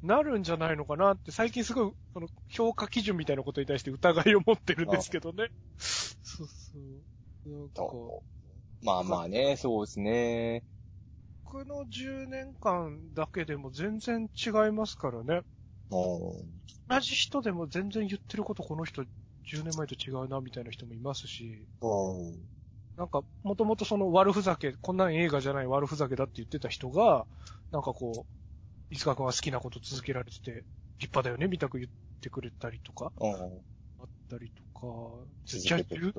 なるんじゃないのかなって、最近すごい、その、評価基準みたいなことに対して疑いを持ってるんですけどね。そうそう。なんか、そうまあまあね、そうですね。僕の10年間だけでも全然違いますからね。うん同じ人でも全然言ってることこの人10年前と違うな、みたいな人もいますし、うん。なんか、もともとその悪ふざけ、こんなん映画じゃない悪ふざけだって言ってた人が、なんかこう、いつか君は好きなこと続けられてて、立派だよね、みたく言ってくれたりとか、うん。あったりとか、続じゃあ10けてい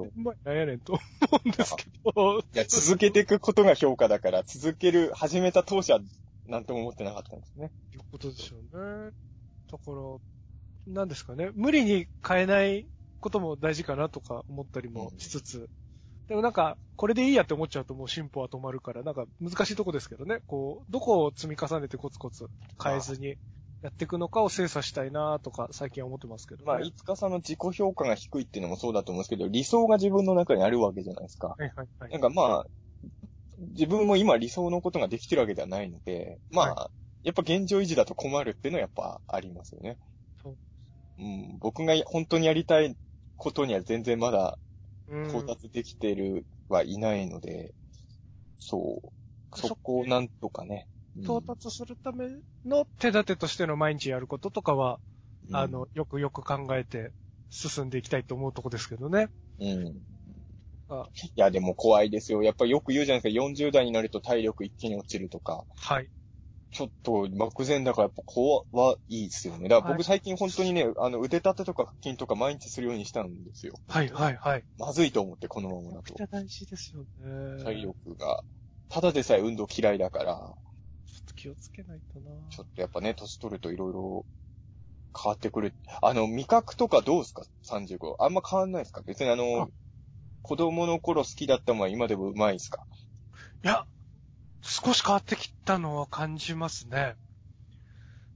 なんやねんと思うんですけど、いや、続けていくことが評価だから、続ける、始めた当初は、なんとも思ってなかったんですね。いうことですよね。だから、なんですかね、無理に変えないことも大事かなとか思ったりもしつつ、でもなんか、これでいいやって思っちゃうともう進歩は止まるから、なんか難しいとこですけどね、こう、どこを積み重ねてコツコツ変えずにやっていくのかを精査したいなとか最近は思ってますけどね。まあ、いつかさんの自己評価が低いっていうのもそうだと思うんですけど、理想が自分の中にあるわけじゃないですか。はいはいはい。なんかまあ、自分も今理想のことができてるわけではないので、まあ、やっぱ現状維持だと困るっていうのはやっぱありますよね。そううん、僕が本当にやりたいことには全然まだうん到達できてるはいないので、そう、そこをなんとかね。うん到達するための手立てとしての毎日やることとかは、うんあの、よくよく考えて進んでいきたいと思うとこですけどね。うん。あいや、でも怖いですよ。やっぱよく言うじゃないですか。40代になると体力一気に落ちるとか。はい。ちょっと漠然だからやっぱ怖いですよね。だからはい僕最近本当にね、あの腕立てとか腹筋とか毎日するようにしたんですよ。はい、はい、はい。まずいと思ってこのままだとめちゃくち。ゃ大事ですよね。体力が。ただでさえ運動嫌いだから、ちょっと気をつけないとな。ちょっとやっぱね、年取るといろいろ変わってくる。あの、味覚とかどうですか ?35。あんま変わんないですか？別にあのあ、子供の頃好きだったものは今でもうまいですか？いや、少し変わってきたのは感じますね。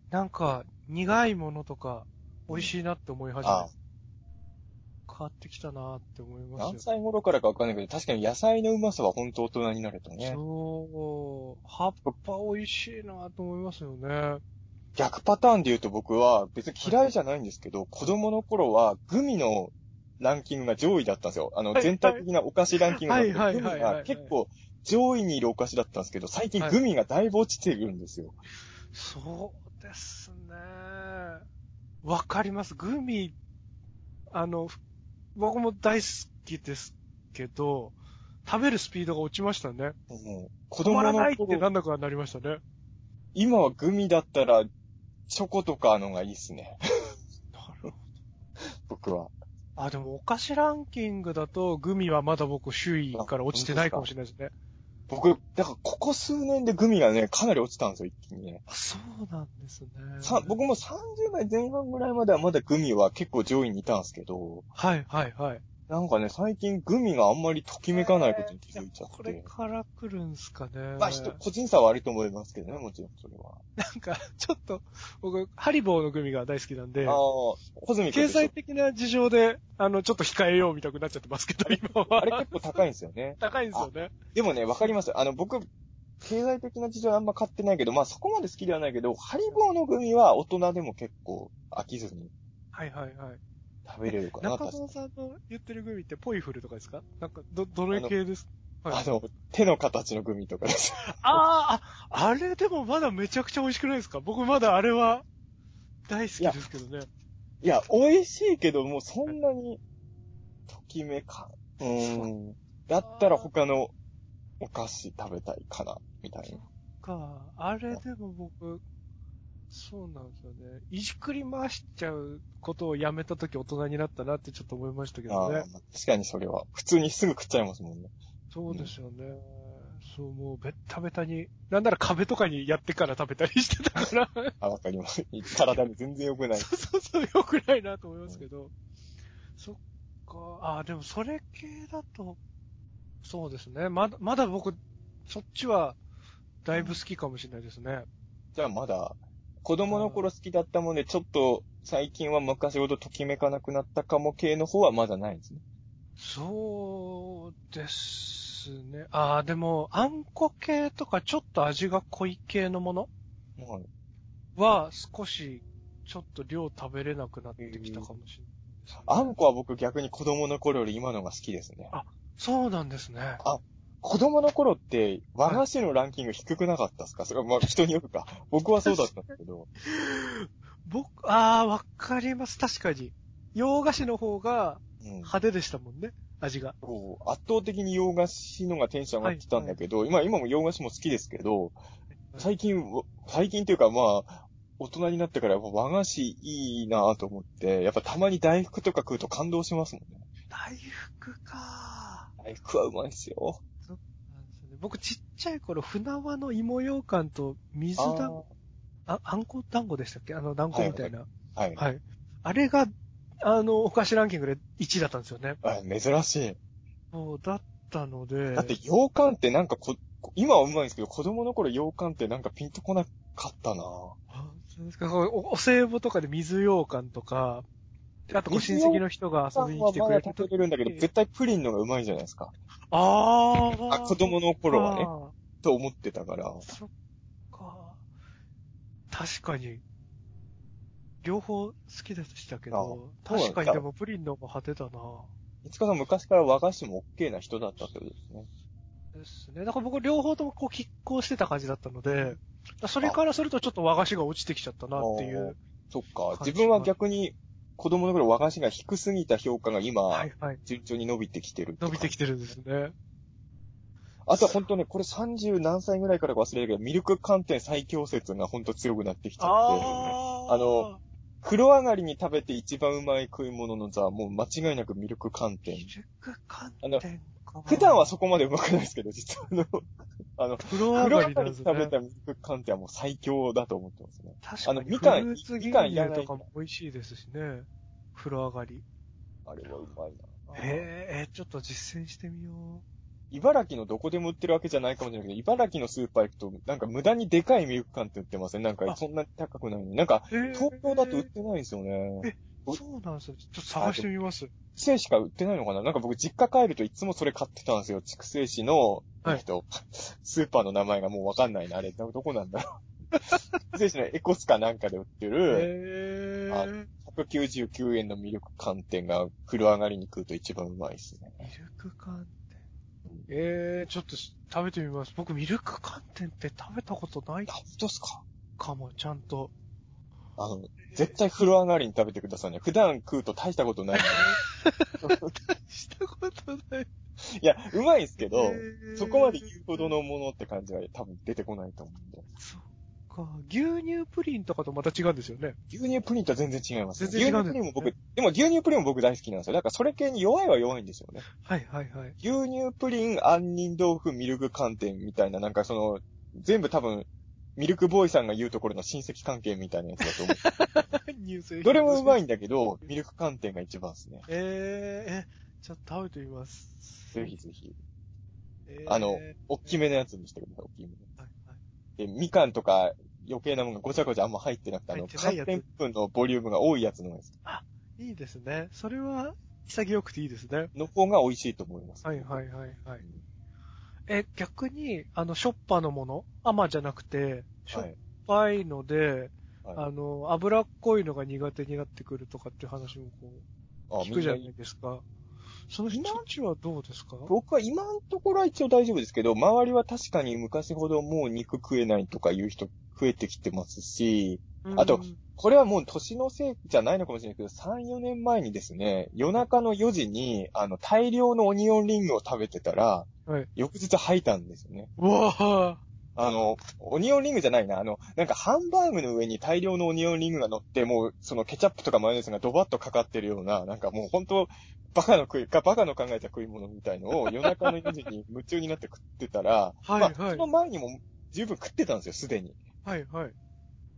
なんか、苦いものとか、美味しいなって思い始め、あ変わってきたなって思いますよ。何歳頃からかわかんないけど、確かに野菜のうまさは本当大人になるとね。そう、葉っぱ美味しいなと思いますよね。逆パターンで言うと僕は別に嫌いじゃないんですけど、子供の頃はグミのランキングが上位だったんですよ。あの、はい。全体的なお菓子ランキングが結構上位にいるお菓子だったんですけど、最近はいグミがだいぶ落ちてるんですよ。そうですね。わかります。グミ、あの、僕も大好きですけど、食べるスピードが落ちましたね。もう子止ま供らないっての頃、なんだかなりましたね。今はグミだったら、チョコとかのがいいっすね。なるほど。僕は。あ、でもお菓子ランキングだと、グミはまだ僕首位から落ちてないかもしれないですね。僕、だからここ数年でグミがね、かなり落ちたんですよ、一気にね。あそうなんですね。さ僕も30代前半ぐらいまではまだグミは結構上位にいたんですけど、はいはいはい。なんかね、最近グミがあんまりときめかないことに気づいちゃっこれて。から来るんすかね。まあ、人、個人差はあると思いますけどね、もちろんそれは。なんか、ちょっと、僕、ハリボーのグミが大好きなんでああ、、ホズミ君経済的な事情で、あの、ちょっと控えようみたくなっちゃってますけど、今は。あれ結構高いんですよね。高いんですよね。でもね、わかります。あの、僕、経済的な事情あんま買ってないけど、まあそこまで好きではないけど、ハリボーのグミは大人でも結構飽きずにはいはいはい。食べれるかな、中確かに。澤さんの言ってるグミってポイフルとかですか？なんか、ど、どれ系です？かはいあの、手の形のグミとかです。あーあ、あれでもまだめちゃくちゃ美味しくないですか？僕まだあれは大好きですけどね。いや、美味しいけど、もうそんなに、ときめか、うーん。だったら他のお菓子食べたいかな、みたいな。か、あれでも僕、そうなんですよね。いじくり回しちゃうことをやめたとき大人になったなってちょっと思いましたけどね。確かにそれは。普通にすぐ食っちゃいますもんね。そうですよね。そう、もうベッタベタに、なんなら壁とかにやってから食べたりしてたから、あ、わかります。体に全然良くない。そうそうそう、良くないなと思いますけど。そっか、あ、でもそれ系だと、そうですね。まだ、まだ僕、そっちは、だいぶ好きかもしれないですね。じゃあまだ、子供の頃好きだったもんで、ちょっと最近は昔ほどときめかなくなったかも系の方はまだないんですね。そうですね。ああ、でも、あんこ系とかちょっと味が濃い系のもの？はい。は少し、ちょっと量食べれなくなってきたかもしれないですね、あんこは僕逆に子供の頃より今のが好きですね。あそうなんですね。子供の頃って和菓子のランキング低くなかったですか？それはまあ人によるか。僕はそうだったんですけど。僕、ああ、わかります。確かに。洋菓子の方がうん。派手でしたもんね、味が。そう圧倒的に洋菓子のがテンション上がってたんだけど、今、今も洋菓子も好きですけど、最近、最近っていうかまあ、大人になってからやっぱ和菓子いいなと思って、やっぱたまに大福とか食うと感動しますもんね。大福か大福はうまいですよ。僕ちっちゃい頃、船輪の芋羊羹と水あだん、あ、あんこ団子でしたっけ？あの団子みたいな。はい。はい。あれが、あの、お菓子ランキングで1位だったんですよね。あ珍しい。そう、だったので。だって、羊羹ってなんかこ、今はうまいんですけど、子供の頃羊羹ってなんかピンとこなかったなあそうですかこうおお歳暮とかで水羊羹とか、あとご親戚の人が遊びに来てくれる食べれるんだけど、絶対プリンのがうまいじゃないですか。あーあ子供の頃はねと思ってたから。そっか。確かに。両方好きでしたけど、確かにでもプリンの方が派手だな。いつかさん昔から和菓子も OK な人だったってことですね。ですね。だから僕両方ともこう拮抗してた感じだったので、それからするとちょっと和菓子が落ちてきちゃったなっていう。そっか。自分は逆に子供の頃和菓子が低すぎた評価が今、はいはい。順調に伸びてきてる伸びてきて。てるんですね。あとは本当ね、これ30何歳ぐらいからか忘れたけど、ミルク寒天最強説が本当強くなってきちゃって。あの、風呂上がりに食べて一番うまい食い物の座、もう間違いなくミルク寒天ミ。ルク寒あの。普段はそこまでうまくないですけど、実はあの、あの、風呂上がりなん上がりに食べ。たミルク寒天はもう最強だと思ってますね。確かに。あのみかんみかんいらない乳とかも美味しいですしね。風呂上がり。あれはうまいな。へえ、ちょっと実践してみよ茨城のどこでも売ってるわけじゃないかもしれないけど、茨城のスーパー行くと、なんか無駄にでかいミルク缶って売ってません？なんかあそんなに高くないのに。なんか。東京だと売ってないんですよね。えそうなんですよ。ちょっと探してみます。筑西しか売ってないのかな？なんか僕実家帰るといつもそれ買ってたんですよ。筑西市の、はいえっと、スーパーの名前がもうわかんないな。あれ、どこなんだろう。筑西市のエコスかなんかで売ってる、え。199円のミルク寒天が風呂上がりに食うと一番うまいですね。ミルク寒天。ええ、ちょっとし食べてみます。僕、ミルク寒天って食べたことないあ、本当ですか？かも、ちゃんと。あの、絶対風呂上がりに食べてくださいね。普段食うと大したことないんで。したことない。いや、うまいですけど、へーそこまで言うほどのものって感じは多分出てこないと思うんで。そっか。牛乳プリンとかとまた違うんですよね。牛乳プリンとは全然違います、ね。全然違うんです牛乳プリンも僕、でも牛乳プリンも僕大好きなんですよ。だからそれ系に弱いは弱いんですよね。はいはいはい。牛乳プリン、杏仁豆腐、ミルク寒天みたいな、なんかその、全部多分、ミルクボーイさんが言うところの親戚関係みたいなやつだと思う。どれもうまい。いんだけど、ミルク寒天が一番ですね。えー、え、ちょっと食べてみます。ぜひぜひ。えーあの、大きめのやつにしてください、大きめの。はいはいで、みかんとか余計なものがごちゃごちゃあんま入ってなくて、あの、寒天分のボリュームが多いやつのやついいですね。それは、潔くていいですね。の方が美味しいと思います。はいはいはいはい。え、逆に、あの、しょっぱのもの？甘じゃなくて、しょっはい。ぱいので、はい。あの、脂っこいのが苦手になってくるとかっていう話もこう、あ聞くじゃないですか。その人たちはどうですか？僕は今のところは一応大丈夫ですけど、周りは確かに昔ほどもう肉食えないとかいう人増えてきてますし、あとうんこれはもう年のせいじゃないのかもしれないけど、3、4年前にですね、夜中の4時に、あの、大量のオニオンリングを食べてたら、はい翌日吐いたんですよね。うわぁ。あの、オニオンリングじゃないな。あの、なんかハンバーグの上に大量のオニオンリングが乗って、もう、そのケチャップとかマヨネーズがドバッとかかってるような、なんかもう本当バカの食い、かバカの考えた食い物みたいのを 夜中の4時に夢中になって食ってたら、はいまあ、はいその前にも十分食ってたんですよ、すでに。はいはい。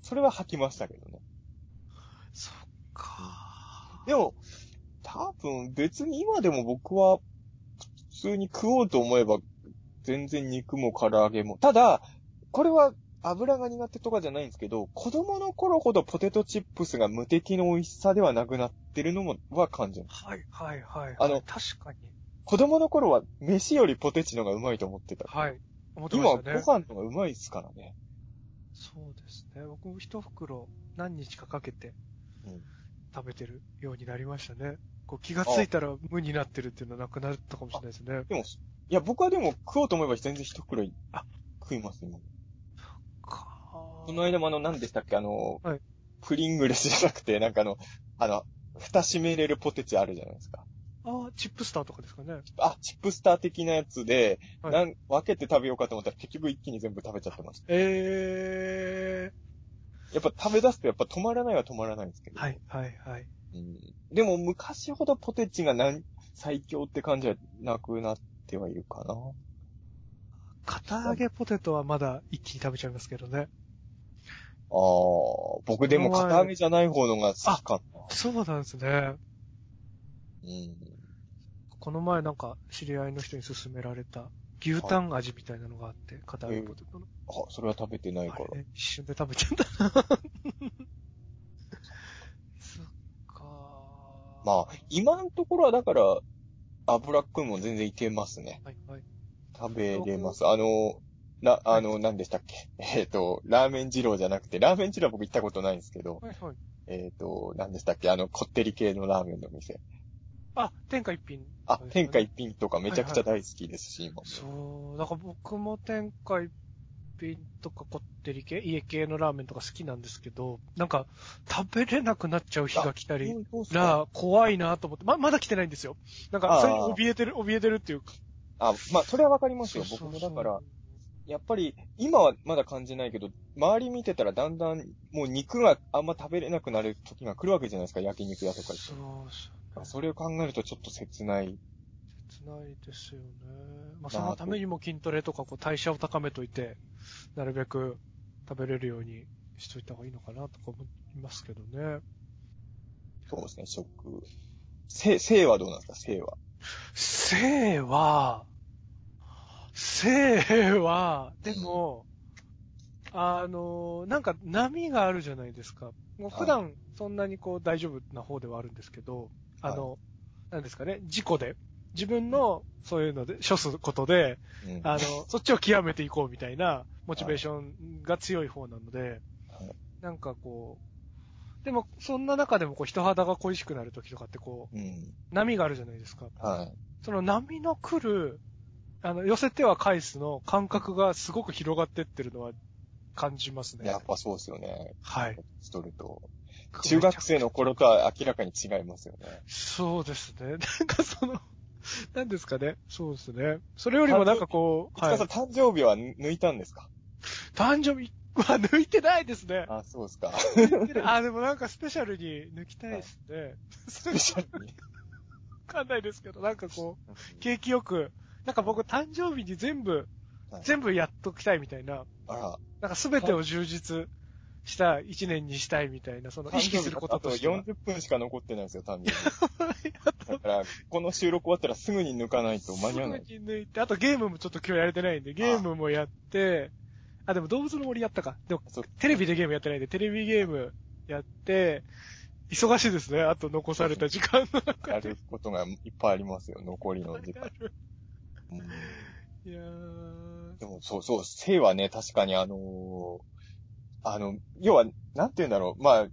それは吐きましたけどね。そっかでも、多分別に今でも僕は普通に食おうと思えば全然肉も唐揚げも。ただ、これは油が苦手とかじゃないんですけど、子供の頃ほどポテトチップスが無敵の美味しさではなくなってるのも、は感じる。はいはいはい。あの確かに。子供の頃は飯よりポテチのがうまいと思ってた。はい。思って今はましたね。ご飯のがうまいですからね。そうですね。僕も一袋何日かかけてうん食べてるようになりましたね。こう気がついたら無になってるっていうのはなくなったかもしれないですね。でも、いや、僕はでも食おうと思えば全然一袋いあ食います、今。かこの間もあの、何でしたっけ？あの、はいプリングレスじゃなくて、なんかあの、あの、蓋閉めれるポテチあるじゃないですか。ああ、チップスターとかですかね。あ、チップスター的なやつで、はいなん分けて食べようかと思ったら結局一気に全部食べちゃってました。えやっぱ食べ出すとやっぱ止まらないは止まらないんですけー、ど。はい、はい、はい。うんでも昔ほどポテチがなん最強って感じはなくなってはいるかな。片揚げポテトはまだ一気に食べちゃいますけどね。ああ、僕でも片揚げじゃない方のが好きかそうなんですね。な。うん。この前なんか知り合いの人に勧められた牛タン味みたいなのがあって、片揚げポテトの。あ、それは食べてないから。ね一瞬で食べちゃったな。そっかまあ、今のところはだから、油っこいもん全然いけますね。はいはい。食べれます。あの、な、あの、何でしたっけ？えっ、と、ラーメン二郎じゃなくて、ラーメン二郎は僕行ったことないんですけど、はいはい。えっ、と、何でしたっけ？あの、こってり系のラーメンの店。あ、天下一品、あ、天下一品とかめちゃくちゃ大好きですし、今も。そう、だから僕も天下一品とかこってり系、家系のラーメンとか好きなんですけど、なんか食べれなくなっちゃう日が来たり、どうですか？ら怖いなと思って、ま、まだ来てないんですよ。なんか、それに怯えてる、怯えてるっていうか。あ、まあ、それはわかりますよ。僕もだから、やっぱり、今はまだ感じないけど、周り見てたらだんだん、もう肉があんま食べれなくなる時が来るわけじゃないですか、焼肉屋とかそうそう。それを考えるとちょっと切ない。切ないですよね。まあ、まあそのためにも筋トレとか、こう、代謝を高めといて、なるべく食べれるようにしといた方がいいのかなとか思いますけどね。そうですね、食。性、性はどうなんですか、性は。性は、性は、でも、あの、なんか波があるじゃないですか。もう普段そんなにこう大丈夫な方ではあるんですけど、あの、なんですかね、事故で、自分のそういうので、処すことで、うん。あの、そっちを極めていこうみたいな、モチベーションが強い方なので、はいなんかこう、でも、そんな中でもこう人肌が恋しくなる時とかってこう、うん。波があるじゃないですか。はい。その波の来る、あの、寄せては返すの感覚がすごく広がってってるのは感じますね。やっぱそうですよね。はい。しとると。中学生の頃とは明らかに違いますよね。そうですね。なんかその、なんですかね。そうですね。それよりもなんかこう、いつかさん、誕生日は抜いたんですか？誕生日は抜いてないですね。あ、そうですか。あ、でもなんかスペシャルに抜きたいですね。スペシャルに？わかんないですけど、なんかこう、景気よく、なんか僕誕生日に全部、はい全部やっときたいみたいな、あら、なんかすべてを充実した一年にしたいみたいな、その意識することとしてはあ。と40分しか残ってないんですよ、誕生日。だから、この収録終わったらすぐに抜かないと間に合わない。すぐに抜いて、あとゲームもちょっと今日やれてないんで、ゲームもやって、あ、でも動物の森やったか。でも、テレビでゲームやってないんで、テレビゲームやって、忙しいですね。あと残された時間の中で。やることがいっぱいありますよ、残りの時間。うんいやー、でも、そうそう、性はね、確かにあのーあの、要は、なんて言うんだろう、まあ、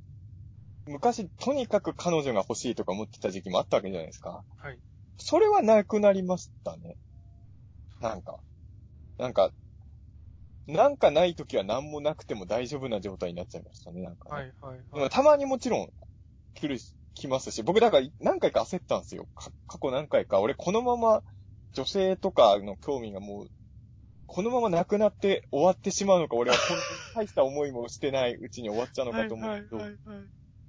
昔、とにかく彼女が欲しいとか思ってた時期もあったわけじゃないですか。はい。それはなくなりましたね。なんか、なんか、なんかない時は何もなくても大丈夫な状態になっちゃいましたね、なんかね、はい、はい、はい。たまにもちろん来るし、来ますし、僕だから何回か焦ったんですよ。か過去何回か。俺このまま女性とかの興味がもう、このままなくなって終わってしまうのか、俺は本当に大した思いもしてないうちに終わっちゃうのかと思うけど。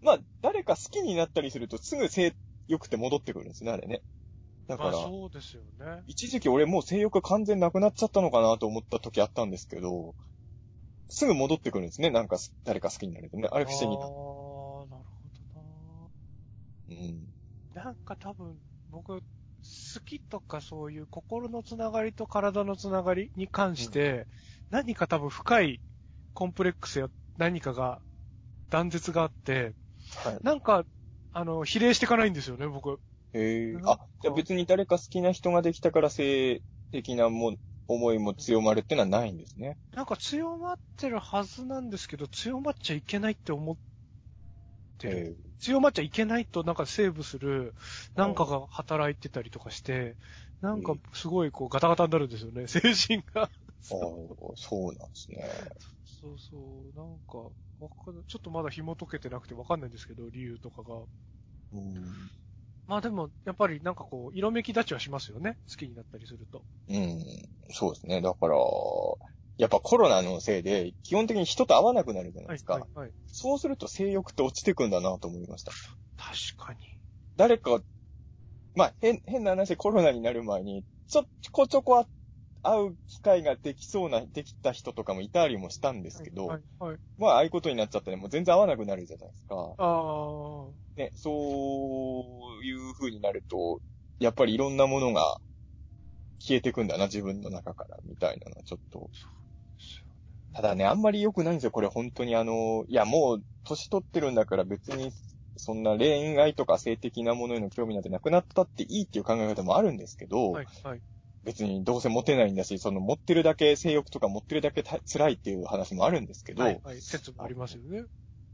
まあ、誰か好きになったりするとすぐ性欲って戻ってくるんですね、あれね。だかまあら、そうですよね。一時期俺もう性欲完全なくなっちゃったのかなと思った時あったんですけど、すぐ戻ってくるんですね、なんか誰か好きになるとね。あれ不思議ああ、な。なるほどうん。な。なんか多分、僕、好きとかそういう心のつながりと体のつながりに関して、何か多分深いコンプレックスや何かが、断絶があって、はい。なんか、あの、比例していかないんですよね、僕。へえあ、じゃあ別に誰か好きな人ができたから性的なも思いも強まるってのはないんですね。なんか強まってるはずなんですけど、強まっちゃいけないって思ってる。強まっちゃいけないとなんかセーブする、なんかが働いてたりとかして、なんかすごいこうガタガタになるんですよね、精神が。ああ、そうなんですね。そうそう、なんか、わかちょっとまだ紐解けてなくてわかんないんですけど、理由とかが。うん。まあでも、やっぱりなんかこう、色めき立ちはしますよね。好きになったりすると。うん。そうですね。だから、やっぱコロナのせいで、基本的に人と会わなくなるじゃないですか。はい、はい。そうすると性欲って落ちてくんだなと思いました。確かに。誰か、まあ、変、変な話でコロナになる前に、ちょ、ちょこちょこ会う機会ができそうな、できた人とかもいたりもしたんですけど、はい、はい。まあ、ああいうことになっちゃったらもう全然会わなくなるじゃないですか。ああ。ね、そういう風になると、やっぱりいろんなものが消えてくんだな、自分の中から、みたいなのはちょっと。ただね、あんまり良くないんですよ、これ本当にあの、いやもう、年取ってるんだから別に、そんな恋愛とか性的なものへの興味なんてなくなったっていいっていう考え方もあるんですけど、はい、はい。別にどうせモテないんだし、その持ってるだけ性欲とか持ってるだけた辛いっていう話もあるんですけど、はい、はい。説もありますよね。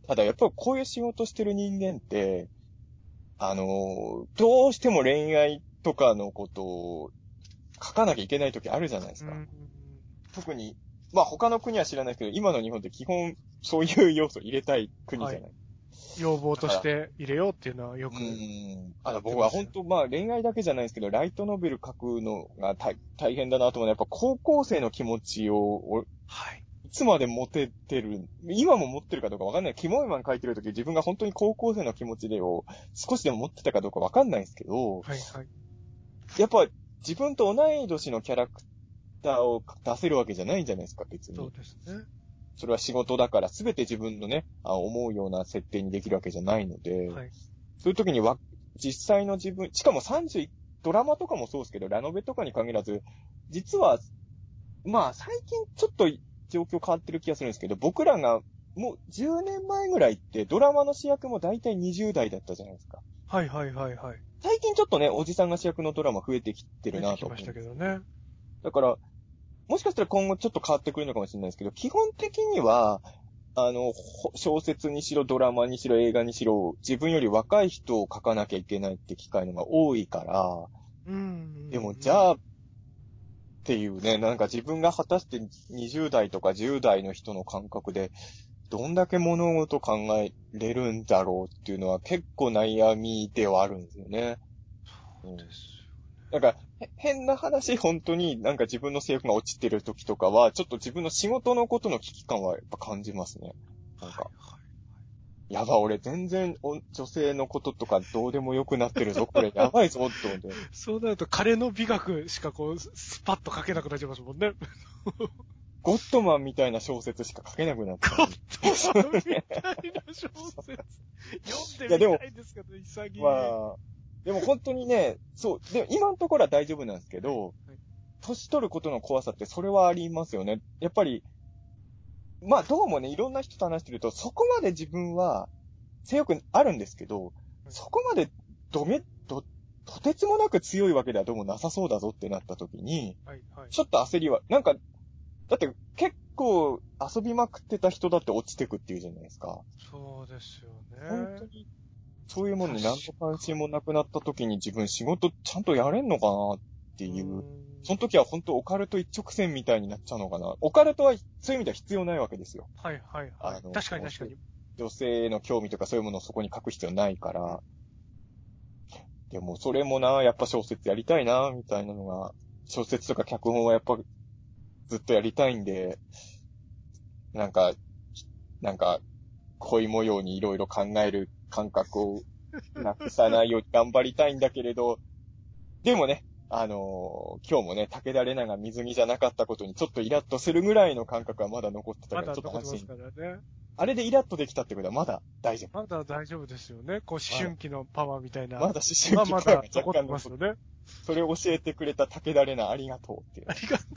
ただやっぱりこういう仕事してる人間って、あの、どうしても恋愛とかのことを書かなきゃいけない時あるじゃないですか。うん。特に、まあ他の国は知らないけど、今の日本って基本そういう要素入れたい国じゃない。要望として入れようっていうのはよく。うん。あの、僕は本当まあ恋愛だけじゃないですけど、ライトノベル書くのが大大変だなと思うのは、やっぱ高校生の気持ちを、おはい。いつまで持ててる、今も持ってるかどうかわかんない。キモイマン書いてる時自分が本当に高校生の気持ちでを少しでも持ってたかどうかわかんないんですけど、はい、はい。やっぱ自分と同い年のキャラクターを出せるわけじゃないんじゃないですか、別に。そうですね。それは仕事だから全て自分のね、あ思うような設定にできるわけじゃないので、はい。そういう時にわ、実際の自分、しかも30、ドラマとかもそうですけど、ラノベとかに限らず、実は、まあ最近ちょっと状況変わってる気がするんですけど、僕らがもう10年前ぐらいってドラマの主役も大体20代だったじゃないですか。はい、はい、はい、はい。最近ちょっとね、おじさんが主役のドラマ増えてきてる出てきましなと思う。たけどね。だから、もしかしたら今後ちょっと変わってくるのかもしれないですけど、基本的には、あの、ほ小説にしろ、ドラマにしろ、映画にしろ、自分より若い人を書かなきゃいけないって機会のが多いから、うん。でもじゃあ、っていうね、なんか自分が果たして20代とか10代の人の感覚で、どんだけ物事考えれるんだろうっていうのは結構悩みではあるんですよね。うんですなんか、へ変な話、本当になんか自分の性欲が落ちてる時とかは、ちょっと自分の仕事のことの危機感はやっぱ感じますね。なんか、やば、俺全然お女性のこととかどうでもよくなってるぞ、これ やばいぞ、って思って。そうなると、彼の美学しかこう、スパッと書けなくなっちゃいますもんね。ゴッドマンみたいな小説しか書けなくなっちゃう。みたいな小説。読んでみたいんですけど、潔い。まあ、でも本当にね、そう、でも今のところは大丈夫なんですけど、はい年取ることの怖さってそれはありますよね。やっぱり、まあどうもね、いろんな人と話してると、そこまで自分は強くあるんですけど、そこまでどめ、ど、とてつもなく強いわけではどうもなさそうだぞってなった時に、はい、はい。ちょっと焦りは、なんか、だって結構遊びまくってた人だって落ちてくっていうじゃないですか。そうですよね本当。に、そういうものに何の関心もなくなった時に自分仕事ちゃんとやれんのかなっていう。うんその時は本当オカルト一直線みたいになっちゃうのかな。オカルトはそういう意味では必要ないわけですよ。はい、はい、はい確かに確かに。女性の興味とかそういうものをそこに書く必要ないから。でもそれもな、やっぱ小説やりたいな、みたいなのが、小説とか脚本はやっぱずっとやりたいんで、なんか、なんか、恋模様にいろいろ考える感覚をなくさないように頑張りたいんだけれど、でもね、あのー今日もね、武田玲奈が水着じゃなかったことにちょっとイラッとするぐらいの感覚はまだ残ってたまから、ちょっとだ残ってます安心。からね。あれでイラッとできたってことはまだ大丈夫。まだ大丈夫ですよね。こう、思春期のパワーみたいな。まだ思春まあま期感がだ残って若干残ってますよね。それを教えてくれた武田玲奈ありがとうっていうあ。りがとう。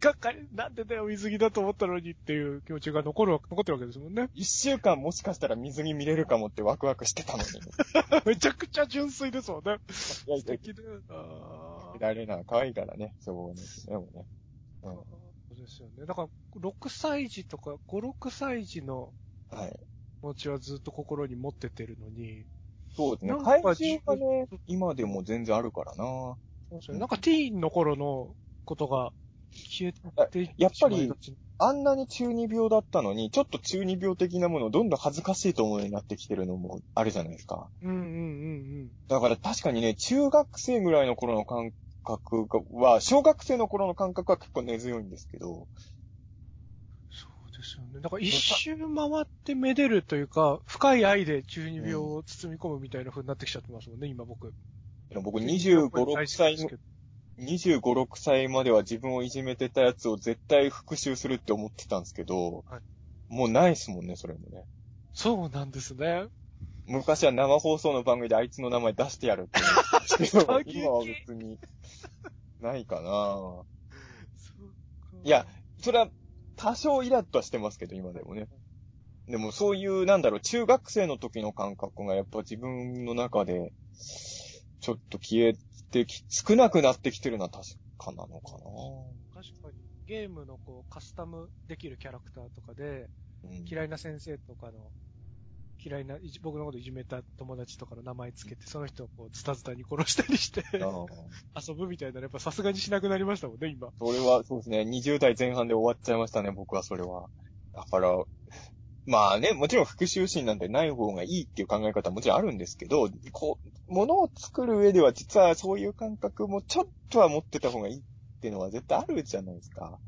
がっかり、なんでだよ、水着だと思ったのにっていう気持ちが残るわ、残ってるわけですもんね。一週間もしかしたら水着見れるかもってワクワクしてたのに。めちゃくちゃ純粋ですもんね。素敵だよな武田玲奈可愛いからね、そうですね、もうね。うんですよね。だから、6歳児とか、5、6歳児のはい。気持ちはずっと心に持っててるのに、そうですねなん。か怪獣がね、今でも全然あるからな。そうですねなんかティーンの頃のことが消えていやっぱりあんなに中二病だったのに、ちょっと中二病的なものをどんどん恥ずかしいと思うようになってきてるのもあるじゃないですか。うんうんうんうん。だから確かにね、中学生ぐらいの頃の感覚がは、小学生の頃の感覚は結構根強いんですけど、そうですよね。だから一周回ってめでるというか、深い愛で中二病を包み込むみたいな風になってきちゃってますもんね、今僕。でも僕25、6歳の、25、6歳までは自分をいじめてたやつを絶対復讐するって思ってたんですけど、はいもうないっすもんね、それもね。そうなんですね。昔は生放送の番組であいつの名前出してやるって言ってたんですけど過、激今は別に、ないかなそうかいや、それは多少イラッとはしてますけど、今でもね。でもそういう、なんだろう、中学生の時の感覚がやっぱ自分の中で、ちょっと消えてき、少なくなってきてるのは確かなのか確かに、ゲームのこう、カスタムできるキャラクターとかで、な。うん、嫌いな先生とかの、嫌いな、僕のこといじめた友達とかの名前つけて、その人をこう、ズタズタに殺したりして、遊ぶみたいなのやっぱさすがにしなくなりましたもんね、今。それは、そうですね、20代前半で終わっちゃいましたね、僕はそれは。だから、まあね、もちろん復讐心なんてない方がいいっていう考え方はもちろんあるんですけど、こう、物を作る上では実はそういう感覚もちょっとは持ってた方がいいっていうのは絶対あるじゃないですか。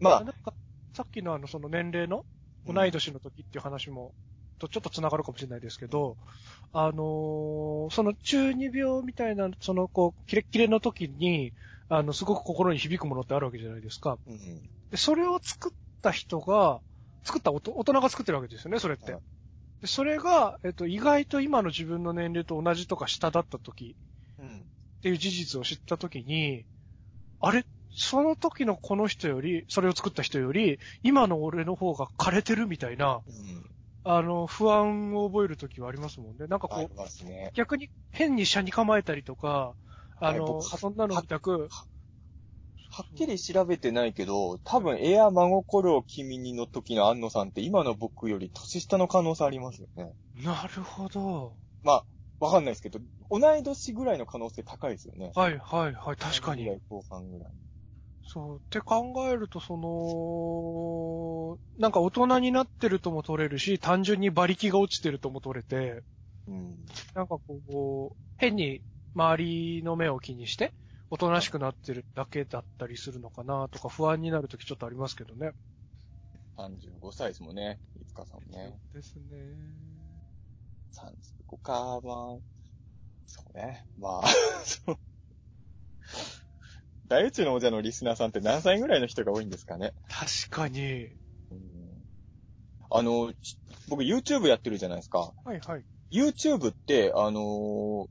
まあなん、か、さっきのあの、その年齢の、同い年の時っていう話も、とちょっと繋がるかもしれないですけど、あのーその中二病みたいな、そのこう、キレッキレの時に、あの、すごく心に響くものってあるわけじゃないですか。うんで、それを作った人が、作ったおと大人が作ってるわけですよね、それってはい。でそれが、えっと、意外と今の自分の年齢と同じとか下だった時うん。っていう事実を知った時に、あれ？その時のこの人より、それを作った人より、今の俺の方が枯れてるみたいな、うん。あの、不安を覚える時はありますもんね。なんかこう、ね。逆に変に車に構えたりとか、あの、そんなの見たく、はっきり調べてないけど、多分エア真心を君にの時の安野さんって今の僕より年下の可能性ありますよね。なるほど。まあ、わかんないですけど、同い年ぐらいの可能性高いですよね。はいはいはい、確かに。後半ぐらい。そう。って考えると、その、なんか大人になってるとも取れるし、単純に馬力が落ちてるとも取れて、うん。なんかこう、変に周りの目を気にして、おとなしくなってるだけだったりするのかなとか不安になるときちょっとありますけどね。35歳ですもんね。いつかさんもね。ですね。35か、まあ、そうね。まあ、そう。大宇宙の王者のリスナーさんって何歳ぐらいの人が多いんですかね？確かに。うんあの、ち僕 YouTube やってるじゃないですか。はいはい。YouTube って、あのー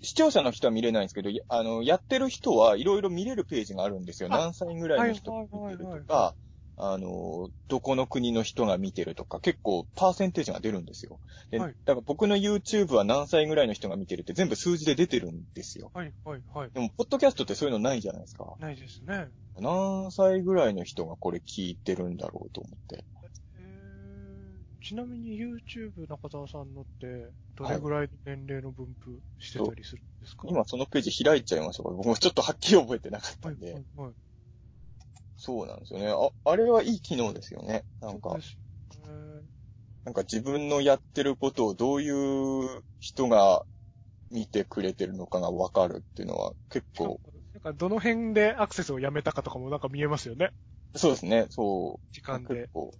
視聴者の人は見れないんですけど、やあの、やってる人はいろいろ見れるページがあるんですよ。あ何歳ぐらいの人が見てるとか、あのーどこの国の人が見てるとか、結構パーセンテージが出るんですよ。で、はいだから僕の YouTube は何歳ぐらいの人が見てるって全部数字で出てるんですよ。はいはいはい。でも、ポッドキャストってそういうのないじゃないですか。ないですね。何歳ぐらいの人がこれ聞いてるんだろうと思って。えー、ちなみに YouTube 中澤さんのって、どれぐらいの年齢の分布してたりするんですか、今そのページ開いちゃいましたから、僕もちょっとはっきり覚えてなかったはいんで。はいはい。そうなんですよね。あ、あれはいい機能ですよね。なんかなんか自分のやってることをどういう人が見てくれてるのかがわかるっていうのは結構、なんかどの辺でアクセスをやめたかとかもなんか見えますよね。そうですね。そう。時間で結。構、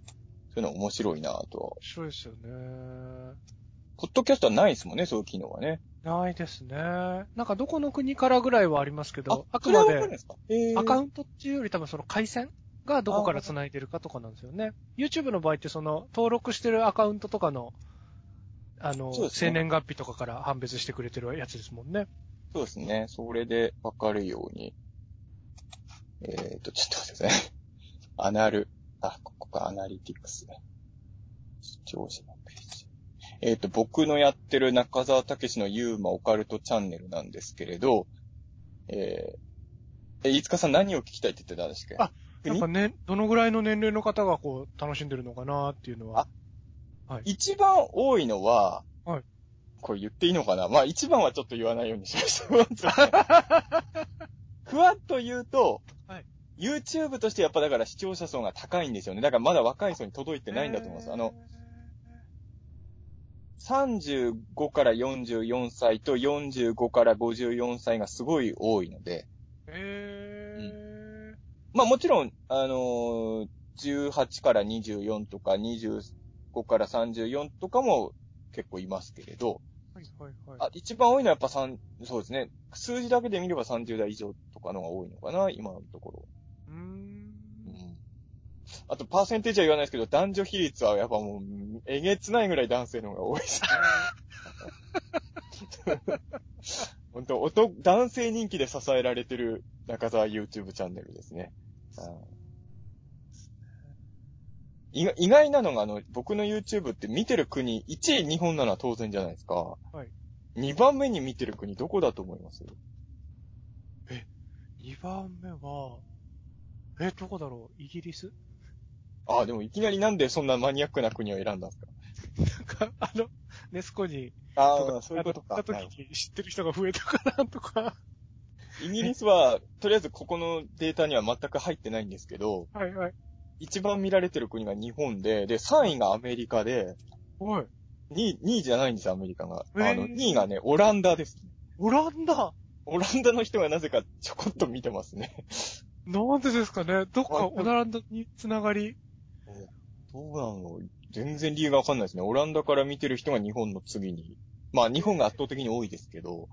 そういうの面白いなとは。面白いですよね。ポッドキャストはないですもんね、そういう機能はね。ないですね。なんかどこの国からぐらいはありますけど、あくまでアカウントっていうより多分その回線がどこから繋いでるかとかなんですよね。YouTube の場合ってその登録してるアカウントとかの、あの、ね生年月日とかから判別してくれてるやつですもんね。そうですね。それでわかるように。えっ、と、ちょっと待ってくださいね。アナル、あ、ここか、アナリティクスね。視聴者のページ。えっ、と、僕のやってる中沢武史のユーマオカルトチャンネルなんですけれど、えー、え、飯塚さん何を聞きたいって言ってたんですかあなんかね、どのぐらいの年齢の方がこう楽しんでるのかなっていうのは。一番多いのは、はいこれ言っていいのかな？まあ一番はちょっと言わないようにしました。ふわっと言うと、はい YouTube としてやっぱだから視聴者層が高いんですよね。だからまだ若い層に届いてないんだと思います。あの、35から44歳と45から54歳がすごい多いので、えー。まあもちろん、あのー18から24とか25から34とかも結構いますけれど、はいはいはい。あ一番多いのはやっぱ3、そうですね。数字だけで見れば30代以上とかのが多いのかな、今のところ。あと、パーセンテージは言わないですけど、男女比率はやっぱもう、えげつないぐらい男性の方が多いです。本当おと、男性人気で支えられてる中澤 YouTube チャンネルですね。うん意外なのが、あの、僕の YouTube って見てる国、1位日本なのは当然じゃないですか。はい。2番目に見てる国どこだと思います？2番目は、え、どこだろう？イギリス？ああ、でもいきなりなんでそんなマニアックな国を選んだんですか？なんか、あの、ネスコに、ああ、そういうことか。行った時に知ってる人が増えたかなとか。イギリスは、とりあえずここのデータには全く入ってないんですけど、はいはい。一番見られてる国が日本で、で、3位がアメリカで、おい、2位、2位じゃないんですよ、アメリカが。あの、2位がね、オランダです。オランダ？オランダの人がなぜかちょこっと見てますね。なんでですかね？どっかオランダにつながり。どうなの全然理由がわかんないですね。オランダから見てる人が日本の次に。まあ、日本が圧倒的に多いですけど、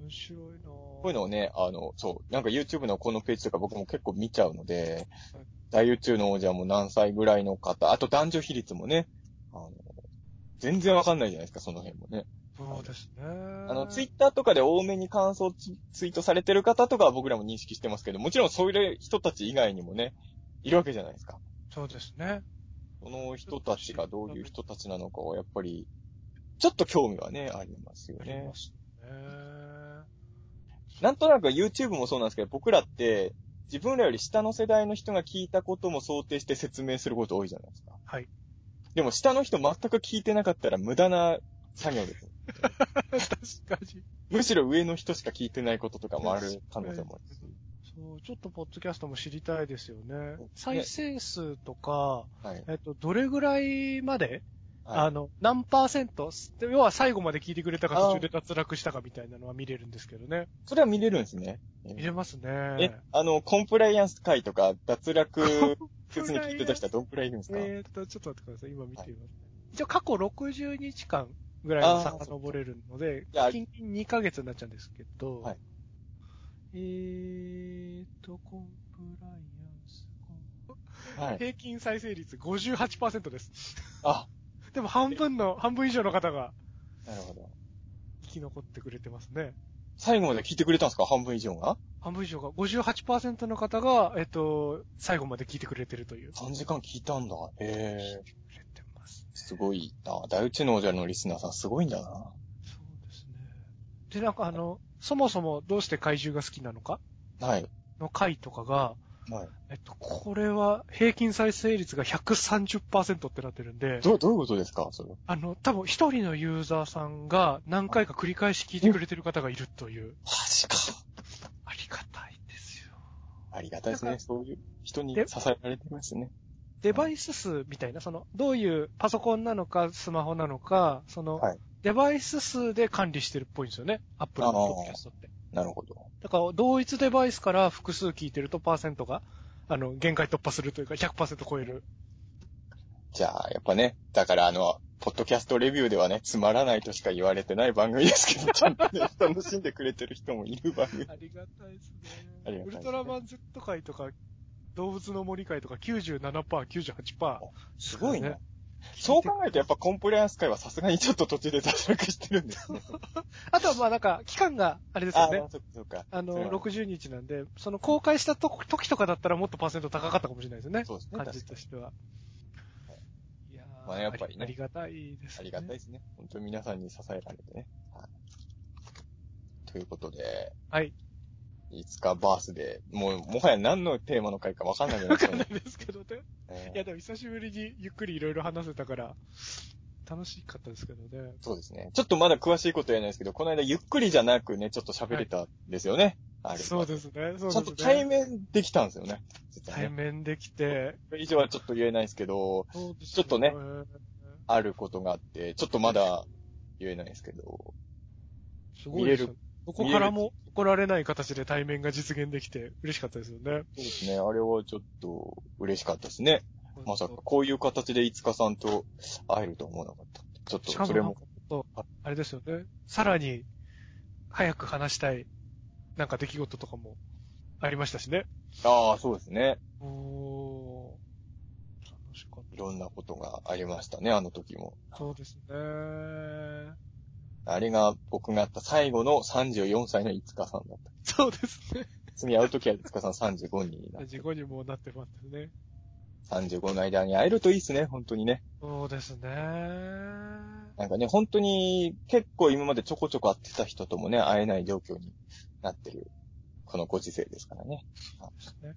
面白いなぁこういうのをね、あの、そう、なんか YouTube のこのページとか僕も結構見ちゃうのではい、大宇宙の王者も何歳ぐらいの方、あと男女比率もね、あの、全然わかんないじゃないですか、その辺もね。そうですね。あの、ツイッターとかで多めに感想ツツイートされてる方とかは僕らも認識してますけど、もちろんそういう人たち以外にもね、いるわけじゃないですか。そうですね。その人たちがどういう人たちなのかは、やっぱり、ちょっと興味はね、ありますよね。なんとなく YouTube もそうなんですけど、僕らって、自分らより下の世代の人が聞いたことも想定して説明すること多いじゃないですか。はい。でも下の人全く聞いてなかったら無駄な作業です。確かに。むしろ上の人しか聞いてないこととかもある可能性もあるし。ちょっとポッドキャストも知りたいですよね。再生数とか、はい。えっと、どれぐらいまで、はいあの、何パーセント、要は最後まで聞いてくれたか途中で脱落したかみたいなのは見れるんですけどね。それは見れるんですね。見れますえね。、あの、コンプライアンス会とか脱落 別に聞いてた人はどんくらいいるんですか？えーっと、ちょっと待ってください。今見てみます、一応過去60日間ぐらいは遡れるので近々2ヶ月になっちゃうんですけど、はいえーっと、コンプライアンス、コンはい。平均再生率58%です。あ、でも半分の、半分以上の方がなるほど。生き残ってくれてますね。最後まで聞いてくれたんですか？半分以上が？半分以上が、58%の方が、えっと、最後まで聞いてくれてるという。?3 時間聞いたんだ。へえ。くれてます。すごいな。大宇宙の王者のリスナーさんすごいんだな。そうですね。で、なんかあの、そもそもどうして怪獣が好きなのか？はい。の回とかが、はい。えっと、これは平均再生率が130%ってなってるんで、ど、どういうことですか？それ。あの、多分一人のユーザーさんが何回か繰り返し聞いてくれてる方がいるという、マジか。ありがたいですよ。ありがたいですね。そういう人にで支えられてますね。デバイス数みたいな、その、どういうパソコンなのか、スマホなのか、その、はいデバイス数で管理してるっぽいんですよね。アップルのポッドキャストって。なるほど。だから、同一デバイスから複数聞いてると、パーセントが、あの、限界突破するというか、100%超える。じゃあ、やっぱね、だからあの、ポッドキャストレビューではね、つまらないとしか言われてない番組ですけど、ちゃんとね、楽しんでくれてる人もいる番組。ありがたいですありがたいねね。ウルトラマン Z 界とか、動物の森界とか97%、98%。すごいねね。そう考えるとやっぱコンプライアンス会はさすがにちょっと途中で脱落してるんですね。あとはまあなんか、期間があれですよね。あ、そっか。あの、それは60日なんで、その公開した時とかだったらもっとパーセント高かったかもしれないですね。そうですね。感。じとしては。いやーまあやっぱりねありがたいですね。ありがたいですね。本当に皆さんに支えられてね。はい。ということで、はい。いつかバースデー、もう、もはや何のテーマの回かわかんなくなわかんないですけどね。ねいや、でも久しぶりにゆっくりいろいろ話せたから、楽しかったですけどね。そうですね。ちょっとまだ詳しいこと言えないですけど、この間ゆっくりじゃなくね、ちょっと喋れたんですよね。あれ。そうですね。そうですね。ちゃんと対面できたんですよね。対ね。面できて、以上はちょっと言えないですけど、そうですちょっとねね。あることがあって、ちょっとまだ言えないですけど、すごいですよ見れるどこからも怒られない形で対面が実現できて嬉しかったですよね。そうですね。あれはちょっと嬉しかったですね。まさかこういう形でいつかさんと会えるとは思わなかった。ちょっとそれももあれですよね。さらに、早く話したい、なんか出来事とかもありましたしね。ああ、そうですね。おー。楽しかっいろんなことがありましたね、あの時も。た。そうですね。あれが僕があった最後の34歳のいつかさんだった。そうですね。次会う時はいつかさん35になって。事故にもなってますね。35の間に会えるといいですね、本当にね。そうですね。なんかね、本当に結構今までちょこちょこ会ってた人ともね、会えない状況になってる、このご時世ですからね。ね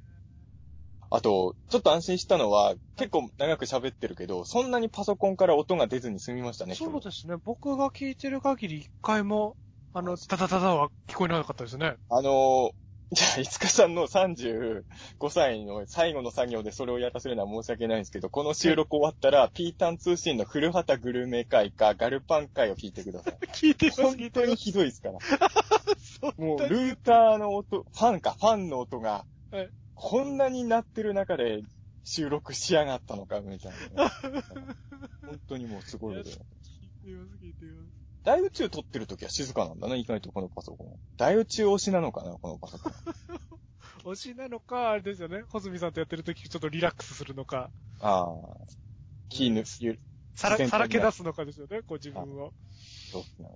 あと、ちょっと安心したのは、結構長く喋ってるけど、そんなにパソコンから音が出ずに済みましたね。そうですね。僕が聞いてる限り一回も、あの、タタタタは聞こえなかったですね。あのー、じゃあ、いつかさんの35歳の最後の作業でそれをやらせるのは申し訳ないんですけど、この収録終わったら、ピータン通信の古畑グルメ会かガルパン会を聞いてください。聞いてます、本聞いてます。当にひどいですから。もう、ルーターの音、ファンか、ファンの音がはい、こんなに鳴ってる中で収録しやがったのか、みたいなね。本当にもうすごいことだ聞いてます、聞いてます。大宇宙撮ってる時は静かなんだな、意外とこのパソコン。大宇宙推しなのかな、このパソコン。推しなのか、あれですよね。ホズミさんとやってる時ちょっとリラックスするのか、ああ。気抜き、ゆさら、さらけ出すのかですよね、こう自分を。そうですね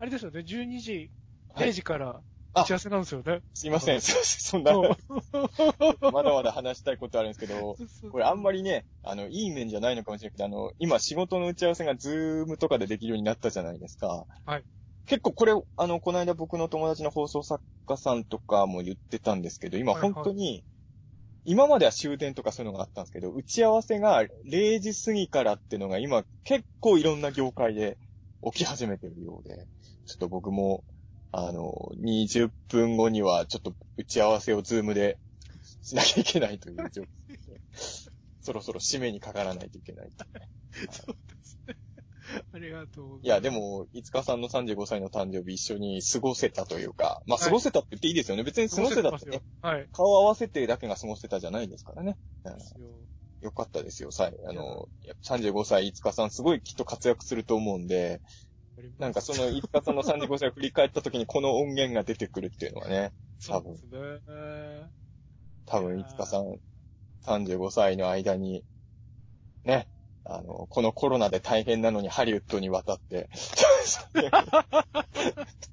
あれですよね、12時、はい0時からあ打ち合わせなんですよね。すいません、そそんな、まだまだ話したいことあるんですけど、これあんまり。りね、あの、いい面じゃないのかもしれないけど、あの、今仕事の打ち合わせがズームとかでできるようになったじゃないですか。はい。結構これ、あの、この間僕の友達の放送作家さんとかも言ってたんですけど、今はいはい本当に、今までは終電とかそういうのがあったんですけど、打ち合わせが0時過ぎからっていうのが今結構いろんな業界で起き始めてるようで、ちょっと僕も、あの、20分後にはちょっと打ち合わせをズームでしなきゃいけないという状況で、そろそろ締めにかからないといけない。そうですね。ありがとういや、で、も、いつかさんの35歳の誕生日一緒に過ごせたというか、まあ、はい過ごせたって言っていいですよね。別に過ごせたってね。はい。顔合わせてだけが過ごせたじゃないですからね。よよかったですよ、さあの、35歳、いつかさんすごいきっと活躍すると思うんで、なんかその、いつかさんの35歳を振り返った時にこの音源が出てくるっていうのはね、そうですね。多分いつかさん35歳の間に、ね、あの、このコロナで大変なのにハリウッドに渡って、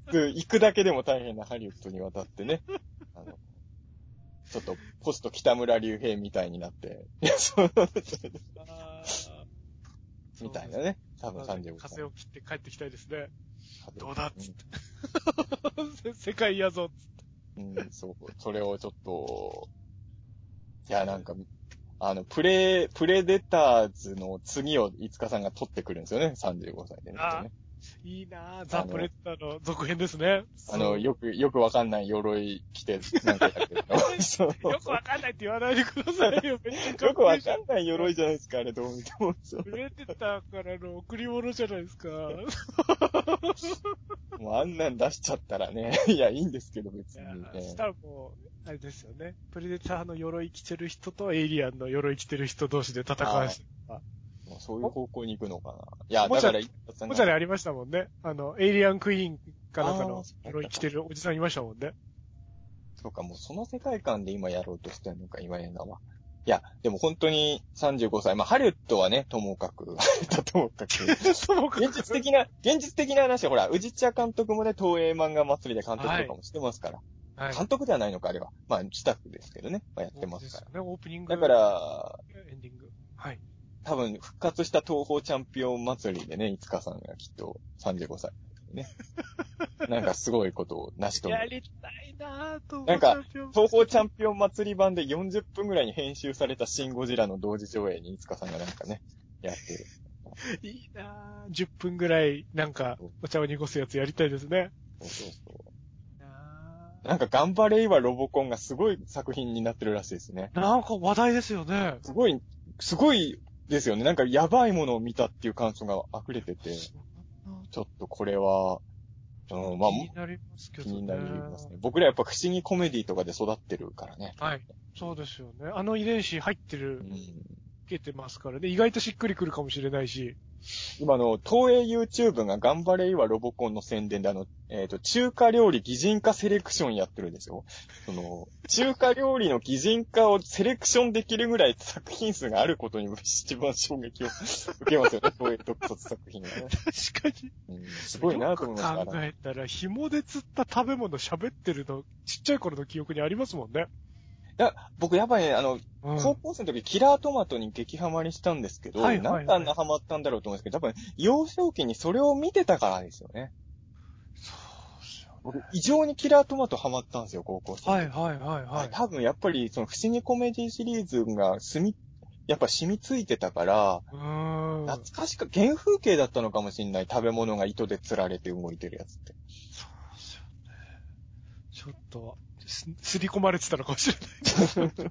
普通行くだけでも大変なハリウッドに渡ってね、あの、ちょっとポスト北村隆平みたいになって、みたいなね、多分そうですね35歳風。を切って帰ってきたいですね。どうだっつっうん 世界やぞっつって。うん、そう。それをちょっと、いや、なんか、あの、プレ、プレデターズの次を、いつかさんが取ってくるんですよね、35歳でね。あねいいなぁ。ザ・プレッターの続編ですね。あの、よく、よくわかんない鎧着て、なんかやってるの。よくわかんないって言わないでくださいよ。めっちゃかよくわ。かんない鎧じゃないですか、あれどう見ても。プレデターからの贈り物じゃないですか。もうあんなん出しちゃったらね、いや、いいんですけど、別にね。したらもう、あれですよね。プレデターの鎧着てる人とエイリアンの鎧着てる人同士で戦わして。もうそういう方向に行くのかな。いや、だから、おもちゃでありましたもんね。あの、エイリアンクイーンかなんかのあーそうだった鎧着てるおじさんいましたもんね。そうか、もうその世界観で今やろうとしてるのか、今やなは。いや、でも本当に35歳。まあ、ハリウッドはね、ともかく、ハリウッドともかく。そうか。現実的な、現実的な話はほら、宇治茶監督もね、東映漫画祭りで監督とかもしてますから。はい。監督ではないのか、あれは。まあ、スタッフですけどね。まあ、やってますから。ね、オープニング。だか、ら、エンディング。はい。多分、復活した東方チャンピオン祭りでね、いつかさんがきっと35歳にね。なんかすごいことを成し遂げる。やりたいなぁと。なんか、東方チャンンピオン祭り版で40分ぐらいに編集されたシン・ゴジラの同時上映にいつかさんがなんかね、やってる。いいなぁ。10分ぐらい、なんか、お茶を濁すやつやりたいですね。そうそうそななんか頑張れいわロボコンがすごい作品になってるらしいですね。なんか話題ですよね。すごい、すごいですよね。なんかやばいものを見たっていう感想が溢れてて、ちょっとこれは、うん、まあ、気になりますけどね。気になりますね。僕らやっぱ不思議コメディとかで育ってるからね。はい。そうですよね。あの遺伝子入ってうる、ん、受けてますからね。意外としっくりくるかもしれないし。今の、東映 YouTube が頑張れいわロボコンの宣伝であの、えっ、と、中華料理擬人化セレクションやってるんですよ。その、中華料理の擬人化をセレクションできるぐらい作品数があることに一番衝撃を受けますよね、東映特撮作品がね。確かに。うん、すごいなと思いますよく考えたら、紐で釣った食べ物喋ってるの、ちっちゃい頃の記憶にありますもんね。いや、僕やっぱりね、あの、うん高校生の時キラートマトに激ハマりしたんですけど、はいはいはいなんであんなハマったんだろうと思うんですけど、多分、幼少期にそれを見てたからですよね。そうですよ僕、異常にキラートマトハマったんですよ、高校生。はいはいはいはい。多分やっぱり、その不思議コメディシリーズが住み、やっぱ染みついてたから、うーん。懐かしか、原風景だったのかもしれない。食べ物が糸で釣られて動いてるやつって。そうですよね。ちょっと、す、すり込まれてたのかもしれない。そうだよ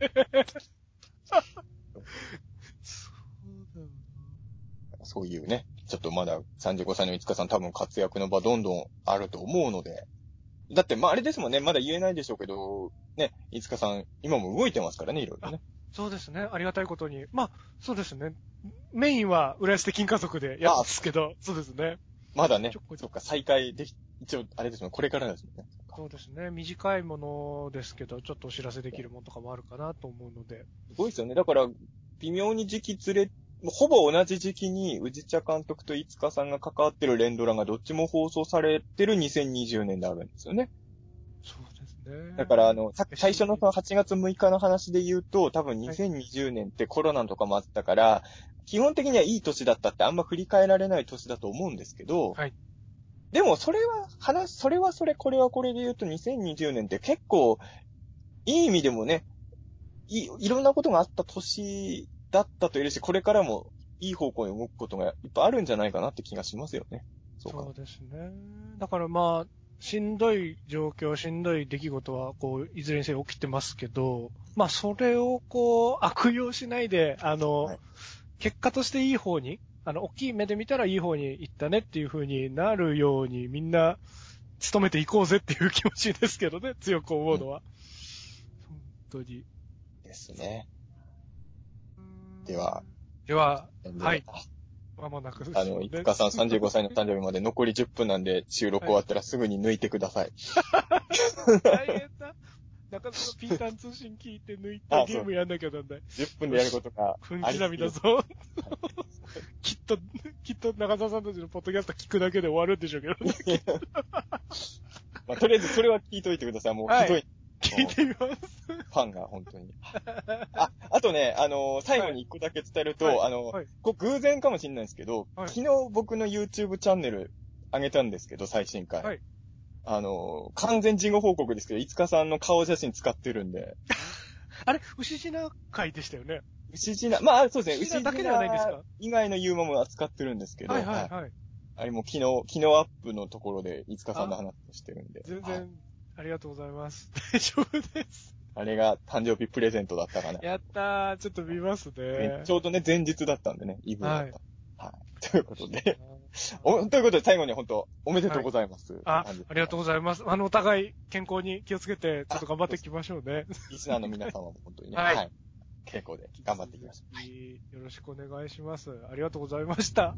そういうね、ちょっとまだ35歳の五日さん多分活躍の場どんどんあると思うので。だって、まああれですもんね、まだ言えないでしょうけど、ね、五日さん、今も動いてますからね、いろいろね。そうですね。ありがたいことに。まあ、そうですね。メインは、浦安的金家族でやってますけど、そうですね。まだねそっか、再開でき、一応、あれですもん、これからですもんね。そうですね。短いものですけど、ちょっとお知らせできるものとかもあるかなと思うので。すごいですよね。だから、微妙に時期ずれ、ほぼ同じ時期に、宇治茶監督と五日さんが関わってる連ドラがどっちも放送されてる2020年であるんですよね。そうですね。だから、あの、さ最初のその8月6日の話で言うと、多分2020年ってコロナとかもあったから、基本的にはいい年だったってあんま振り返られない年だと思うんですけど、はいでもそれは話、それはそれ、これはこれで言うと2020年って結構、いい意味でもね、いいろんなことがあった年だったと言えるし、これからもいい方向に動くことがいっぱいあるんじゃないかなって気がしますよね。そうかそうですね。だからまあ、しんどい状況、しんどい出来事は、こう、いずれにせよ起きてますけど、まあ、それをこう、悪用しないで、あの、はい結果としていい方に、あの、大きい目で見たらいい方に行ったねっていう風になるように、みんな、努めていこうぜっていう気持ちですけどね、強く思うのは。本当に。ですね。では。では、はいあまもなくですあの、ねいつかさん35歳の誕生日まで残り10分なんで収録終わったらすぐに抜いてください。大変だ。なかなかピータン通信聞いて抜いてあゲームやんなきゃなんない。10分でやることが分刻みだぞ。きっと、きっと中澤さんたちのポッドキャスト聞くだけで終わるんでしょうけど、まあ、とりあえずそれは聞いといてください。もうはいひどい聞いてみます。ファンが本当に。あ、あとね、あのー最後に一個だけ伝えると、はいあの、はいこれ偶然かもしれないんですけど、はい昨日僕の YouTube チャンネル上げたんですけど、最新回。はいあのー完全事後報告ですけど、いつかさんの顔写真使ってるんで、あれ、牛品会でしたよね。牛島、まあそうですね、牛品だけではないんですか？以外のユーマも扱ってるんですけど、はいはいはい。あれも昨日、昨日アップのところで、いつかさんの話をしてるんで。全はい然、ありがとうございます。大丈夫です。あれが誕生日プレゼントだったかな。やったー。ちょっと見ますね。ちょうどね、前日だったんでね、イブだった。はい。ということで、あ お、ということで最後に本当おめでとうございます。あ、ありがとうう。ございます。あの、お互い健康に気をつけて、ちょっと頑張っていきましょうね。リスナーの皆様も本当にね、はいはい。稽古で頑張っていきましょよろしくお願いします。ありがとうございました。